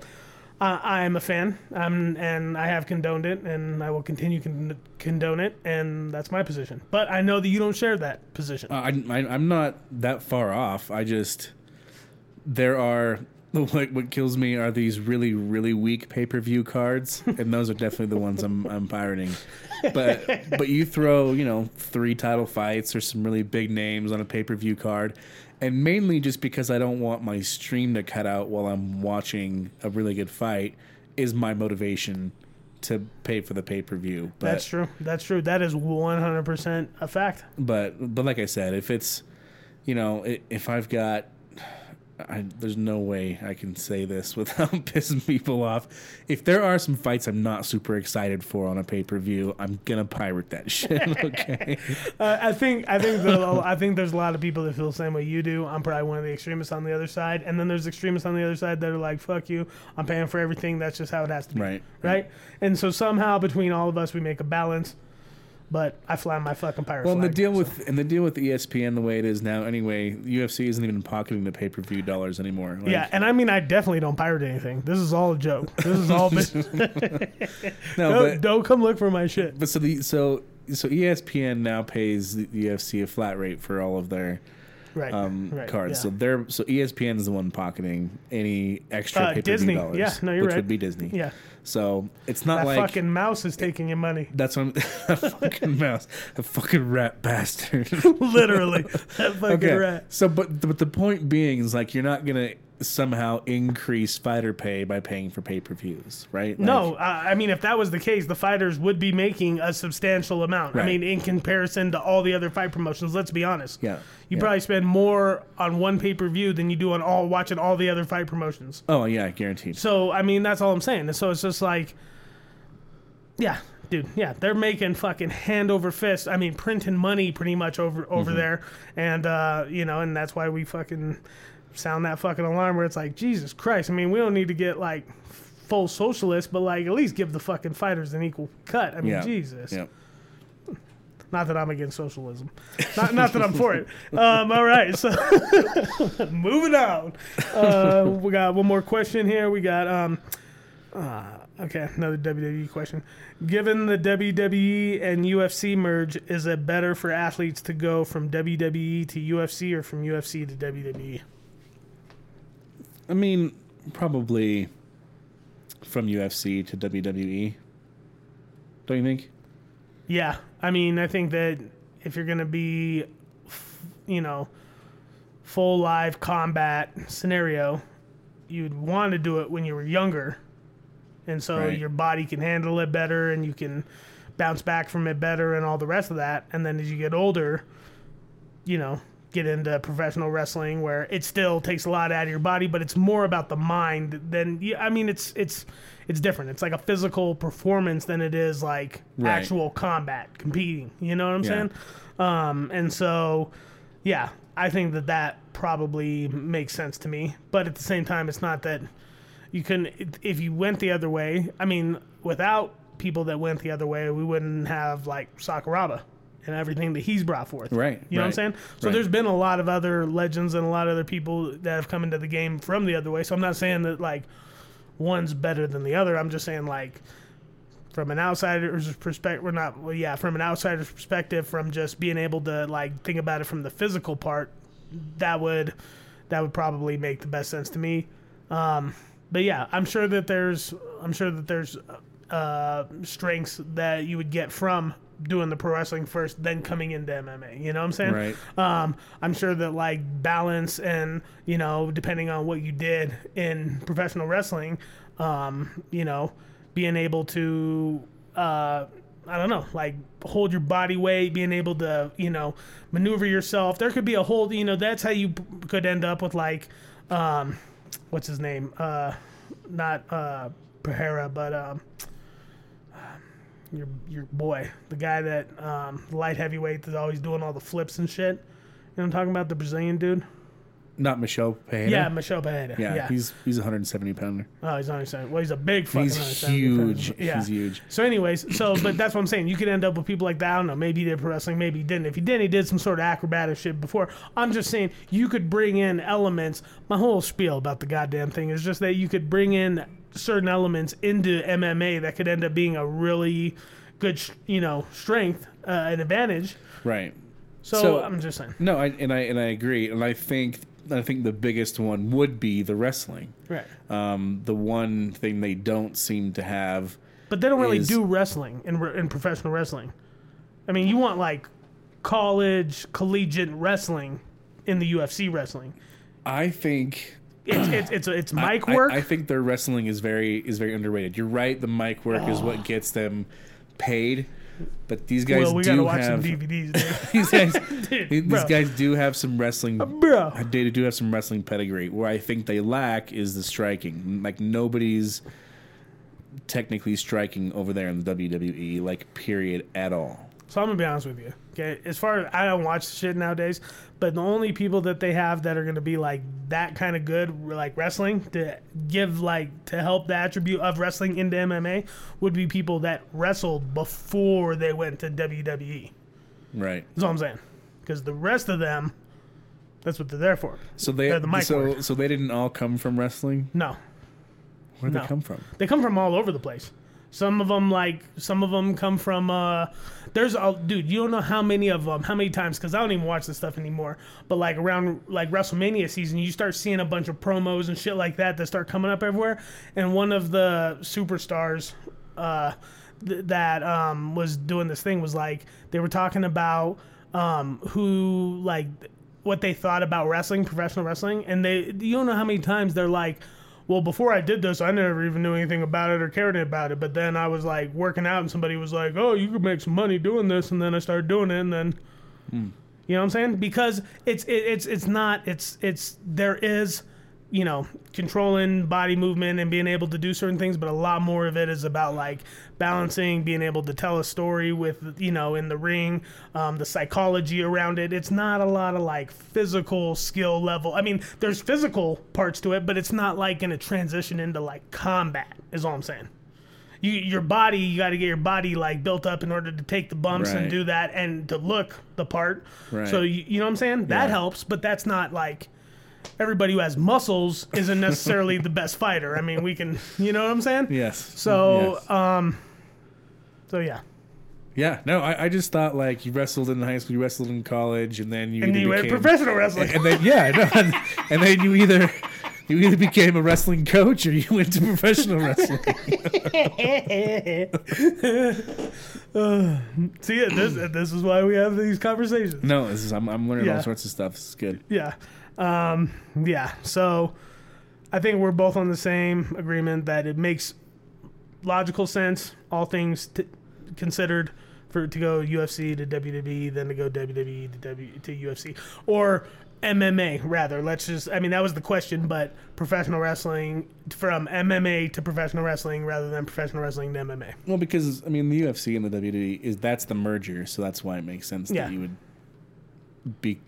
uh, I am a fan, um, and I have condoned it, and I will continue con- condone it, and that's my position. But I know that you don't share that position. Uh, I, I, I'm not that far off. I just there are what what kills me are these really really weak pay per view cards, and those are definitely the ones I'm I'm pirating. But but you throw you know three title fights or some really big names on a pay per view card, and mainly just because I don't want my stream to cut out while I'm watching a really good fight is my motivation to pay for the pay per view. that's true. That's true. That is 100% a fact. but but like I said, if it's you know if I've got I, there's no way I can say this without pissing people off. If there are some fights I'm not super excited for on a pay per view, I'm gonna pirate that shit. Okay. Uh, I think I think I think there's a lot of people that feel the same way you do. I'm probably one of the extremists on the other side, and then there's extremists on the other side that are like, "Fuck you, I'm paying for everything. That's just how it has to be." Right. Right. And so somehow between all of us, we make a balance. But I fly my fucking pirate well, and the deal so. with and the deal with ESPN the way it is now, anyway, UFC isn't even pocketing the pay per view dollars anymore. Like, yeah, and I mean, I definitely don't pirate anything. This is all a joke. This is all. no, don't, but don't come look for my shit. but so the so so ESPN now pays the UFC a flat rate for all of their Right. um, right, cards. yeah. So they're so ESPN is the one pocketing any extra Uh, pay per view dollars. Yeah, no, you're which right. would be Disney. Yeah. So it's not That like fucking mouse is taking your money. that's what I'm, a fucking mouse, a fucking rat bastard. Literally, that fucking okay. rat. So, but but the point being is like you're not gonna somehow increase fighter pay by paying for pay per views, right? Like, No, uh, I mean, if that was the case, the fighters would be making a substantial amount. I mean, in comparison to all the other fight promotions, let's be honest. Yeah. You yeah. probably spend more on one pay per view than you do on all watching all the other fight promotions. Oh yeah, guaranteed. So, I mean, that's all I'm saying. And so it's just like, yeah, dude, yeah, they're making fucking hand over fist. I mean, printing money pretty much over over Mm-hmm. there, and uh, you know, and that's why we fucking sound that fucking alarm where it's like, Jesus Christ. I mean, we don't need to get like full socialist, but like at least give the fucking fighters an equal cut. I mean, Yeah. Jesus. Yeah. Not that I'm against socialism. Not, not that I'm for it. Um, all right, so moving on. Uh, we got one more question here. We got um, uh, okay, another WWE question. Given the WWE and UFC merge, is it better for athletes to go from WWE to UFC or from UFC to? WWE? I mean, probably from UFC to WWE. Don't you think? Yeah, I mean, I think that if you're gonna be, you know, full live combat scenario, you'd want to do it when you were younger, and so Right. your body can handle it better, and you can bounce back from it better, and all the rest of that. And then as you get older, you know, get into professional wrestling where it still takes a lot out of your body, but it's more about the mind than I mean it's it's it's different. It's like a physical performance than it is like Right. actual combat, competing. You know what I'm Yeah. saying? Um, and so yeah, I think that that probably makes sense to me. But at the same time, it's not that you can if you went the other way. I mean, without people that went the other way, we wouldn't have like Sakuraba and everything that he's brought forth. Right, You know what I'm saying? So right. there's been a lot of other legends and a lot of other people that have come into the game from the other way. So I'm not saying that like one's better than the other. I'm just saying like from an outsider's perspective, we're not. Well, yeah, from an outsider's perspective, from just being able to like think about it from the physical part, that would that would probably make the best sense to me. Um, but yeah, I'm sure that there's I'm sure that there's uh, strengths that you would get from doing the pro wrestling first, then coming into MMA. You know what I'm saying? Right. Um, I'm sure that like balance and you know depending on what you did in professional wrestling, um, you know, being able to uh, I don't know, like hold your body weight, being able to you know maneuver yourself. There could be a whole you know that's how you could end up with like um, what's his name? Uh, not uh, Pereira, but um, your your boy, the guy that um, light heavyweight that's always doing all the flips and shit. You know what I'm talking about? The Brazilian dude. Not Michel Pereira. Yeah, Michel Pereira. yeah, Yeah. he's he's a 170 pounder. oh, he's only saying. Well, he's a big fucking. He's huge. Yeah. He's huge. So, anyways, so but that's what I'm saying. You could end up with people like that. I don't know. Maybe he did pro wrestling. Maybe he didn't. If he didn't, he did some sort of acrobatic shit before. I'm just saying you could bring in elements. My whole spiel about the goddamn thing is just that you could bring in certain elements into MMA that could end up being a really good, you know, strength, uh, an advantage. Right. So, So- I'm just saying. No, I, and I and I agree, and I think I think the biggest one would be the wrestling. Right. Um, the one thing they don't seem to have. But they don't really is- do wrestling in, in professional wrestling. I mean, you want like college, collegiate wrestling in the UFC wrestling. I think It's it's it's, it's mic I- work. I, think their wrestling is very is very underrated. You're right. The mic work is what gets them paid, but these guys well, we do gotta watch have some DVDs. These guys. Dude, these bro. guys do have some wrestling. Uh, bro. They do have some wrestling pedigree. Where I think they lack is the striking. Like nobody's technically striking over there in the WWE. Like period at all. So I'm gonna be honest with you. Okay, as far as I don't watch shit nowadays, but the only people that they have that are gonna be like that kind of good, like wrestling, to give like to help the attribute of wrestling into MMA would be people that wrestled before they went to WWE. Right. That's all I'm saying. Because the rest of them, that's what they're there for. So they They're the mic so work. so they didn't all come from wrestling. No, Where did No. they come from? they come from all over the place. Some of them, like some of them, come from. uh There's a dude. You don't know how many of them, how many times, because I don't even watch this stuff anymore. But like around like WrestleMania season, you start seeing a bunch of promos and shit like that that start coming up everywhere. And one of the superstars, uh, th- that um was doing this thing was like they were talking about um who like what they thought about wrestling, professional wrestling, and they you don't know how many times they're like, well, before I did this, I never even knew anything about it or cared about it. But then I was like working out, and somebody was like, "Oh, you could make some money doing this," and then I started doing it, and then. Hmm. You know what I'm saying? Because it's it, it's it's not it's it's there is, you know, controlling body movement and being able to do certain things, but a lot more of it is about like balancing, being able to tell a story with you know in the ring, um, the psychology around it. It's not a lot of like physical skill level. I mean, there's physical parts to it, but it's not like in a transition into like combat. Is all I'm saying you, your body, you got to get your body like built up in order to take the bumps and do that and to look the part. Right. So you, you know what I'm saying? That Yeah. helps, but that's not like everybody who has muscles isn't necessarily the best fighter. I mean, we can, you know what I'm saying? Yes. So, Yes. um, so yeah. Yeah, no, I, I just thought like you wrestled in high school, you wrestled in college, and then you And you went became- professional wrestling. and then yeah, no, and, and then you either You either became a wrestling coach or you went to professional wrestling. uh, See, this this is why we have these conversations. No, this is I'm, I'm learning Yeah. all sorts of stuff. This is good. Yeah. Um, yeah. So I think we're both on the same agreement that it makes logical sense, all things t- considered, for to go UFC to WWE, then to go WWE to W to UFC or MMA rather. Let's just I mean that was the question, but professional wrestling from MMA to professional wrestling rather than professional wrestling to MMA. Well, because I mean, the UFC and the WWE is that's the merger, so that's why it makes sense Yeah. that you would be,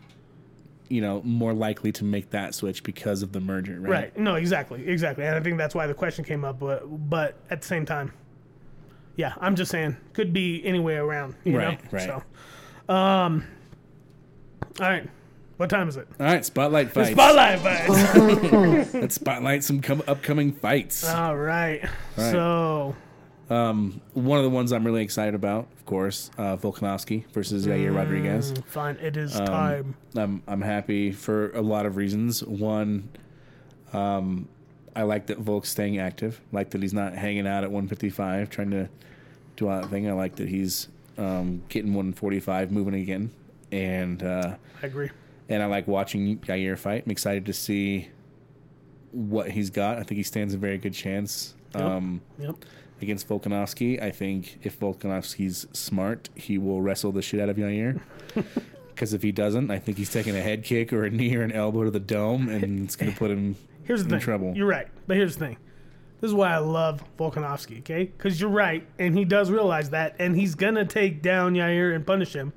you know, more likely to make that switch because of the merger, right? Right. No, exactly. Exactly. And I think that's why the question came up, but but at the same time, yeah, I'm just saying could be anywhere around. You Right, Know? right. So, um, all right. What time is it? All right, spotlight fights. Spotlight fights. Let's spotlight some com- upcoming fights. all right. right. So Um, one of the ones I'm really excited about, of course, uh, Volkanovski versus Yair Rodriguez. fine. It is Um, time. I'm I'm happy for a lot of reasons. One, um, I like that Volk's staying active. Like that he's not hanging out at 155 trying to do all that thing. I like that he's um, getting 145 moving again, and uh, I agree. and I like watching Yair fight. I'm excited to see what he's got. I think he stands a very good chance. Um, Yep. Against Volkanovski. I think if Volkanovski's smart, he will wrestle the shit out of Yair. Because if he doesn't, I think he's taking a head kick or a knee or an elbow to the dome, and it's going to put him Here's the in thing. trouble. You're right, but here's the thing. This is why I love Volkanovski, okay? Because you're right, and he does realize that, and he's gonna take down Yair and punish him,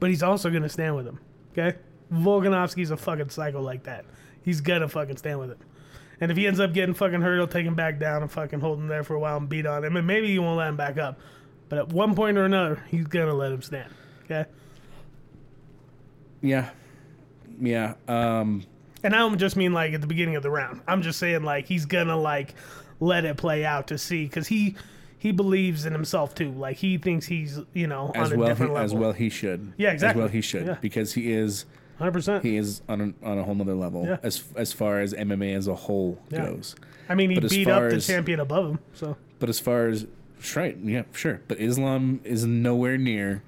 but he's also gonna stand with him, okay? Volkanovski's a fucking psycho like that. He's gonna fucking stand with him, and if he ends up getting fucking hurt, he'll take him back down and fucking hold him there for a while and beat on him, and maybe he won't let him back up, but at one point or another, he's gonna let him stand, okay? Yeah, yeah. Um, And I don't just mean like at the beginning of the round. I'm just saying like he's gonna like let it play out to see because he he believes in himself too. Like he thinks he's you know as a well, he, level. as well he should. Yeah, exactly. As well he should Yeah. because he is hundred percent. he is on a, on a whole nother level Yeah. as as far as MMA as a whole Yeah. goes. I mean, he but beat up the as- champion above him. So But as far as right, yeah, sure. But Islam is nowhere near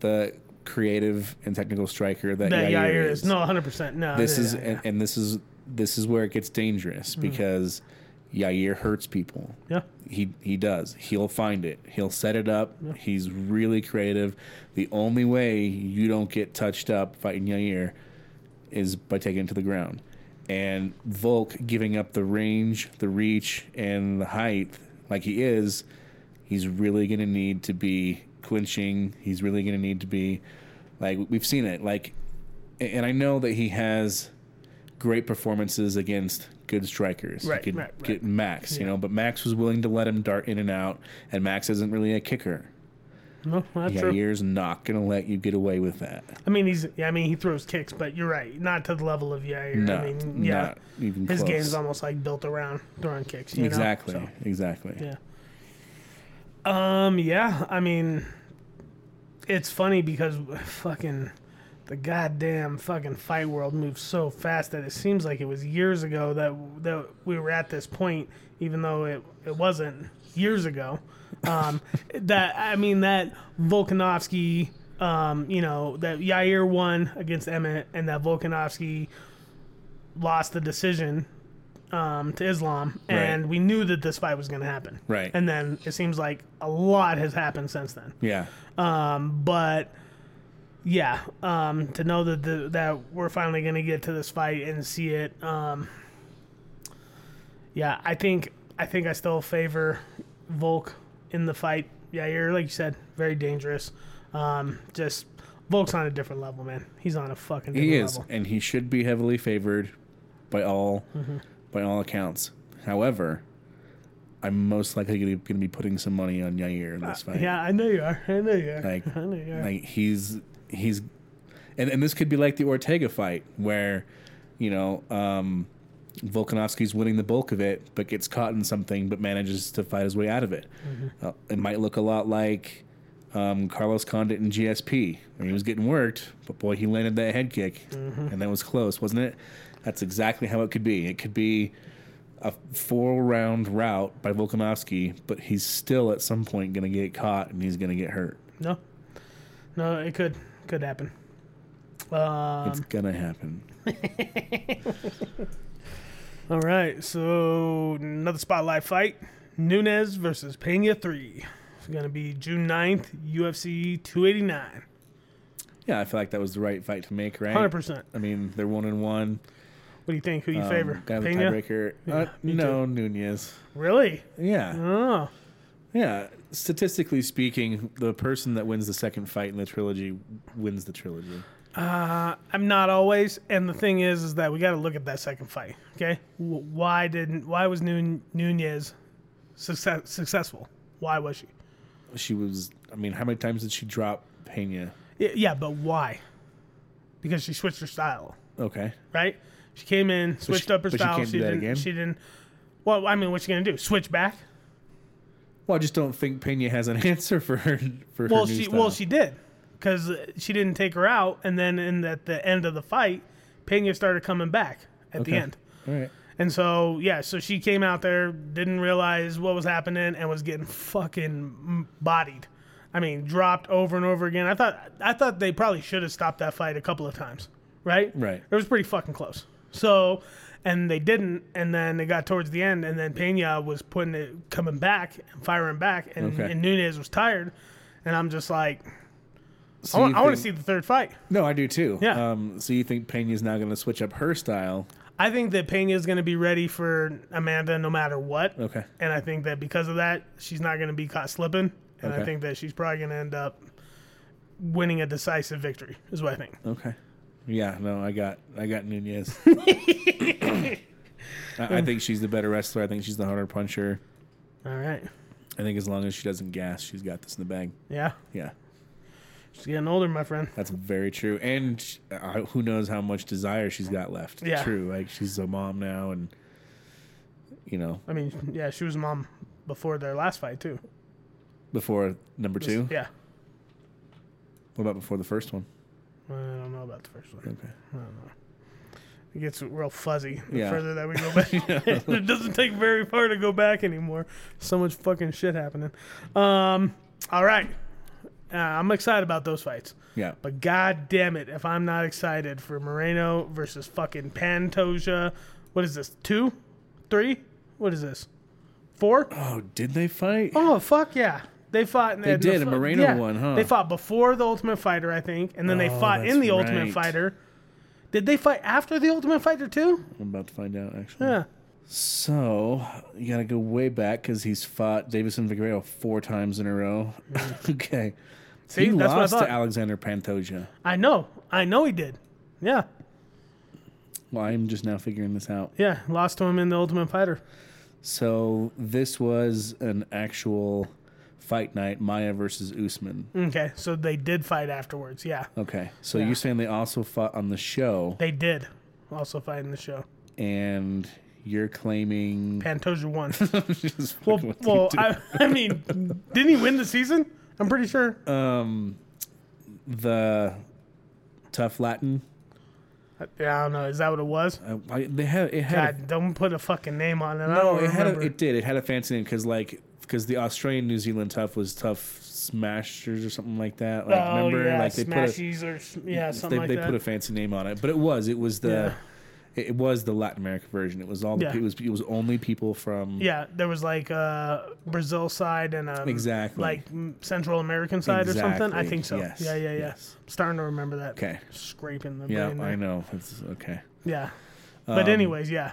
the creative and technical striker that, that Yair, Yair is. is no hundred percent. No, this yeah, is and, and this is this is where it gets dangerous mm. because Yair hurts people. yeah. He he does. He'll find it. He'll set it up. He's really creative. The only way you don't get touched up fighting Yair is by taking it to the ground. And Volk giving up the range, the reach, and the height like he is, he's really going to need to be clinching. He's really going to need to be like we've seen it. Like, and I know that he has great performances against good strikers. Right, you could right, right. get Max, you know, but Max was willing to let him dart in and out, and Max isn't really a kicker. No, that's Yeah, true. Yair's not going to let you get away with that. I mean, he's yeah. I mean, he throws kicks, but you're right, not to the level of Yair. No, I mean, yeah, not even his close. game's almost like built around throwing kicks. You know? exactly, So, exactly. Yeah. Um. Yeah. I mean, it's funny because fucking the goddamn fucking fight world moves so fast that it seems like it was years ago that that we were at this point, even though it it wasn't years ago. Um. that I mean that Volkanovski. Um. You know that Yair won against Emmett, and that Volkanovski lost the decision um, to Islam, and Right. we knew that this fight was going to happen. Right. And then it seems like a lot has happened since then. Yeah, Um, but yeah, um, to know that the, that we're finally going to get to this fight and see it. Um, yeah, I think I think I still favor Volk in the fight. Yeah, you're like you said, very dangerous. Um, just Volk's on a different level, man. He's on a fucking different he is, level. and he should be heavily favored by all Mm-hmm. by all accounts. However, I'm most likely going to be putting some money on Yair in this fight. Uh, Yeah, I know you are. I know you are. Like- I know you are. like he's he's and, and this could be like the Ortega fight where you know um Volkanovski's winning the bulk of it but gets caught in something but manages to fight his way out of it. Mm-hmm. Uh, it might look a lot like um, Carlos Condit in GSP. I mean, he was getting worked, but boy, he landed that head kick, Mm-hmm. and that was close, wasn't it? That's exactly how it could be. It could be a four round route by Volkanovski, but he's still at some point going to get caught and he's going to get hurt. No, no, it could could happen. Um, It's to happen. all right, so another spotlight fight: Nunes versus Pena three. It's gonna be June 9th, UFC 289. Yeah, I feel like that was the right fight to make, right? 100%. I mean, they're one and one. What do you think? Who you Um, favor? Guy with tiebreaker. Yeah, uh, no, Nunes. Really? Yeah. Oh, Yeah. Statistically speaking, the person that wins the second fight in the trilogy wins the trilogy. Uh, I'm not always. And the thing is, is that we got to look at that second fight. Okay, why didn't? Why was Nunes success- successful? Why was she? She was, I mean, how many times did she drop Pena? Yeah, but why? Because she switched her style, Okay. right? She came in, switched she- up her she style. do that didn't. again? She didn't. Well, I mean, what's she gonna do? Switch back? Well, I just don't think Pena has an answer for her for Well, her she style. well she did because she didn't take her out, and then in at the end of the fight, Pena started coming back at the end. All right. And so, yeah, so she came out there, didn't realize what was happening, and was getting fucking bodied. I mean, dropped over and over again. I thought, I thought they probably should have stopped that fight a couple of times, right? Right. It was pretty fucking close. So, and they didn't, and then they got towards the end, and then Pena was putting it, coming back and firing back, and, Okay. and Nunes was tired, and I'm just like, So I want, you I want to see the third fight. No, I do too. Yeah. Um, so you think Pena's now going to switch up her style? I think that Pena is going to be ready for Amanda no matter what. Okay. And I think that because of that, she's not going to be caught slipping. And I think that she's probably going to end up winning a decisive victory, is what I think. Okay. Yeah. No, I got I got Nunes. I, I think she's the better wrestler. I think she's the harder puncher. All right. I think as long as she doesn't gas, she's got this in the bag. Yeah. Yeah. She's getting older, my friend. That's very true. And sh- uh, who knows how much desire she's got left. Yeah. True. Like she's a mom now, and you know, I mean, yeah, she was a mom before their last fight, too. before number two. Yeah. What about before the first one? I don't know about the first one. Okay. I don't know. It gets real fuzzy the Yeah. further that we go back. it doesn't take very far to go back anymore. So much fucking shit happening. Um, all right. Uh, I'm excited about those fights. Yeah. But god damn it, if I'm not excited for Moreno versus fucking Pantoja. What is this? Two? Three? What is this? Four? Oh, did they fight? Oh fuck yeah. They fought. They did, The, and Moreno won, huh? They fought before the Ultimate Fighter, I think, and then they Oh, fought in the Ultimate. Fighter. Did they fight after the Ultimate Fighter too? I'm about to find out actually. Yeah. So you got to go way back because he's fought Deiveson Figueiredo four times in a row. okay. Mm. See, he that's what I lost to Alexander Pantoja. I know. I know he did. Yeah. Well, I'm just now figuring this out. Yeah. Lost to him in the Ultimate Fighter. So this was an actual fight night, Maya versus Usman. Okay. So they did fight afterwards. Yeah. Okay. So Yeah. you're saying they also fought on the show, They did also fight in the show. and you're claiming. Pantoja won. Well, fucking with you, well. I, I mean, didn't he win the season? I'm pretty sure. um, the tough Latin. yeah, I don't know. Is that what it was? Uh, I, they had it had. a- God, don't put a fucking name on it. I no, it had. A, it did. It had a fancy name because like because the Australian New Zealand tough was tough smashers or something like that. Like oh remember, yeah, like they put a, smashies or yeah, they, something like that. they that. put a fancy name on it, but it was it was the. Yeah. It was the Latin America version. It was all the Yeah. it was it was only people from yeah, there was like a Brazil side and a Exactly. like Central American side or something. I think so. yes, Yeah, yeah, yeah. yes. Starting to remember that. Okay. Scraping the Yeah, brain. I know. It's okay. Yeah. But Um, anyways, yeah.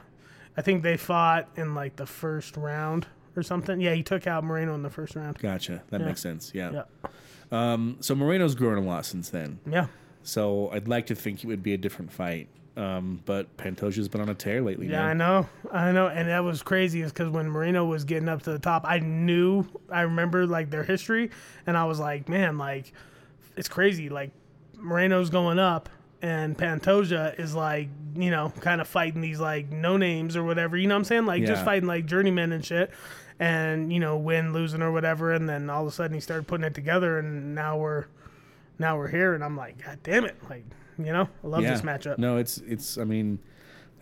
I think they fought in like the first round or something. Yeah, he took out Moreno in the first round. Gotcha. That Yeah. makes sense. Yeah. Yeah. Um, so Moreno's grown a lot since then. Yeah. So I'd like to think it would be a different fight. Um, but Pantoja's been on a tear lately. Yeah, I know. I know. And that was crazy is because when Moreno was getting up to the top, I knew, I remember like their history. And I was like, man, like, it's crazy. Like, Moreno's going up and Pantoja is like, you know, kind of fighting these like no names or whatever. You know what I'm saying? Like, just fighting like journeymen and shit. And, you know, win, losing or whatever. And then all of a sudden he started putting it together. And now we're, now we're here. And I'm like, God damn it. Like, you know, I love Yeah. this matchup. No, it's it's. I mean,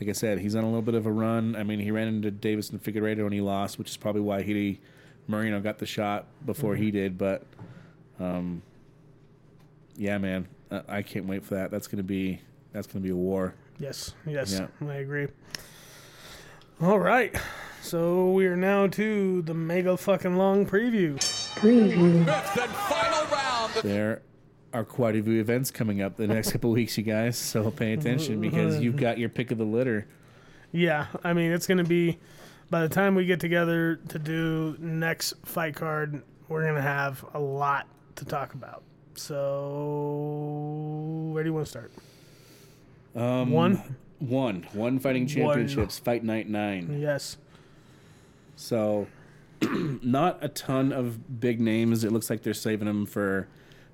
like I said, he's on a little bit of a run. I mean, he ran into Davis and Figueiredo and he lost, which is probably why he Moreno got the shot before he did. But, um, yeah, man, I, I can't wait for that. That's gonna be that's gonna be a war. Yes, yes, Yeah. I agree. All right, so we are now to the mega fucking long preview. Preview. There are quite a few events coming up the next couple weeks, you guys. So pay attention because you've got your pick of the litter. Yeah, I mean it's gonna be by the time we get together to do next fight card, we're gonna have a lot to talk about. So where do you want to start? Um, One, One. One fighting championships, Fight Night 9. yes, So, not a ton of big names. It looks like they're saving them for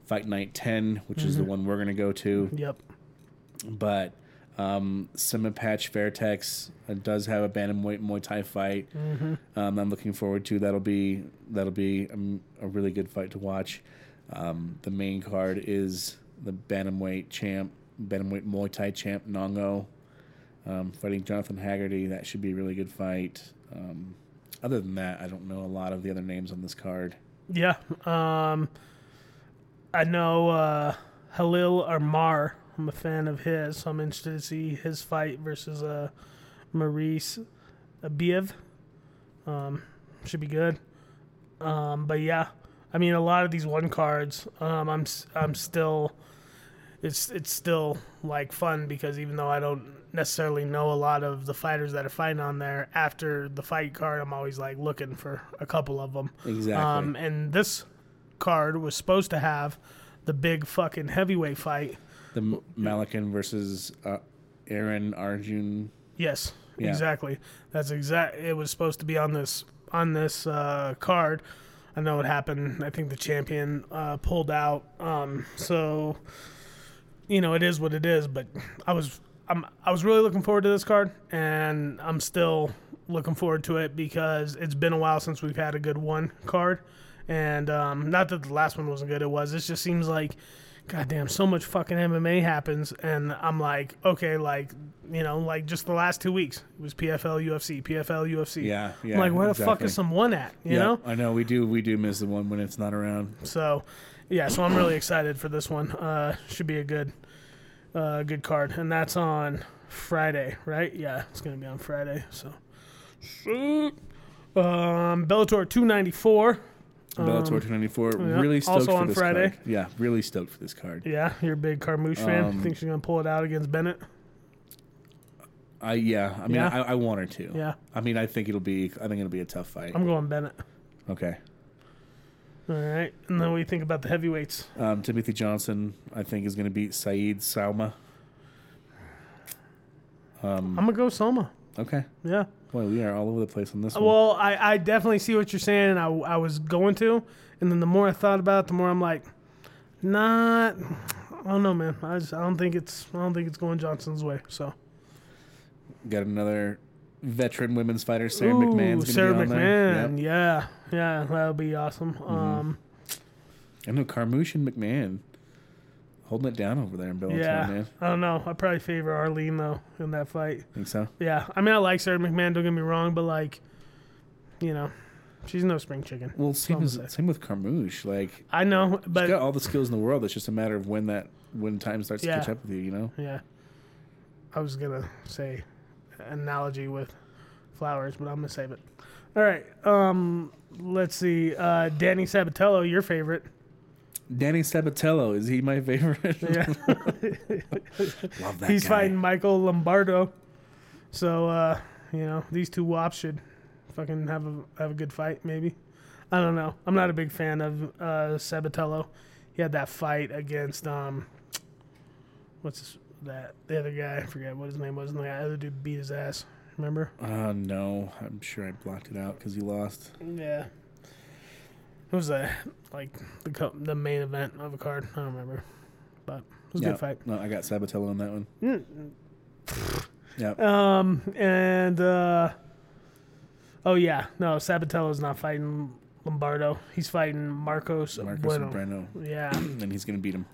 Fight Night 10, which is the Mm-hmm. one we're going to go to. yep, But um, Patch Fairtex uh, does have a bantamweight Muay Thai fight. Mm-hmm. Um, I'm looking forward to. That'll be that'll be um, a really good fight to watch. Um, the main card is the bantamweight champ, bantamweight Muay Thai champ Nong-O, um, fighting Jonathan Haggerty. That should be a really good fight. Um, other than that, I don't know a lot of the other names on this card. yeah. Um, I know uh, Halil Amir. I'm a fan of his, so I'm interested to see his fight versus uh, Maurice Abiev. Um, should be good. Um, but yeah, I mean, a lot of these one cards, um, I'm I'm still, it's it's still like fun because even though I don't necessarily know a lot of the fighters that are fighting on there, after the fight card, I'm always like looking for a couple of them. Exactly. Um, and this card was supposed to have the big fucking heavyweight fight. The M- Malakan versus uh, Aaron Arjun. Yes, Yeah. exactly. That's exact. It was supposed to be on this on this uh, card. I know it happened. I think the champion uh, pulled out. Um, so, you know, it is what it is. But I was I'm I was really looking forward to this card, and I'm still looking forward to it because it's been a while since we've had a good one card. And um, not that the last one wasn't good, it was. It just seems like, goddamn, so much fucking MMA happens, and I'm like, okay, like you know, like just the last two weeks it was PFL UFC, PFL UFC. Yeah, yeah, I'm like, where the fuck is some one at? You yeah, know. I know we do. We do miss the one when it's not around. So, yeah, so I'm really excited for this one. Uh, should be a good, uh, good card, and that's on Friday, right? Yeah, it's gonna be on Friday. So, um, Bellator 294. Bellator 294. Um, yeah, Really stoked also for on this Friday. card. Yeah, really stoked for this card. Yeah, you're a big Carmouche fan. Um, Think she's gonna pull it out against Bennett? I yeah. I mean, Yeah? I, I want her to. Yeah. I mean, I think it'll be. I think it'll be a tough fight. I'm going Bennett. okay. All right, and then we think about the heavyweights. Um, Timothy Johnson, I think, is going to beat Saeed Salma. I'm gonna go Soma. Okay. Yeah. Boy, we are all over the place on this one. Well, I, I definitely see what you're saying. and I, I was going to, and then the more I thought about it, the more I'm like, not. I don't know, man. I just I don't think it's I don't think it's going Johnson's way. So Got another veteran women's fighter, Sarah Ooh, McMahon's Sarah be on McMahon. Yep. Mm-hmm. Yeah, yeah, that would be awesome. Um, I know Carmouche and McMahon holding it down over there in Bellator, yeah, man. I don't know. I probably favor Arlene though in that fight. Think so? Yeah, I mean I like Sarah McMahon. Don't get me wrong, but like, you know, she's no spring chicken. Well, same as, same with Carmouche. Like, I know, she's but got all the skills in the world. It's just a matter of when that when time starts Yeah. to catch up with you. You know? Yeah. I was gonna say analogy with flowers, but I'm gonna save it. All right. Um let's see. Uh Danny Sabatello, your favorite. Danny Sabatello is he my favorite? Yeah. Love that He's guy. fighting Michael Lombardo. So uh, you know, these two wops should fucking have a have a good fight, maybe. I don't know. I'm not a big fan of uh Sabatello. He had that fight against um what's his, that the other guy, I forget what his name was, and the other dude beat his ass. Remember? Uh, no, I'm sure I blocked it out because he lost. Yeah. It was a like the co- the main event of a card. I don't remember, but it was a yeah, good fight. No, I got Sabatello on that one. yeah. Um and uh oh yeah, no Sabatello's not fighting Lombardo. He's fighting Marcos, Marcos Bueno. Breno. Yeah. and he's gonna beat him.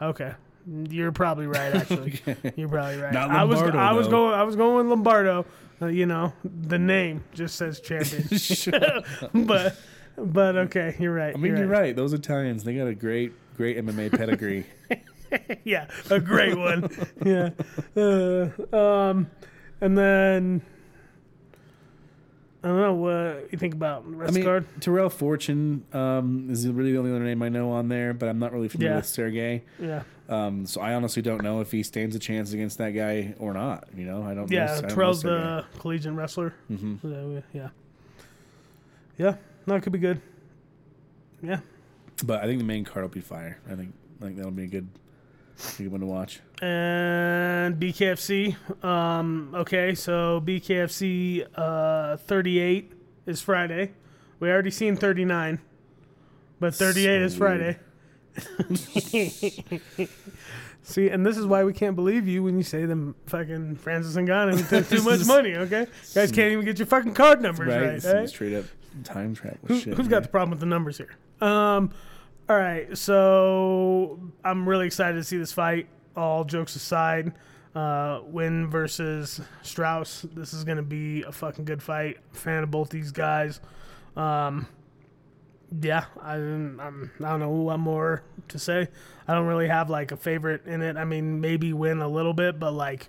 Okay. You're probably right. Actually, you're probably right. Not I was Lombardo, I was going I was going with Lombardo. Uh, you know, the name just says champion. but but okay, you're right. I mean, you're right. Those Italians, they got a great, great MMA pedigree. yeah, a great one. yeah. Uh, um, and then I don't know what you think about the rest I mean, card. Terrell Fortune um, is really the only other name I know on there, but I'm not really familiar Yeah. with Sergey. Yeah, Um, so I honestly don't know if he stands a chance against that guy or not. You know, I don't. know, yeah. I don't know Terrell's the collegiate wrestler. Mm-hmm. Yeah, yeah. No, it could be good. Yeah. But I think the main card will be fire. I think I think that'll be a good, a good one to watch. And BKFC. Um, okay, so BKFC uh, 38 is Friday. We already seen 39, but 38 So is Friday. See, and this is why we can't believe you when you say them fucking Francis and Ngannou took too much money. Okay, guys can't even get your fucking card numbers Right? right. Eh? straight up time travel Who, shit. who's got the problem with the numbers here? Um, all right, so I'm really excited to see this fight. All jokes aside, uh, Nguyen versus Strauss. This is gonna be a fucking good fight. Fan of both these guys. Um, yeah, I, I'm, I don't know what more to say. I don't really have like a favorite in it. I mean, maybe Nguyen a little bit, but like,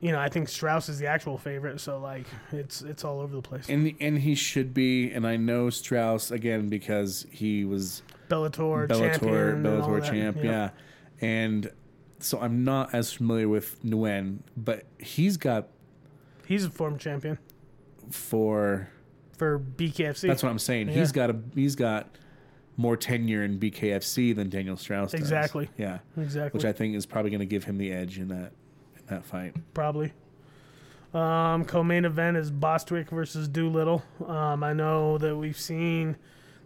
you know, I think Strauss is the actual favorite. So like, it's it's all over the place. And and he should be. And I know Strauss again because he was Bellator, Bellator champion, Bellator champ. Yep. Yeah, and so I'm not as familiar with Nguyen, but he's got he's a former champion for. for BKFC. That's what I'm saying. Yeah. He's got a he's got more tenure in BKFC than Daniel Strauss does. Exactly. Yeah. exactly. Which I think is probably going to give him the edge in that that fight. probably. Um, co-main event is Bostwick versus Doolittle. Um, I know that we've seen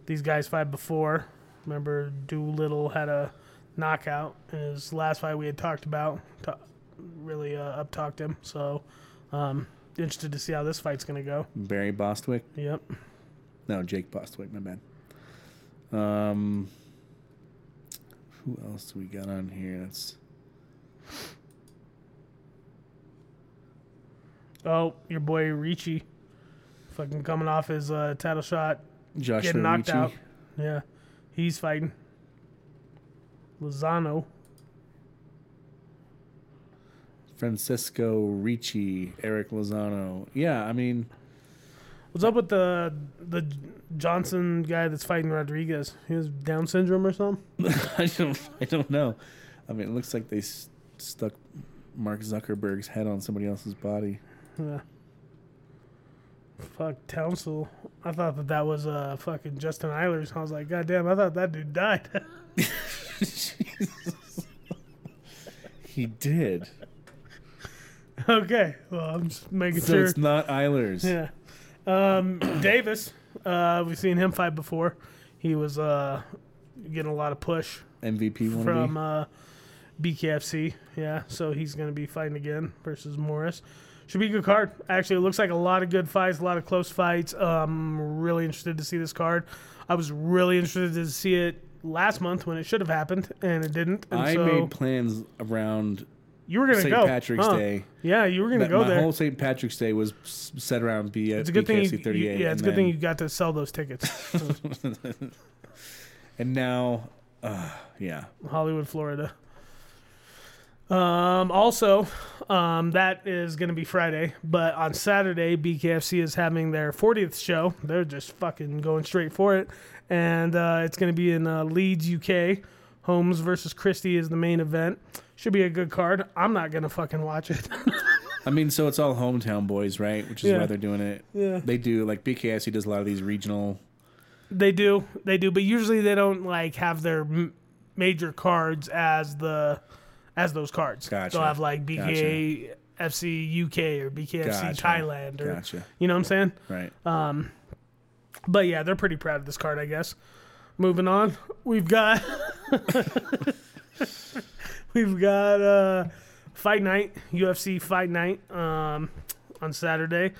these guys fight before. Remember, Doolittle had a knockout in his last fight we had talked about. Ta- really uh, up talked him. So, um, interested to see how this fight's gonna go. Barry Bostwick. Yep. No, Jake Bostwick. My man. Um, who else do we got on here? That's Oh, your boy Ricci, fucking coming off his uh, title shot Joshua getting knocked Ricci. out. Yeah, he's fighting. Lozano. Francisco Ricci, Eric Lozano. Yeah, I mean, What's up with the the Johnson guy that's fighting Rodriguez? He has Down syndrome or something? I don't, I don't know. I mean, it looks like they s- stuck Mark Zuckerberg's head on somebody else's body. Yeah. Fuck Townsend. I thought that that was uh fucking Justin Eilers. I was like, God damn, I thought that dude died. He did. okay, well I'm just making So sure. it's not Eilers. Yeah. Um, Davis, uh, we've seen him fight before. He was uh, getting a lot of push MVP from uh, BKFC. Yeah, so he's going to be fighting again versus Morris. Should be a good card. Actually, it looks like a lot of good fights, a lot of close fights. Um, really interested to see this card. I was really interested to see it last month when it should have happened, and it didn't. And I so made plans around you were going to St. go. Patrick's huh? Day. Yeah, you were going to That- go my there. whole St. Patrick's Day was set around B- it's a good thing. BKFC You, you, 38. yeah, it's a good thing you got to sell those tickets. And now, uh, yeah. Hollywood, Florida. Um, also, um, that is going to be Friday, but on Saturday, BKFC is having their 40th show. They're just fucking going straight for it, and uh, it's going to be in uh, Leeds, UK. Holmes versus Christie is the main event. Should be a good card. I'm not gonna fucking watch it. I mean, so it's all hometown boys, right? Which is Yeah. why they're doing it. Yeah. They do, like, BKFC does a lot of these regional. They do, they do, but usually they don't like have their m- major cards as the as those cards. Gotcha. They'll have like BK FC UK or BKFC Gotcha. Thailand or Gotcha. you know what I'm saying. Right. But yeah, they're pretty proud of this card, I guess. Moving on, we've got we've got uh, fight night, UFC fight night um, on Saturday.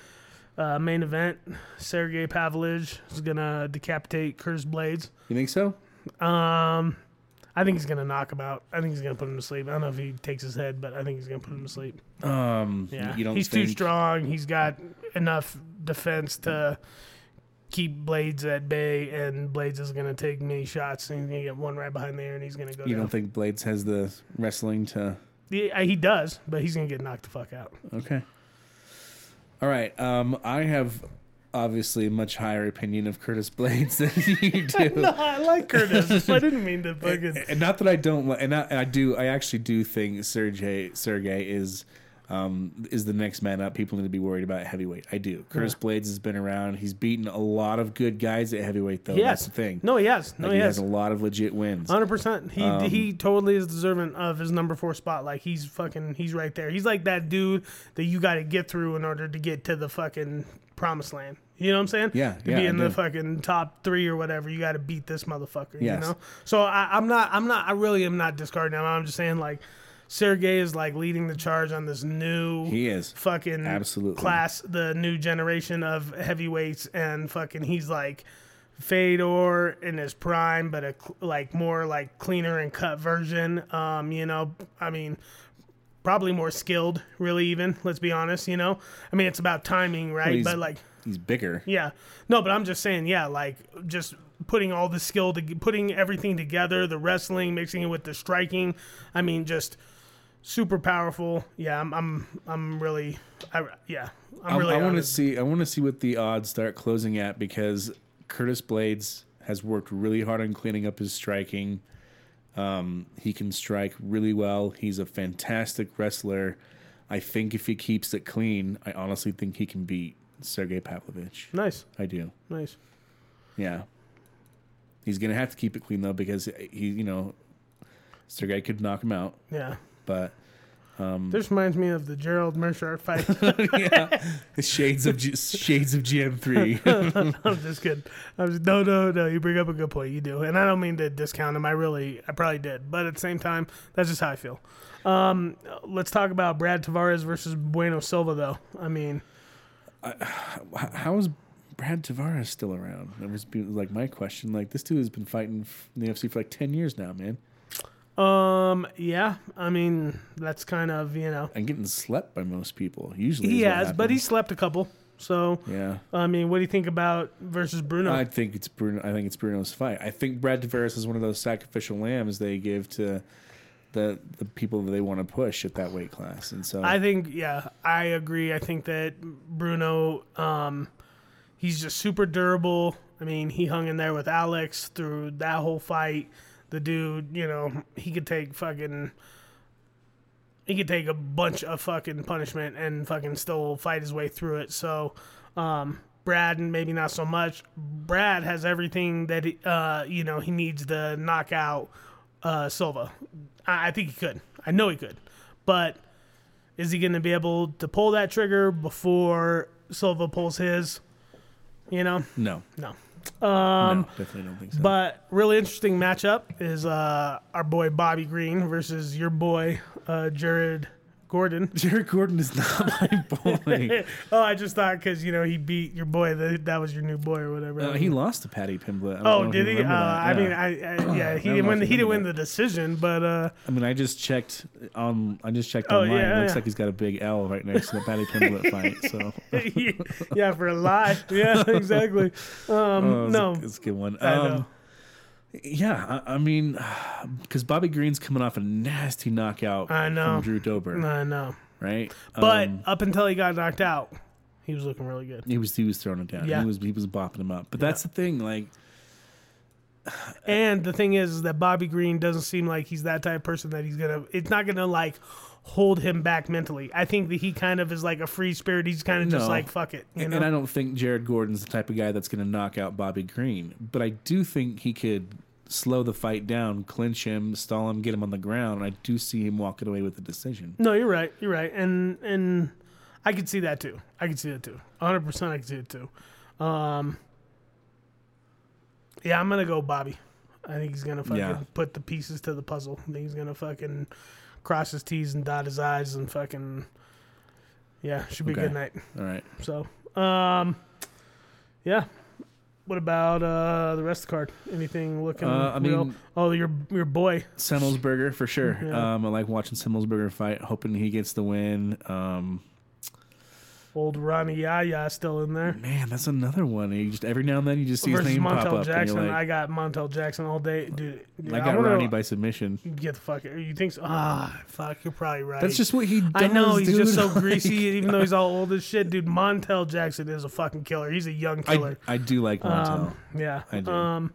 Uh, main event: Sergey Pavlovich is gonna decapitate Curtis Blaydes. you think so? Um, I think he's gonna knock him out. I think he's gonna put him to sleep. I don't know if he takes his head, but I think he's gonna put him to sleep. Um, Yeah, you don't he's think, too strong. He's got enough defense to keep Blaydes at bay, and Blaydes is gonna take many shots, and he's gonna get one right behind there, and he's gonna go. You down. don't think Blaydes has the wrestling to? Yeah, he does, but he's gonna get knocked the fuck out. Okay. All right. Um, I have obviously a much higher opinion of Curtis Blaydes than you do. no, I like Curtis. I didn't mean to fucking. and not that I don't, and I, and I do. I actually do think Sergey Sergey is um, is the next man up. People need to be worried about heavyweight. I do. Curtis Blaydes has been around. He's beaten a lot of good guys at heavyweight, though. Yes, That's the thing. No, he has. No, Like, he, he has has. a lot of legit wins. Hundred percent. He Um, he totally is deserving of his number four spot. Like he's fucking he's right there. He's like that dude that you got to get through in order to get to the fucking promised land. You know what I'm saying? Yeah, To yeah, be I in the do. fucking top three or whatever, you got to beat this motherfucker. You know. So I, I'm not. I'm not. I really am not discarding him. I'm just saying like. Sergey is like leading the charge on this new He is. fucking Absolutely. class, the new generation of heavyweights, and fucking he's like Fedor in his prime, but a like more like cleaner and cut version. Um, you know, I mean, probably more skilled, really. Even let's be honest. You know, I mean, it's about timing, right? he's- but like, He's bigger. yeah, no, but I'm just saying, yeah, like just putting all the skill to putting everything together, the wrestling, mixing it with the striking. I mean, just super powerful. Yeah, I'm, I'm, I'm really, I, yeah, I'm I, really. I want to see. I want to see what the odds start closing at because Curtis Blaydes has worked really hard on cleaning up his striking. Um, he can strike really well. He's a fantastic wrestler. I think if he keeps it clean, I honestly think he can beat Sergey Pavlovich. Nice, I do. nice. Yeah. He's gonna have to keep it clean though because he, you know, Sergey could knock him out, Yeah. But This reminds me of the Gerald Meerschaert fight. the shades of G- shades of GM three. I'm just kidding. I was no, no, no. You bring up a good point. You do, and I don't mean to discount him. I really, I probably did, but at the same time, that's just how I feel. Um, let's talk about Brad Tavares versus Bruno Silva, though. I mean, How is Brad Tavares still around? That was like my question. Like this dude has been fighting in the UFC for like ten years now, man, um, yeah. I mean, that's kind of you know and getting slept by most people. Usually, he has, but he slept a couple. So, yeah. I mean, what do you think about versus Bruno? I think it's Bruno. I think it's Bruno's fight. I think Brad Tavares is one of those sacrificial lambs they give to the the people that they want to push at that weight class, and so I think, yeah, I agree. I think that Bruno, um, he's just super durable. I mean, he hung in there with Alex through that whole fight. The dude, you know, he could take fucking, he could take a bunch of fucking punishment and fucking still fight his way through it. So, um, Brad, maybe not so much. Brad has everything that he, uh, you know he needs to knock out uh, Silva. I, I think he could. I know he could, but is he going to be able to pull that trigger before Silva pulls his? You know, no, no. No, definitely don't think so. Um, But really interesting matchup is uh, our boy Bobby Green versus your boy uh, Jared Gordon. Jared Gordon is not my boy. oh, I just thought because you know he beat your boy that that was your new boy or whatever. Uh, he lost to Paddy Pimblett. Oh, did he? Uh, that. I mean, I, I yeah, he didn't win. He didn't win the decision, but uh, I mean, I just checked on. I just checked Oh, online. yeah, it looks yeah. like he's got a big L right next to the Paddy Pimblett fight. So, yeah, for a lie. Yeah, exactly. Um, Oh, it's a- no, it's a good one. I Um, know. Yeah, I, I mean, because Bobby Green's coming off a nasty knockout I know. from Drew Dober, I know. right? But Um, up until he got knocked out, he was looking really good. he was he was throwing it down. Yeah. He was he was bopping him up. But that's the thing, like And the thing is, is that Bobby Green doesn't seem like he's that type of person that he's gonna. It's not gonna like hold him back mentally. I think that he kind of is like a free spirit. He's kind of just like fuck it. You and, know? and I don't think Jared Gordon's the type of guy that's going to knock out Bobby Green. But I do think he could slow the fight down, clinch him, stall him, get him on the ground. And I do see him walking away with the decision. no, you're right. You're right. And and I could see that too. I could see that too. 100. percent I could see it too. Um. Yeah, I'm gonna go Bobby. I think he's gonna fucking Yeah. put the pieces to the puzzle. I think he's gonna fucking cross his T's and dot his I's and fucking. Yeah, should be a good night. All right. So, um, yeah, what about uh, the rest of the card? Anything looking Uh, I real? mean- oh, your your boy. Semmelsberger for sure. Yeah. Um, I like watching Semmelsberger fight, hoping he gets the win. Um, Old Rani Yahya still in there. man, that's another one. You just every now and then you just see his Versus name pop Montel up, Jackson. and you're I got Montel Jackson all day, dude. dude I got wanna- Ronnie by submission. Get the fuck. You think so? Ah, fuck. You're probably right. That's just what he does. I know he's just so dude. greasy, even though he's all old as shit, dude. Montel Jackson is a fucking killer. He's a young killer. I do like Montel. um, yeah. I do. Um.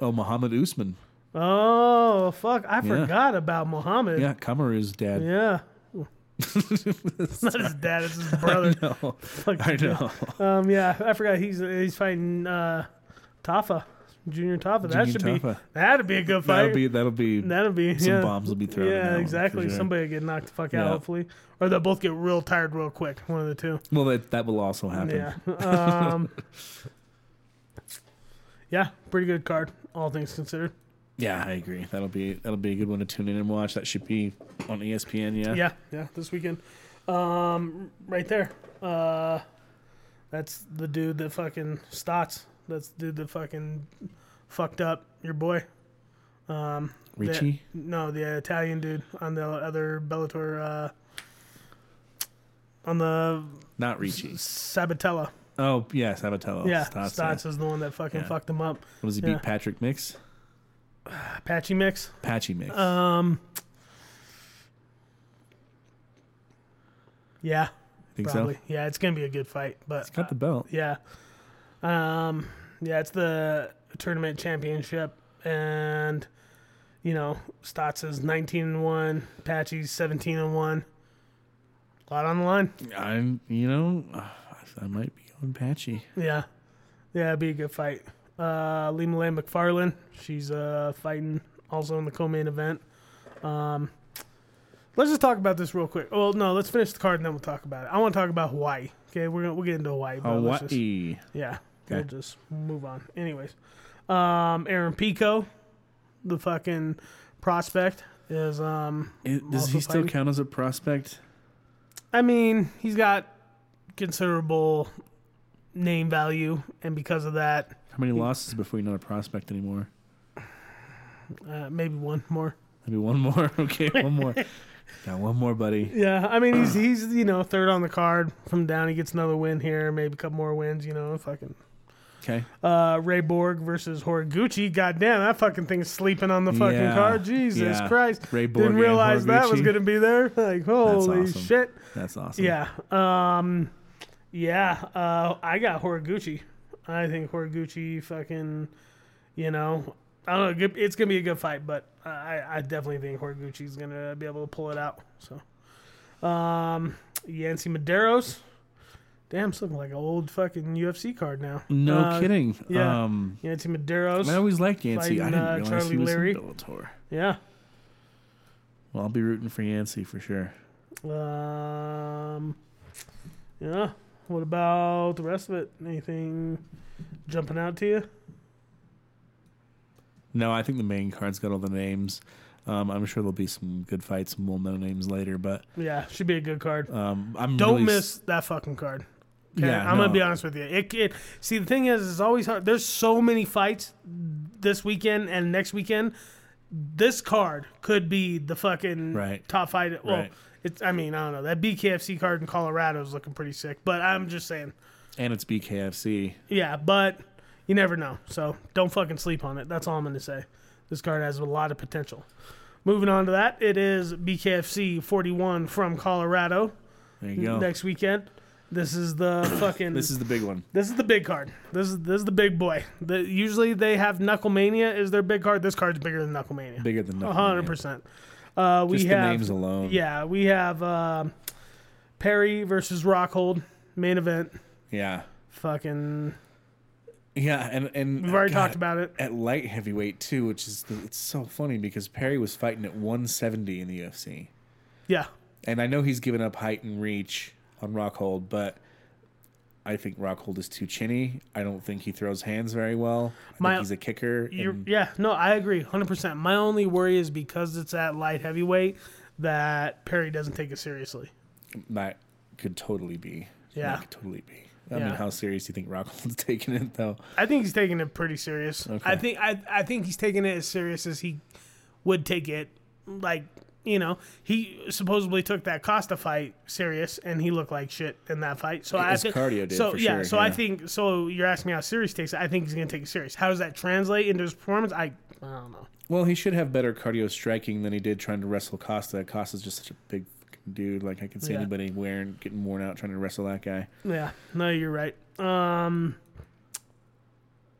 oh, Muhammad Usman. Oh fuck! I forgot about Muhammad. Yeah, Kamaru's dad. Yeah. It's not his dad; it's his brother. No, Fuck I know. Um, yeah, I forgot he's he's fighting uh, Tafa, Junior Tafa. That Junior should Tafa. be that'd be a good fight. That'll be that'll be That'll be some yeah. bombs will be thrown. Yeah, exactly. sure. Somebody will get knocked the fuck out, Yeah. hopefully, or they'll both get real tired real quick. One of the two. Well, that that will also happen. Yeah. Um, yeah, pretty good card, all things considered. Yeah, I agree. That'll be that'll be a good one to tune in and watch. That should be on ESPN. Yeah. Yeah, yeah, this weekend. Um, right there. Uh, that's the dude that fucking Stots. That's the dude that fucking fucked up your boy. Um, the- no, the Italian dude on the other Bellator. Uh, on the Not Ricci. Sabatello. Oh yeah, Sabatello. yeah, Stots, Stots, yeah. is the one that fucking Yeah. fucked him up. What does he yeah. beat? Patrick Mix. Apache mix. Patchy Mix. Um. Yeah, think probably. so. Yeah, it's gonna be a good fight, but He's got the belt. Yeah. Um yeah, it's the tournament championship and you know, Stots is 19 and 1, Patchy's 17 and 1. A lot on the line. I'm. You know, I might be going Patchy. Yeah. Yeah, it'd be a good fight. Uh Lima Lane McFarlane, she's uh fighting also in the co-main event. Um Let's just talk about this real quick. Well, no, let's finish the card and then we'll talk about it. I want to talk about Hawaii. Okay, we're gonna we'll get into Hawaii. but let's just- Hawaii. Yeah. We'll just move on. Anyways. Um Aaron Pico, the fucking prospect, is um I- Does he still fighting. count as a prospect? I mean, he's got considerable name value and because of that, How many losses before you're not a prospect anymore? uh, maybe one more. Maybe one more. Okay, one more. Got one more, buddy. Yeah, I mean he's he's you know third on the card from down. He gets another win here, maybe a couple more wins. You know, fucking Okay. uh, Ray Borg versus Horiguchi. Goddamn, that fucking thing's sleeping on the fucking Yeah, card. Jesus yeah. Christ, Ray Borg didn't realize that was gonna be there. Like holy awesome. shit. That's awesome. Yeah. Um yeah, uh I got Horiguchi. I think Horiguchi fucking you know, I don't know, it's going to be a good fight, but I I definitely think Horiguchi's going to be able to pull it out. So um Yancy Medeiros. Damn, it's looking like an old fucking UFC card now. No Uh, kidding. yeah. Um, Yancy Medeiros. I always liked Yancy. I Fighting, didn't uh, realize Charlie he was Leary. in Bellator. Yeah. Well, I'll be rooting for Yancy for sure. Um, yeah. What about the rest of it? Anything jumping out to you? No, I think the main card's got all the names. Um, I'm sure there'll be some good fights, some well-known names later. But Yeah, should be a good card. um, I'm Don't really miss that fucking card. Okay? Yeah, I'm gonna be honest with you. It, it see the thing is, it's always hard. There's so many fights this weekend and next weekend. This card could be the fucking Right. top fight. Well, Right. It's. I mean, I don't know. That BKFC card in Colorado is looking pretty sick. But I'm just saying. and it's BKFC. Yeah, but you never know. So don't fucking sleep on it. That's all I'm going to say. This card has a lot of potential. Moving on to that, it is BKFC 41 from Colorado There you go. next weekend. This is the fucking. This is the big one. This is the big card. This is this is the big boy. The, usually they have Knucklemania is their big card. This card's bigger than Knucklemania. Bigger than A hundred percent. Uh, we Just the have names alone. Yeah, we have um Perry versus Rockhold main event. Yeah. Fucking, Yeah, and and we've already God, talked about it. at light heavyweight too, which is the, it's so funny because Perry was fighting at 170 in the UFC, Yeah, and I know he's given up height and reach on Rockhold, but I think Rockhold is too chinny. I don't think he throws hands very well. I My- think he's a kicker. And- yeah, no, I agree, hundred percent. My only worry is because it's at light heavyweight that Perry doesn't take it seriously. that could totally be. Yeah. that could totally be. I Yeah. mean, how serious do you think Rockhold's taking it though? I think he's taking it pretty serious. Okay. I think I I think he's taking it as serious as he would take it. Like you know, he supposedly took that Costa fight serious, and he looked like shit in that fight. So I think cardio did, So yeah, sure, so I think so. You're asking me how serious he takes it. I think he's gonna take it serious. How does that translate into his performance? I I don't know. Well, he should have better cardio striking than he did trying to wrestle Costa. Costa's just such a big dude. Like I can see Yeah. anybody wearing getting worn out trying to wrestle that guy. Yeah, no, you're right. Um,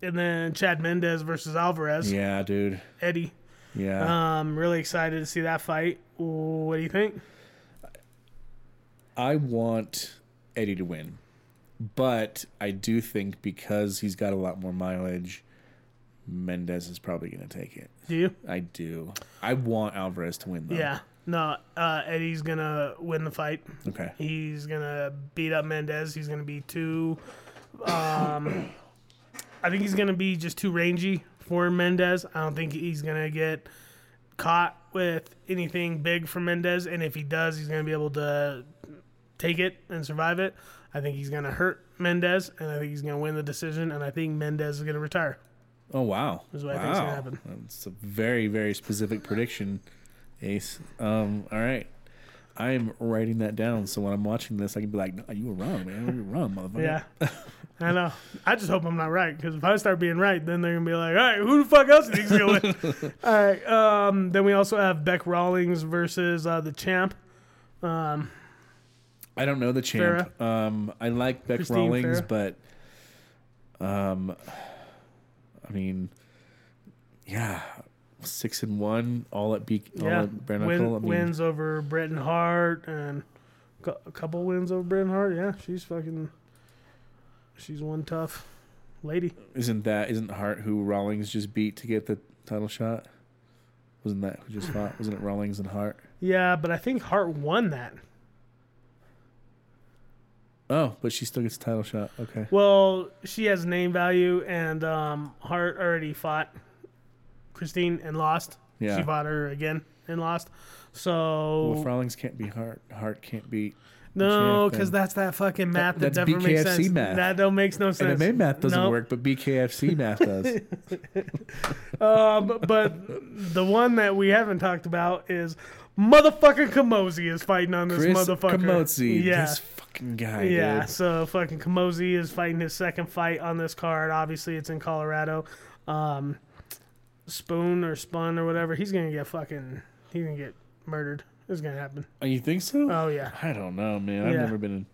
and then Chad Mendes versus Alvarez. Yeah, dude. Eddie. Yeah. Um, really excited to see that fight. What do you think? I want Eddie to win, but I do think because he's got a lot more mileage, Mendes is probably going to take it. Do you? I do. I want Alvarez to win though. Yeah. No, uh, Eddie's gonna win the fight. Okay. He's gonna beat up Mendes. He's gonna be too. Um, I think he's gonna be just too rangy for Mendes. I don't think he's gonna get caught with anything big from Mendes, and if he does, he's gonna be able to take it and survive it. I think he's gonna hurt Mendes, and I think he's gonna win the decision, and I think Mendes is gonna retire. Oh wow. Is what I wow. think's gonna happen. That's a very very specific prediction, Ace. Um. All right. I am writing that down so when I'm watching this, I can be like, "No, you were wrong, man. You were wrong, motherfucker." Yeah. I know. I just hope I'm not right because if I start being right, then they're gonna be like, "All right, who the fuck else you think's gonna win?" All right. Um, then we also have Beck Rawlings versus uh, the champ. I don't know the champ. Um, I like Beck Christine Rawlings, Farah. but um, I mean, yeah, six and one, all at B, all Yeah, at bare Win. I mean, wins over Britain Hart and a couple wins over Britain Hart. Yeah, she's fucking. She's one tough lady. isn't that isn't Hart who Rawlings just beat to get the title shot? Wasn't that who just fought? Wasn't it Rawlings and Hart? Yeah, but I think Hart won that. Oh, but she still gets a title shot. Okay. Well, she has name value, and um, Hart already fought Christine and lost. Yeah. She fought her again and lost. So if Rawlings can't be Hart, Hart can't beat. no, because that's that fucking math that, that's never makes BKFC sense. math. That don't makes no sense. MMA math doesn't Nope. work, but BKFC math does. Um, but the one that we haven't talked about is motherfucking Camozzi is fighting on this Chris motherfucker. Camozzi, Yeah. this fucking guy. Yeah, dude. so fucking Camozzi is fighting his second fight on this card. Obviously, it's in Colorado. Um, Spoon or Spun or whatever, he's gonna get fucking. He's gonna get murdered. It's gonna happen. Oh, you think so? Oh yeah, I don't know, man. I've Yeah. never been. In,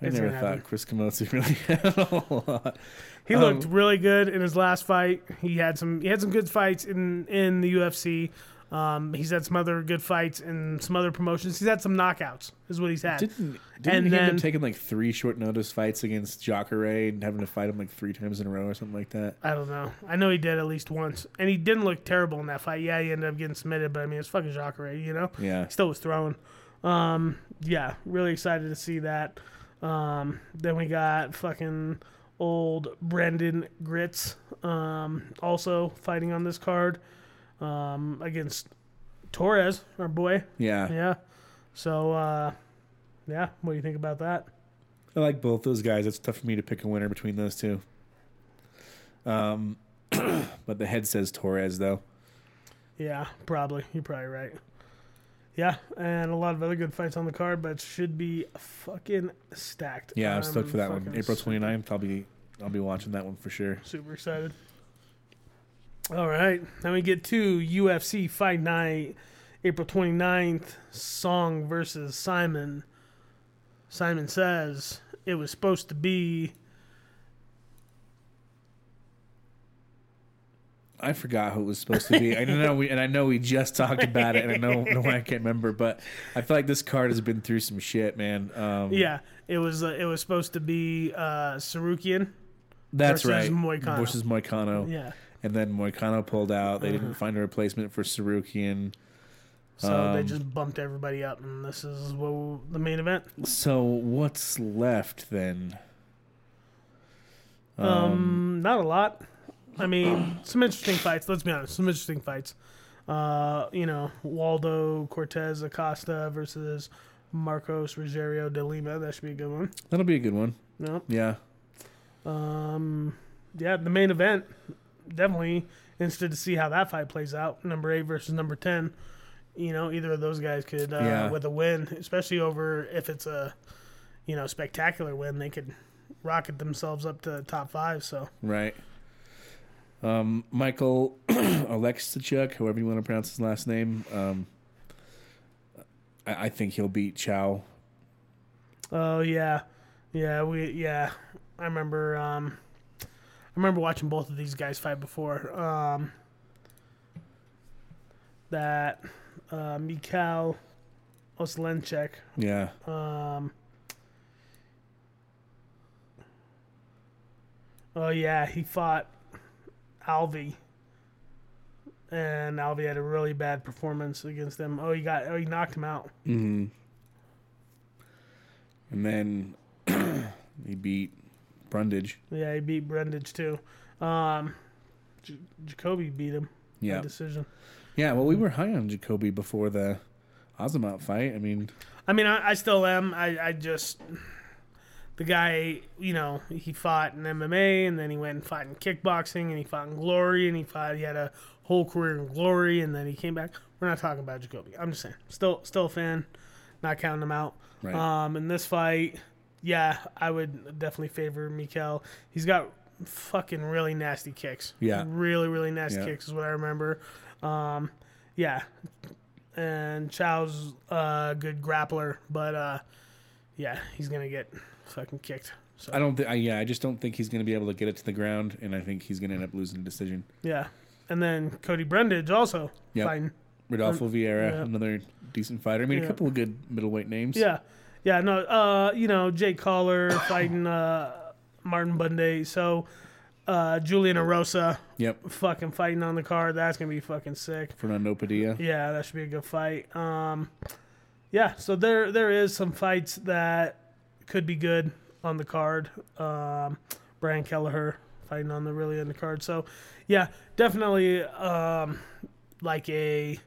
I It's never gonna thought happen. Chris Camozzi really had a lot. he Um, looked really good in his last fight. He had some. He had some good fights in in the UFC. Um, he's had some other good fights and some other promotions. He's had some knockouts. Is what he's had. Didn't didn't And he end up taking like three short notice fights against Jacare and having to fight him like three times in a row or something like that? I don't know. I know he did at least once, and he didn't look terrible in that fight. Yeah, he ended up getting submitted, but I mean, it's fucking Jacare, you know. Yeah. He still was throwing. Um, yeah, really excited to see that. Um, then we got fucking old Brendan Grits, um, also fighting on this card, um, against Torres, our boy. Yeah. Yeah. So, uh, yeah, what do you think about that? I like both those guys. It's tough for me to pick a winner between those two. Um, but the head says Torres though. Yeah, probably. You're probably right. Yeah, and a lot of other good fights on the card, but it should be fucking stacked. Yeah, I'm stoked for that one. April super- 29th, I'll be I'll be watching that one for sure. Super excited. All right, then we get to UFC Fight Night, April 29th, Song versus Simon. Simon says it was supposed to be. I forgot who it was supposed to be. I know we and I know we just talked about it, and I know, know why I can't remember. But I feel like this card has been through some shit, man. Um, Yeah, it was uh, it was supposed to be uh, Tsarukyan. that's versus right. Moicano. Versus Moicano. Yeah, and then Moicano pulled out. They didn't find a replacement for Tsarukyan. so they Um, just bumped everybody up, and this is what the main event. So what's left then? Um, not a lot. I mean, some interesting fights. Let's be honest, some interesting fights. Uh, you know, Waldo Cortez Acosta versus Marcos Rogerio de Lima. That should be a good one. That'll be a good one. No. Yeah. Um, yeah, the main event. Definitely interested to see how that fight plays out. Number eight versus number ten. You know, either of those guys could, uh, Yeah. with a win, especially over if it's a, you know, spectacular win, they could rocket themselves up to top five. So Right. Um, Michael Alexichuk, however you want to pronounce his last name. Um, I, I think he'll beat Chow. Oh yeah, yeah, we yeah. I remember. Um, remember watching both of these guys fight before. Um, that uh, Mikhail Oslenchek. Yeah. Um, oh yeah, he fought Alvey, and Alvey had a really bad performance against him. Oh, he got. Oh, he knocked him out. Mm-hmm. And then he beat Brundage. Yeah, he beat Brundage too. Um, J- Jacoby beat him. Yeah. decision. Yeah, well, we were high on Jacoby before the Azamat fight. I mean, I mean, I, I still am. I, I just the guy, you know, he fought in MMA and then he went and fought in kickboxing and he fought in Glory and he fought. He had a whole career in Glory and then he came back. We're not talking about Jacoby. I'm just saying, still, still a fan. Not counting him out. Right. Um, in this fight, yeah, I would definitely favor Mikel. He's got fucking really nasty kicks. Yeah. Really, really nasty Yeah. kicks is what I remember. Um, yeah. And Chow's a good grappler, but uh, yeah, he's gonna get fucking kicked. So I don't think. Yeah, I just don't think he's going to be able to get it to the ground, and I think he's going to end up losing a decision. yeah, and then Cody Brundage also Yep. fighting. Rodolfo Vieira, yeah. another decent fighter. I mean, Yeah. a couple of good middleweight names. Yeah, yeah, no, uh, you know, Jake Collier fighting uh, Martin Buday. So uh, Julian Erosa Yep. fucking fighting on the card. That's gonna be fucking sick. Fernando Padilla. Yeah, that should be a good fight. Um, yeah, so there there is some fights that could be good on the card. Um, Brian Kelleher fighting on the really on the card. So yeah, definitely um, like a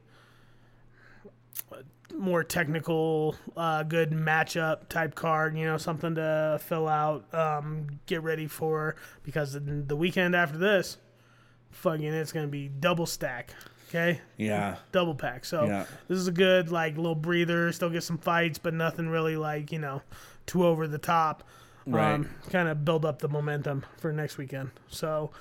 more technical, uh, good matchup type card. You know, something to fill out, um, get ready for because the weekend after this, fucking, it's gonna be double stack. Okay, Yeah. double pack. So Yeah. this is a good like little breather. Still get some fights, but nothing really like you know too over the top. Right. Um, kind of build up the momentum for next weekend. So,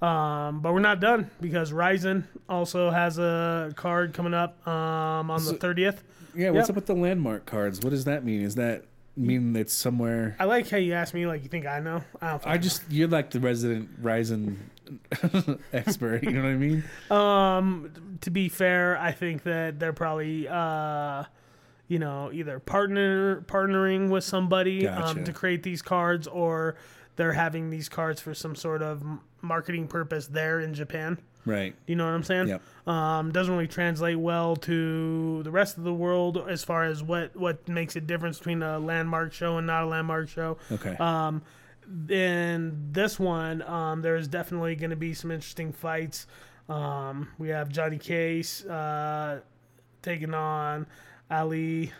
um, but we're not done because Rizin also has a card coming up um, on the thirtieth. Yeah. What's Yep. up with the landmark cards? What does that mean? Is that mean it's somewhere? I like how you asked me like you think I know. I don't. I just you're like the resident Rizin expert. You know what I mean? Um, to be fair, I think that they're probably, uh, you know, either partner partnering with somebody Gotcha. um, to create these cards, or they're having these cards for some sort of marketing purpose there in Japan. Right. You know what I'm saying? Yep. Um, doesn't really translate well to the rest of the world as far as what what makes a difference between a landmark show and not a landmark show. Okay. Um, in this one, um, there's definitely going to be some interesting fights. Um, we have Johnny Case uh, taking on Ali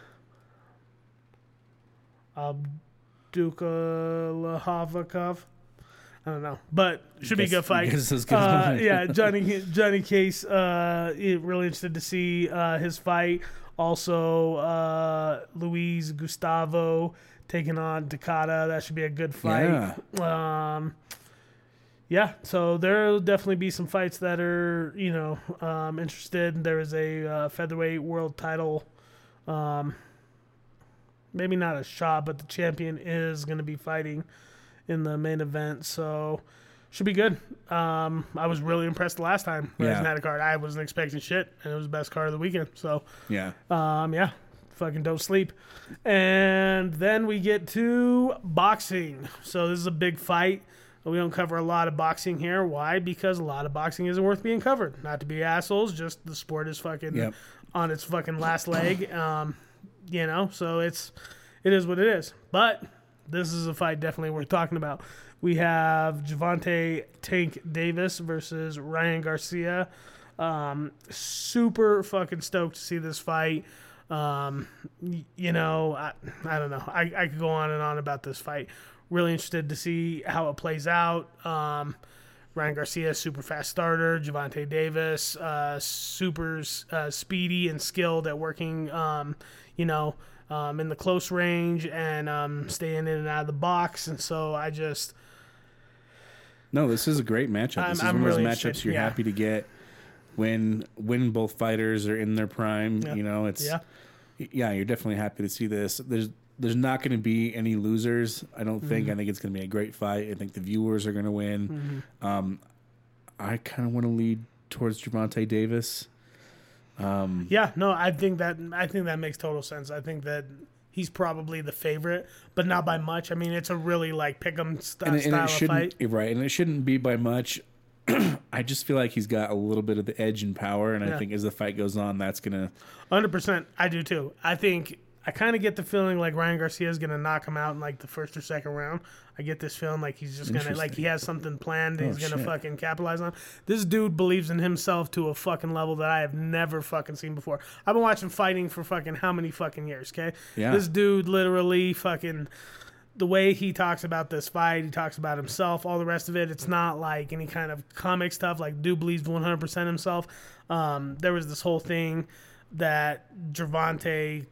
Abdulkhalikov. I don't know, but should be a good fight. guess as good Uh, yeah, Johnny Johnny Case. Uh, really interested to see uh, his fight. Also, uh, Luis Gustavo taking on Takata. That should be a good fight. Um, yeah, so there'll definitely be some fights that are you know um, interested. There is a uh, featherweight world title. Um, maybe not a shot, but the champion is going to be fighting in the main event. So should be good. Um, I was really impressed the last time Rizin Yeah. had a card. I wasn't expecting shit, and it was the best card of the weekend. So Yeah. um, yeah, fucking don't sleep. And then we get to boxing. So this is a big fight. We don't cover a lot of boxing here. Why? Because a lot of boxing isn't worth being covered. Not to be assholes, just the sport is fucking Yep. on its fucking last leg. Um, you know, so it's it is what it is. But this is a fight definitely worth talking about. We have Gervonta Tank Davis versus Ryan Garcia. Um, super fucking stoked to see this fight. Um, you know, I, I don't know. I, I could go on and on about this fight. Really interested to see how it plays out. Um, Ryan Garcia, super fast starter. Gervonta Davis, uh, super uh, speedy and skilled at working, um, you know, um, in the close range and um, staying in and out of the box. And so I just, No, this is a great matchup. I'm- this is I'm one of those matchups you're yeah. happy to get when when both fighters are in their prime. Yeah. You know, it's yeah, yeah, you're definitely happy to see this. There's there's not going to be any losers. I don't think. Mm-hmm. I think it's going to be a great fight. I think the viewers are going to win. Um, I kind of want to lead towards Gervonta Davis. Um, yeah. No, I think that I think that makes total sense. I think that he's probably the favorite, but not by much. I mean, it's a really like pick 'em st- and, and style shouldn't fight. right, and it shouldn't be by much. I just feel like he's got a little bit of the edge and power, and Yeah. I think as the fight goes on, that's gonna. Hundred percent, I do too. I think I kind of get the feeling like Ryan Garcia is gonna knock him out in like the first or second round. I get this feeling like he's just gonna like he has something planned. He's gonna fucking capitalize on. This dude believes in himself to a fucking level that I have never fucking seen before. I've been watching fighting for fucking how many fucking years? Okay, Yeah. This dude literally fucking the way he talks about this fight, he talks about himself, all the rest of it. It's not like any kind of comic stuff. Like, dude believes 100% himself. Um, there was this whole thing that Gervonta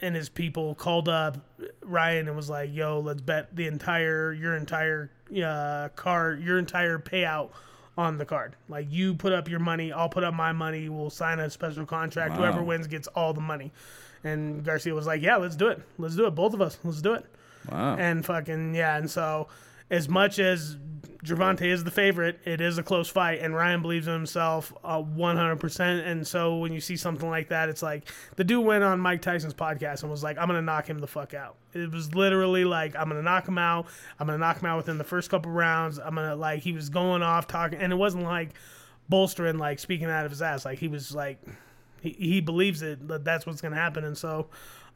and his people called up Ryan and was like, "Yo, let's bet the entire your entire uh, card, your entire payout." On the card, like you put up your money, I'll put up my money. We'll sign a special contract. Whoever wins gets all the money. And Garcia was like, "Yeah, let's do it. Let's do it. Both of us. Let's do it." Wow. and fucking yeah. And so, as much as Gervonta is the favorite, it is a close fight, and Ryan believes in himself uh, 100%. And so, when you see something like that, it's like the dude went on Mike Tyson's podcast and was like, "I'm gonna knock him the fuck out." It was literally like, "I'm gonna knock him out. I'm gonna knock him out within the first couple rounds. I'm gonna like." He was going off talking, and it wasn't like bolstering, like speaking out of his ass. Like he was like he, he believes it that that's what's going to happen and so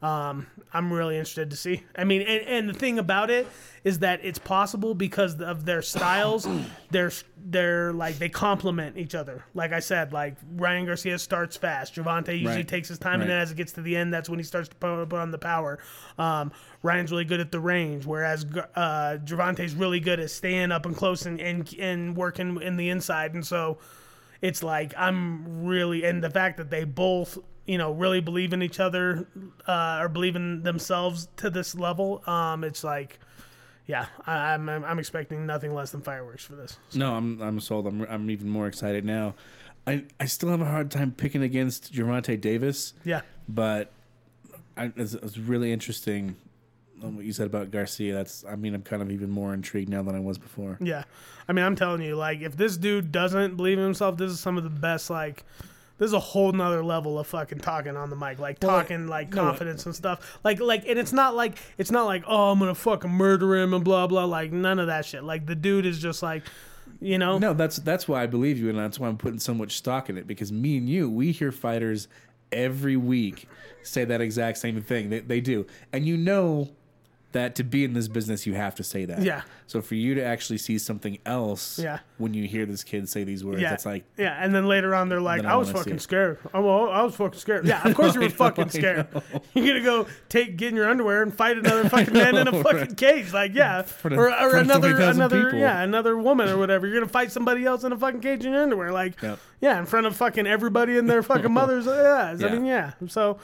um, i'm really interested to see. I mean and, and the thing about it is that it's possible because of their styles they're they're like they complement each other. Like i said like ryan garcia starts fast. Gervonta usually Right. takes his time and then as it gets to the end that's when he starts to put, put on the power. Um, ryan's really good at the range whereas uh, Gervonta's really good at staying up and close and, and, and working in the inside. And so it's like I'm really and the fact that they both you know really believe in each other uh, or believe in themselves to this level um it's like yeah I, I'm I'm expecting nothing less than fireworks for this No, I'm I'm sold. I'm I'm even more excited now. I I still have a hard time picking against Gervonta Davis, yeah but I, it's, it's really interesting on what you said about Garcia. That's I mean I'm kind of even more intrigued now than I was before. yeah I mean I'm telling you like if this dude doesn't believe in himself this is some of the best like this is a whole nother level of fucking talking on the mic, like talking like no, confidence and stuff. Like like and it's not like it's not like, oh I'm gonna fucking murder him and blah blah like none of that shit. Like the dude is just like you know No, that's that's why I believe you, and that's why I'm putting so much stock in it. Because me and you, we hear fighters every week say that exact same thing. They, they do, and you know that to be in this business, you have to say that. Yeah. So for you to actually see something else, Yeah. when you hear this kid say these words, Yeah, it's like, yeah, and then later on they're like, "I, I was fucking scared. Oh, well, I was fucking scared." Yeah, of course you were fucking scared. You're gonna go take get in your underwear and fight another fucking man in a fucking right. cage, like yeah, the- or, or another another people. yeah another woman or whatever. You're gonna fight somebody else in a fucking cage in your underwear, like Yep. yeah, in front of fucking everybody and their fucking mothers. Yeah, I mean yeah. So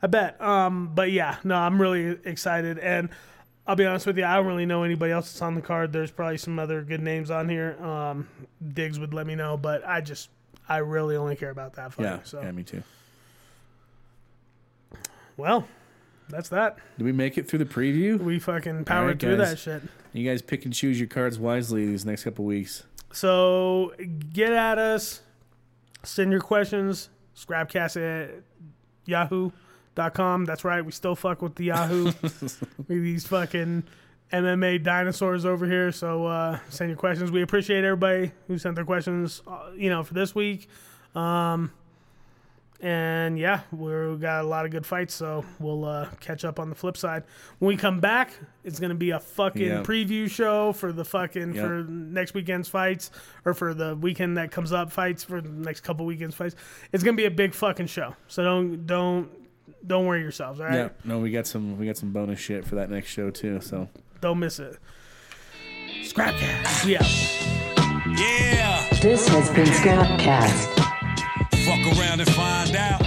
I bet. Um, but yeah, no, I'm really excited and. I'll be honest with you. I don't really know anybody else that's on the card. There's probably some other good names on here. Um, Diggs would let me know, but I just, I really only care about that fight. yeah, so, yeah, me too. well, that's that. Did we make it through the preview? We fucking powered right, through guys. that shit. You guys pick and choose your cards wisely these next couple weeks. So get at us. Send your questions. Scrapcast at yahoo.com. That's right. We still fuck with the Yahoo. we these fucking MMA dinosaurs over here. So uh, send your questions. We appreciate everybody who sent their questions, uh, you know, for this week. Um, and yeah, we've got a lot of good fights, so we'll uh, catch up on the flip side. When we come back, it's gonna be a fucking Yep. preview show for the fucking Yep. for next weekend's fights, or for the weekend that comes up fights for the next couple weekends fights. It's gonna be a big fucking show. So don't don't don't worry yourselves. All right, Yeah, no, we got some we got some bonus shit for that next show too. So don't miss it. Scrapcast. We out. Yeah, This has been Scrapcast. fuck around and find out.